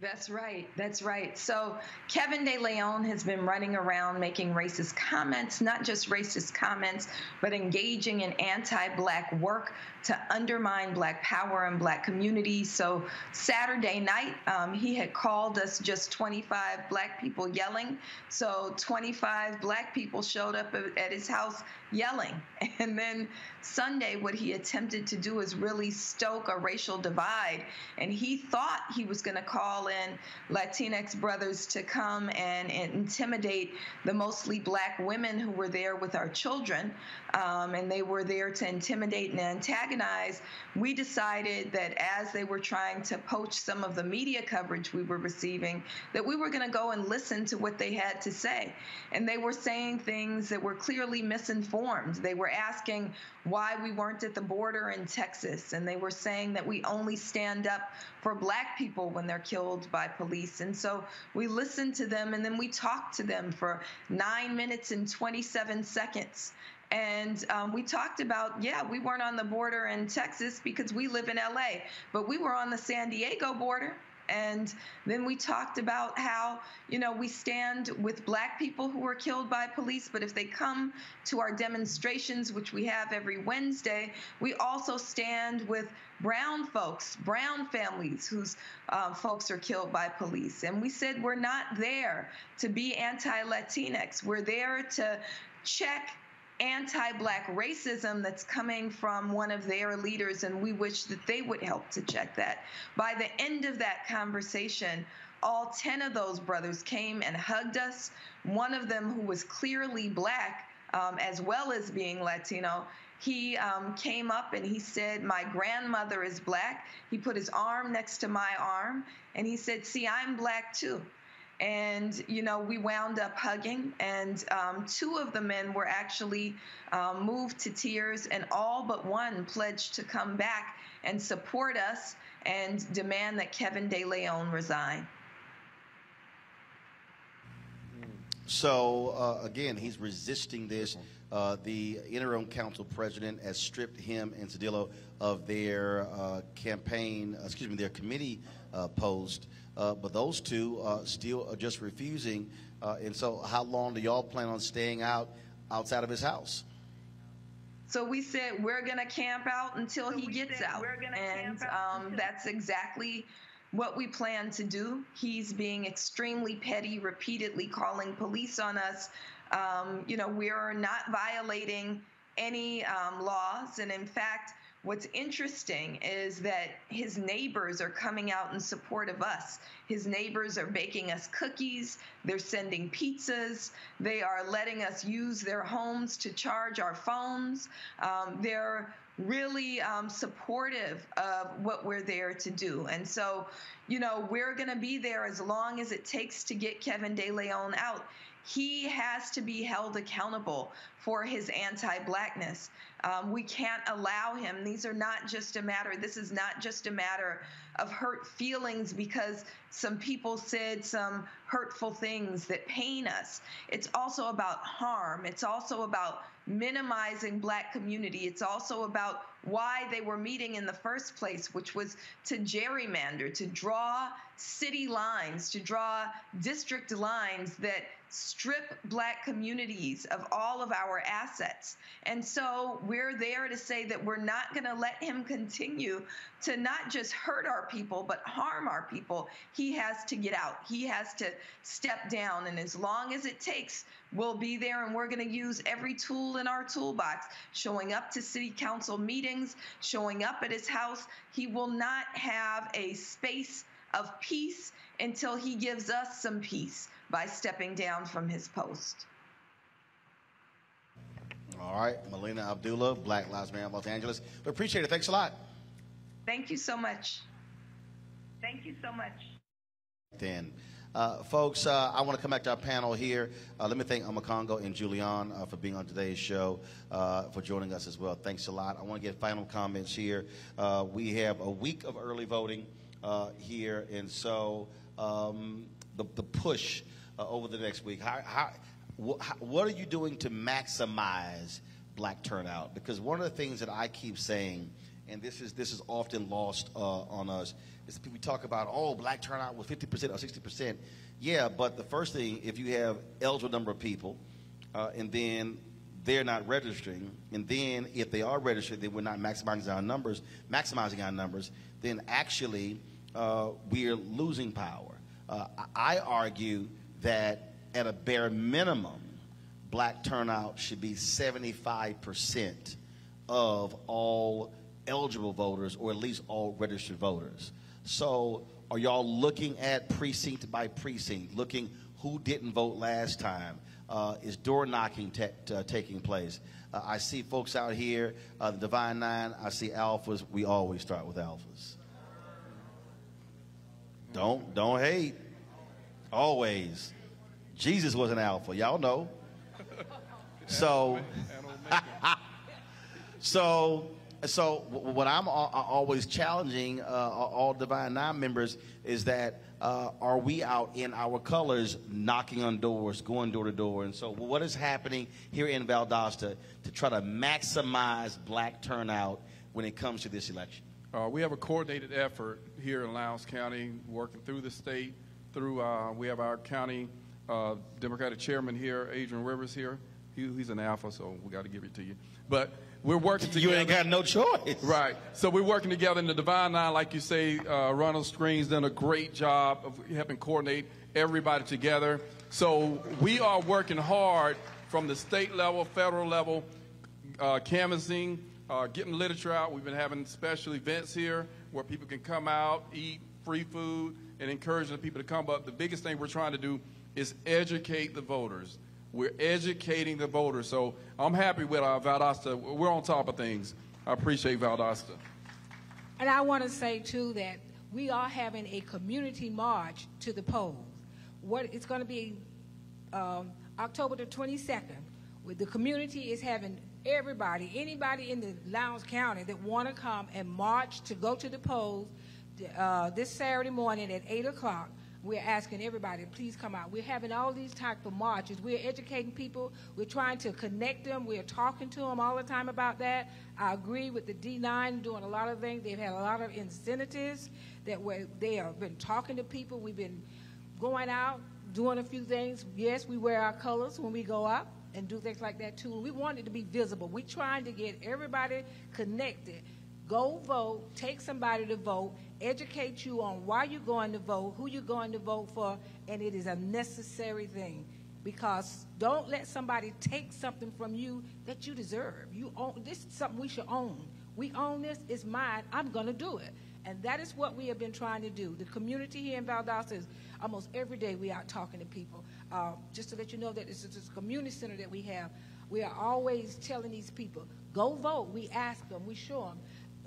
That's right. That's right. So Kevin De Leon has been running around making racist comments, not just racist comments, but engaging in anti-black work to undermine black power and black communities. So Saturday night, um, he had called us just 25 black people yelling. So 25 black people showed up at his house yelling. And then Sunday, what he attempted to do is really stoke a racial divide. And he thought he was going to call in Latinx brothers to come and, and intimidate the mostly black women who were there with our children, um, and they were there to intimidate and antagonize, we decided that as they were trying to poach some of the media coverage we were receiving, that we were going to go and listen to what they had to say. And they were saying things that were clearly misinformed. They were asking why we weren't at the border in Texas, and they were saying that we only stand up for black people when they're killed by police. And so we listened to them and then we talked to them for nine minutes and 27 seconds. And um, we talked about, yeah, we weren't on the border in Texas because we live in LA, but we were on the San Diego border. And then we talked about how, you know, we stand with black people who were killed by police, but if they come to our demonstrations, which we have every Wednesday, we also stand with brown folks, brown families whose uh, folks are killed by police. And we said we're not there to be anti Latinx, we're there to check anti black racism that's coming from one of their leaders, and we wish that they would help to check that. By the end of that conversation, all 10 of those brothers came and hugged us. One of them, who was clearly black, um, as well as being Latino, he um, came up and he said, My grandmother is black. He put his arm next to my arm and he said, See, I'm black too and you know we wound up hugging and um, two of the men were actually um, moved to tears and all but one pledged to come back and support us and demand that kevin de leon resign. So uh, again he's resisting this. Uh, the interim council president has stripped him and Cedillo of their uh, campaign, excuse me, their committee uh, post. Uh, but those two uh, still are just refusing. Uh, and so, how long do y'all plan on staying out outside of his house? So we said we're going to camp out until so he gets out. and um, that's exactly what we plan to do. He's being extremely petty, repeatedly calling police on us. Um, you know, we're not violating any um, laws. And in fact, What's interesting is that his neighbors are coming out in support of us. His neighbors are baking us cookies, they're sending pizzas, they are letting us use their homes to charge our phones. Um, they're really um, supportive of what we're there to do. And so, you know, we're going to be there as long as it takes to get Kevin De Leon out he has to be held accountable for his anti blackness. Um, we can't allow him. These are not just a matter, this is not just a matter of hurt feelings because some people said some hurtful things that pain us. It's also about harm. It's also about minimizing black community. It's also about why they were meeting in the first place, which was to gerrymander, to draw city lines, to draw district lines that strip black communities of all of our assets. And so we're there to say that we're not going to let him continue to not just hurt our people, but harm our people. He has to get out. He has to step down. And as long as it takes, we'll be there and we're going to use every tool in our toolbox, showing up to city council meetings, showing up at his house. He will not have a space of peace until he gives us some peace by stepping down from his post. All right, Melina Abdullah, Black Lives Matter Los Angeles. We appreciate it. Thanks a lot. Thank you so much. Thank you so much. Then. Uh, folks, uh, I want to come back to our panel here. Uh, let me thank Omekongo and Julianne uh, for being on today's show, uh, for joining us as well. Thanks a lot. I want to get final comments here. Uh, we have a week of early voting here, and so um, the, the push over the next week, how, how, wh- what are you doing to maximize black turnout? Because one of the things that I keep saying, and this is, this is often lost on us, is we talk about, oh, black turnout was 50% or 60%. Yeah, but the first thing, if you have eligible number of people, uh, and then they're not registering, and then if they are registered, then we're not maximizing our numbers, maximizing our numbers, then actually uh, we're losing power. Uh, I argue that at a bare minimum, black turnout should be 75% of all eligible voters, or at least all registered voters. So Are y'all looking at precinct by precinct, looking who didn't vote last time? Uh, is door knocking uh, taking place? Uh, I see folks out here, uh, the Divine Nine. I see alphas. We always start with alphas. Don't don't hate. Always. Jesus was an alpha. Y'all know. So, so, so what I'm always challenging uh, all Divine Nine members is that uh, are we out in our colors, knocking on doors, going door to door? And so, what is happening here in Valdosta to try to maximize black turnout when it comes to this election? Uh, we have a coordinated effort here in Lowndes County, working through the state. Through uh, we have our county uh, Democratic chairman here, Adrian Rivers here. He, he's an alpha, so we got to give it to you. But we're working together. You ain't got no choice. Right. So we're working together in the Divine Nine, like you say. Uh, Ronald Screen's done a great job of helping coordinate everybody together. So we are working hard from the state level, federal level, uh, canvassing, uh, getting literature out. We've been having special events here where people can come out, eat free food, and encouraging the people to come. But the biggest thing we're trying to do is educate the voters. We're educating the voters. So I'm happy with our Valdosta. We're on top of things. I appreciate Valdosta. And I want to say, too, that we are having a community march to the polls. What it's going to be um, October the 22nd. With the community is having everybody, anybody in the Lowndes County that want to come and march to go to the polls uh, this Saturday morning at 8 o'clock we're asking everybody, please come out. We're having all these type of marches. We're educating people. We're trying to connect them. We're talking to them all the time about that. I agree with the D9 doing a lot of things. They've had a lot of incentives that where they have been talking to people. We've been going out, doing a few things. Yes, we wear our colors when we go out and do things like that too. We want it to be visible. We're trying to get everybody connected. Go vote, take somebody to vote, educate you on why you're going to vote, who you're going to vote for, and it is a necessary thing. Because don't let somebody take something from you that you deserve. You own this is something we should own. We own this, it's mine, I'm gonna do it. And that is what we have been trying to do. The community here in Valdosta is almost every day we are talking to people. Uh, just to let you know that this is this community center that we have. We are always telling these people, go vote. We ask them, we show them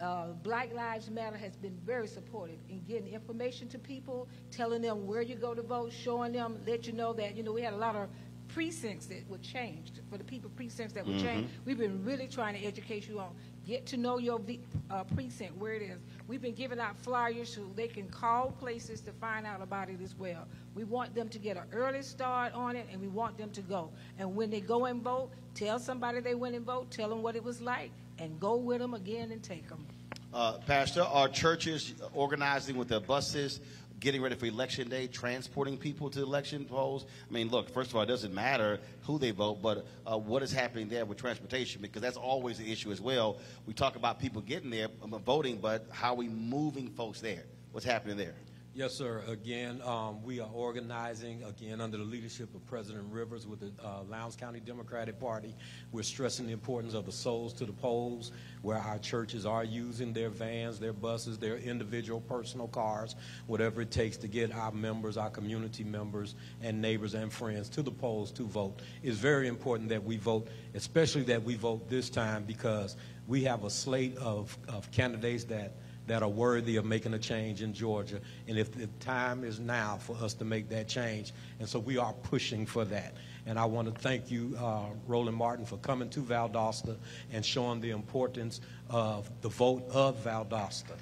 uh, Black Lives Matter has been very supportive in getting information to people, telling them where you go to vote, showing them, let you know that, you know, we had a lot of precincts that were changed, for the people precincts that were mm-hmm. changed. We've been really trying to educate you on get to know your uh, precinct, where it is. We've been giving out flyers so they can call places to find out about it as well. We want them to get an early start on it, and we want them to go. And when they go and vote, tell somebody they went and vote, tell them what it was like, and go with them again and take them. Uh, Pastor, are churches organizing with their buses, getting ready for election day, transporting people to election polls? I mean, look, first of all, it doesn't matter who they vote, but uh, what is happening there with transportation? Because that's always the issue as well. We talk about people getting there, um, voting, but how are we moving folks there? What's happening there? Yes, sir. Again, um, we are organizing, again, under the leadership of President Rivers with the uh, Lowndes County Democratic Party. We're stressing the importance of the souls to the polls, where our churches are using their vans, their buses, their individual personal cars, whatever it takes to get our members, our community members, and neighbors and friends to the polls to vote. It's very important that we vote, especially that we vote this time because we have a slate of, of candidates that that are worthy of making a change in Georgia. And if the time is now for us to make that change, and so we are pushing for that. And I want to thank you, uh, Roland Martin, for coming to Valdosta and showing the importance of the vote of Valdosta.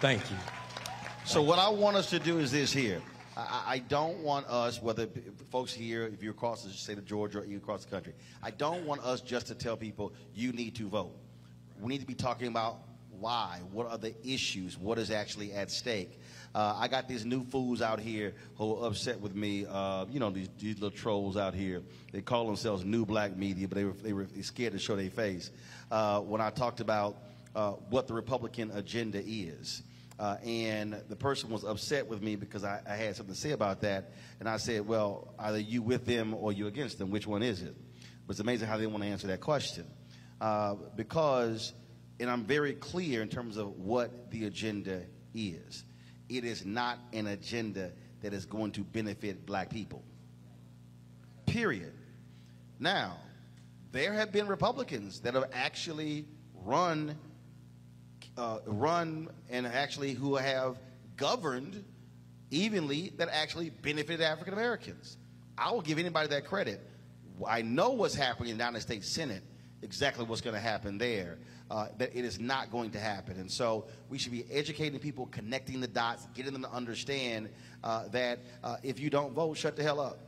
Thank you. So what I want us to do is this here. I, I don't want us, whether folks here, if you're across the state of Georgia or you across the country, I don't want us just to tell people you need to vote. We need to be talking about why? What are the issues? What is actually at stake? Uh, I got these new fools out here who are upset with me. Uh, you know, these, these, little trolls out here. They call themselves new black media, but they were, they were scared to show their face. Uh, when I talked about uh, what the Republican agenda is. Uh, and the person was upset with me because I, I, had something to say about that. And I said, well, either you with them or you against them. Which one is it? But it's amazing how they want to answer that question. Uh, because and I'm very clear in terms of what the agenda is. it is not an agenda that is going to benefit black people. Period. Now, there have been Republicans that have actually run, uh, run, and actually who have governed evenly that actually benefited African Americans. I will give anybody that credit. I know what's happening down in the state Senate, exactly what's going to happen there. Uh, that it is not going to happen. And so we should be educating people, connecting the dots, getting them to understand uh, that uh, if you don't vote, shut the hell up.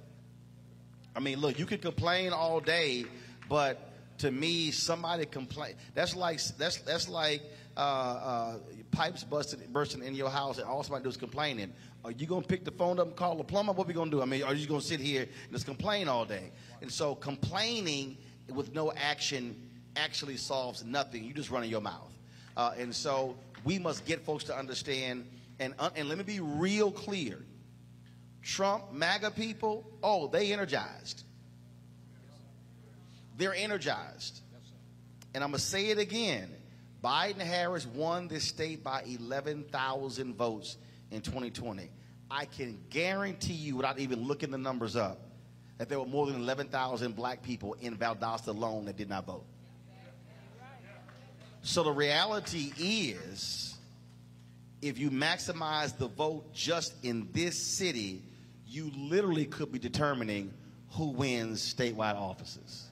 I mean, look, you can complain all day, but to me, somebody complain. That's like that's that's like uh, uh, pipes busted bursting in your house, and all somebody do is complaining. Are you gonna pick the phone up and call the plumber? What we gonna do? I mean, are you gonna sit here and just complain all day? And so, complaining with no action actually solves nothing. You just running your mouth. Uh, and so, we must get folks to understand. And uh, and let me be real clear. Trump, MAGA people, oh, they energized. They're energized. And I'm going to say it again. Biden Harris won this state by 11,000 votes in 2020. I can guarantee you, without even looking the numbers up, that there were more than 11,000 black people in Valdosta alone that did not vote. So the reality is, if you maximize the vote just in this city, you literally could be determining who wins statewide offices.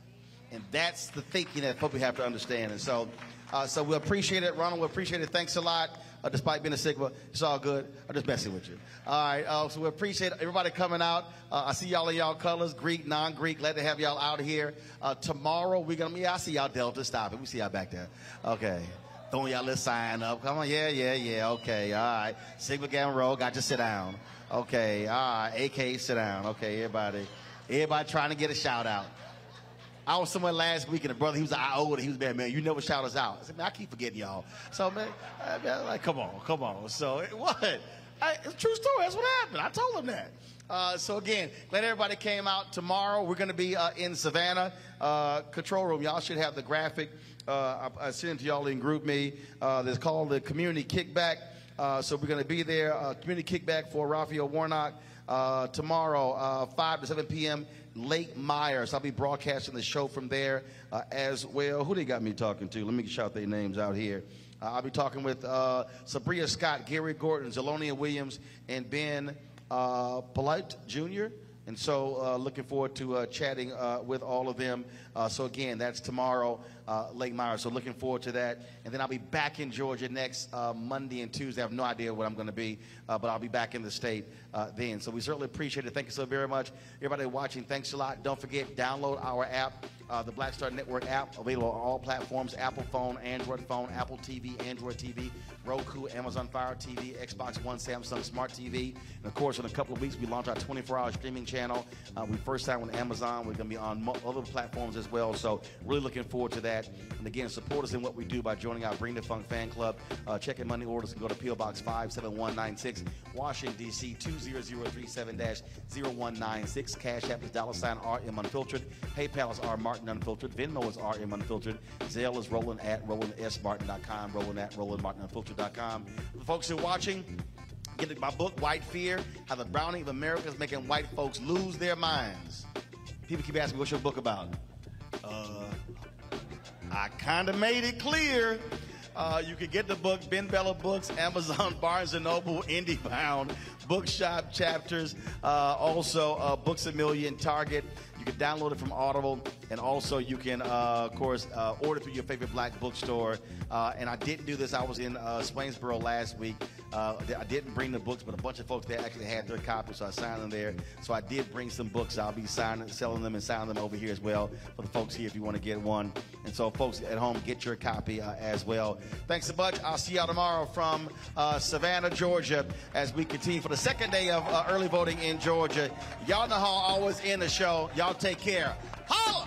And that's the thinking that folks have to understand. And so, uh, so we appreciate it, Ronald. We appreciate it. Thanks a lot. Uh, despite being a Sigma, it's all good. I'm just messing with you. All right. Uh, so we appreciate everybody coming out. Uh, I see y'all in y'all colors, Greek, non-Greek. Glad to have y'all out here. Uh, tomorrow we're gonna. Yeah, I see y'all Delta. Stop it. We see y'all back there. Okay. Throwing y'all little sign up. Come on. Yeah, yeah, yeah. Okay. All right. Sigma Gamma Rho. Got to sit down. Okay. All right. AK, sit down. Okay. Everybody. Everybody trying to get a shout out. I was somewhere last week and a brother, he was I owed He was bad, man, you never shout us out. I said, man, I keep forgetting y'all. So, man, I, man like, come on, come on. So, what? I, it's true story. That's what happened. I told him that. Uh, so again, glad everybody came out. Tomorrow we're going to be uh, in Savannah uh, control room. Y'all should have the graphic. Uh, I, I sent to y'all in GroupMe. Uh, that's called the community kickback. Uh, so we're going to be there. community kickback for Raphael Warnock tomorrow, 5 to 7 p.m. Lake Myers. I'll be broadcasting the show from there uh, as well. Who they got me talking to? Let me shout their names out here. Uh, I'll be talking with uh, Sabria Scott, Gary Gordon, Zelonia Williams, and Ben uh, Polite Jr. And so, uh, looking forward to uh, chatting uh, with all of them. Uh, so, again, that's tomorrow, uh, Lake Myers. So, looking forward to that. And then I'll be back in Georgia next uh, Monday and Tuesday. I have no idea what I'm going to be, but I'll be back in the state then. So, we certainly appreciate it. Thank you so very much. Everybody watching, thanks a lot. Don't forget, download our app uh, the Black Star Network app, available on all platforms Apple phone, Android phone, Apple TV, Android TV, Roku, Amazon Fire TV, Xbox One, Samsung Smart TV. And of course, in a couple of weeks, we launch our 24 hour streaming channel. Uh, we first time with Amazon. We're going to be on mo- other platforms as well. So, really looking forward to that. And again, support us in what we do by joining our Bring the Funk fan club. Uh, checking money orders and go to PO Box 57196, Washington, D.C. 20037 0196. Cash App is dollar sign RM Unfiltered. PayPal is R Martin. Martin Unfiltered. Venmo is RM Unfiltered. Zelle is Roland at RolandSMartin.com. Roland at RolandMartinUnfiltered.com. The folks who are watching, get my book, White Fear How the Browning of America is Making White Folks Lose Their Minds. People keep asking me, what's your book about? Uh, I kind of made it clear. Uh, you can get the book, BenBella Books, Amazon, Barnes & Noble, IndieBound, Bookshop Chapters, uh, also uh, Books A Million, Target. You can download it from Audible, and also you can, uh, of course, uh, order through your favorite black bookstore. Uh, and I didn't do this. I was in uh, Swainsboro last week. Uh, I didn't bring the books, but a bunch of folks there actually had their copies, so I signed them there. So I did bring some books. I'll be signing, selling them, and signing them over here as well for the folks here if you want to get one. And so, folks at home, get your copy uh, as well. Thanks so much. I'll see y'all tomorrow from Savannah, Georgia, as we continue for the second day of early voting in Georgia. Y'all know how always end the show. Y'all take care. Holla!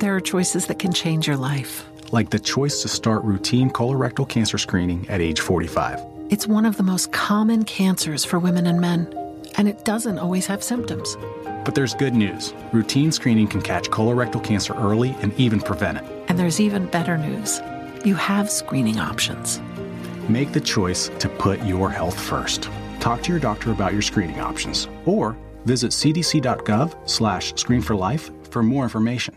There are choices that can change your life. Like the choice to start routine colorectal cancer screening at age 45. It's one of the most common cancers for women and men, and it doesn't always have symptoms. But there's good news. Routine screening can catch colorectal cancer early and even prevent it. And there's even better news. You have screening options. Make the choice to put your health first. Talk to your doctor about your screening options or visit cdc.gov/screen for life for more information.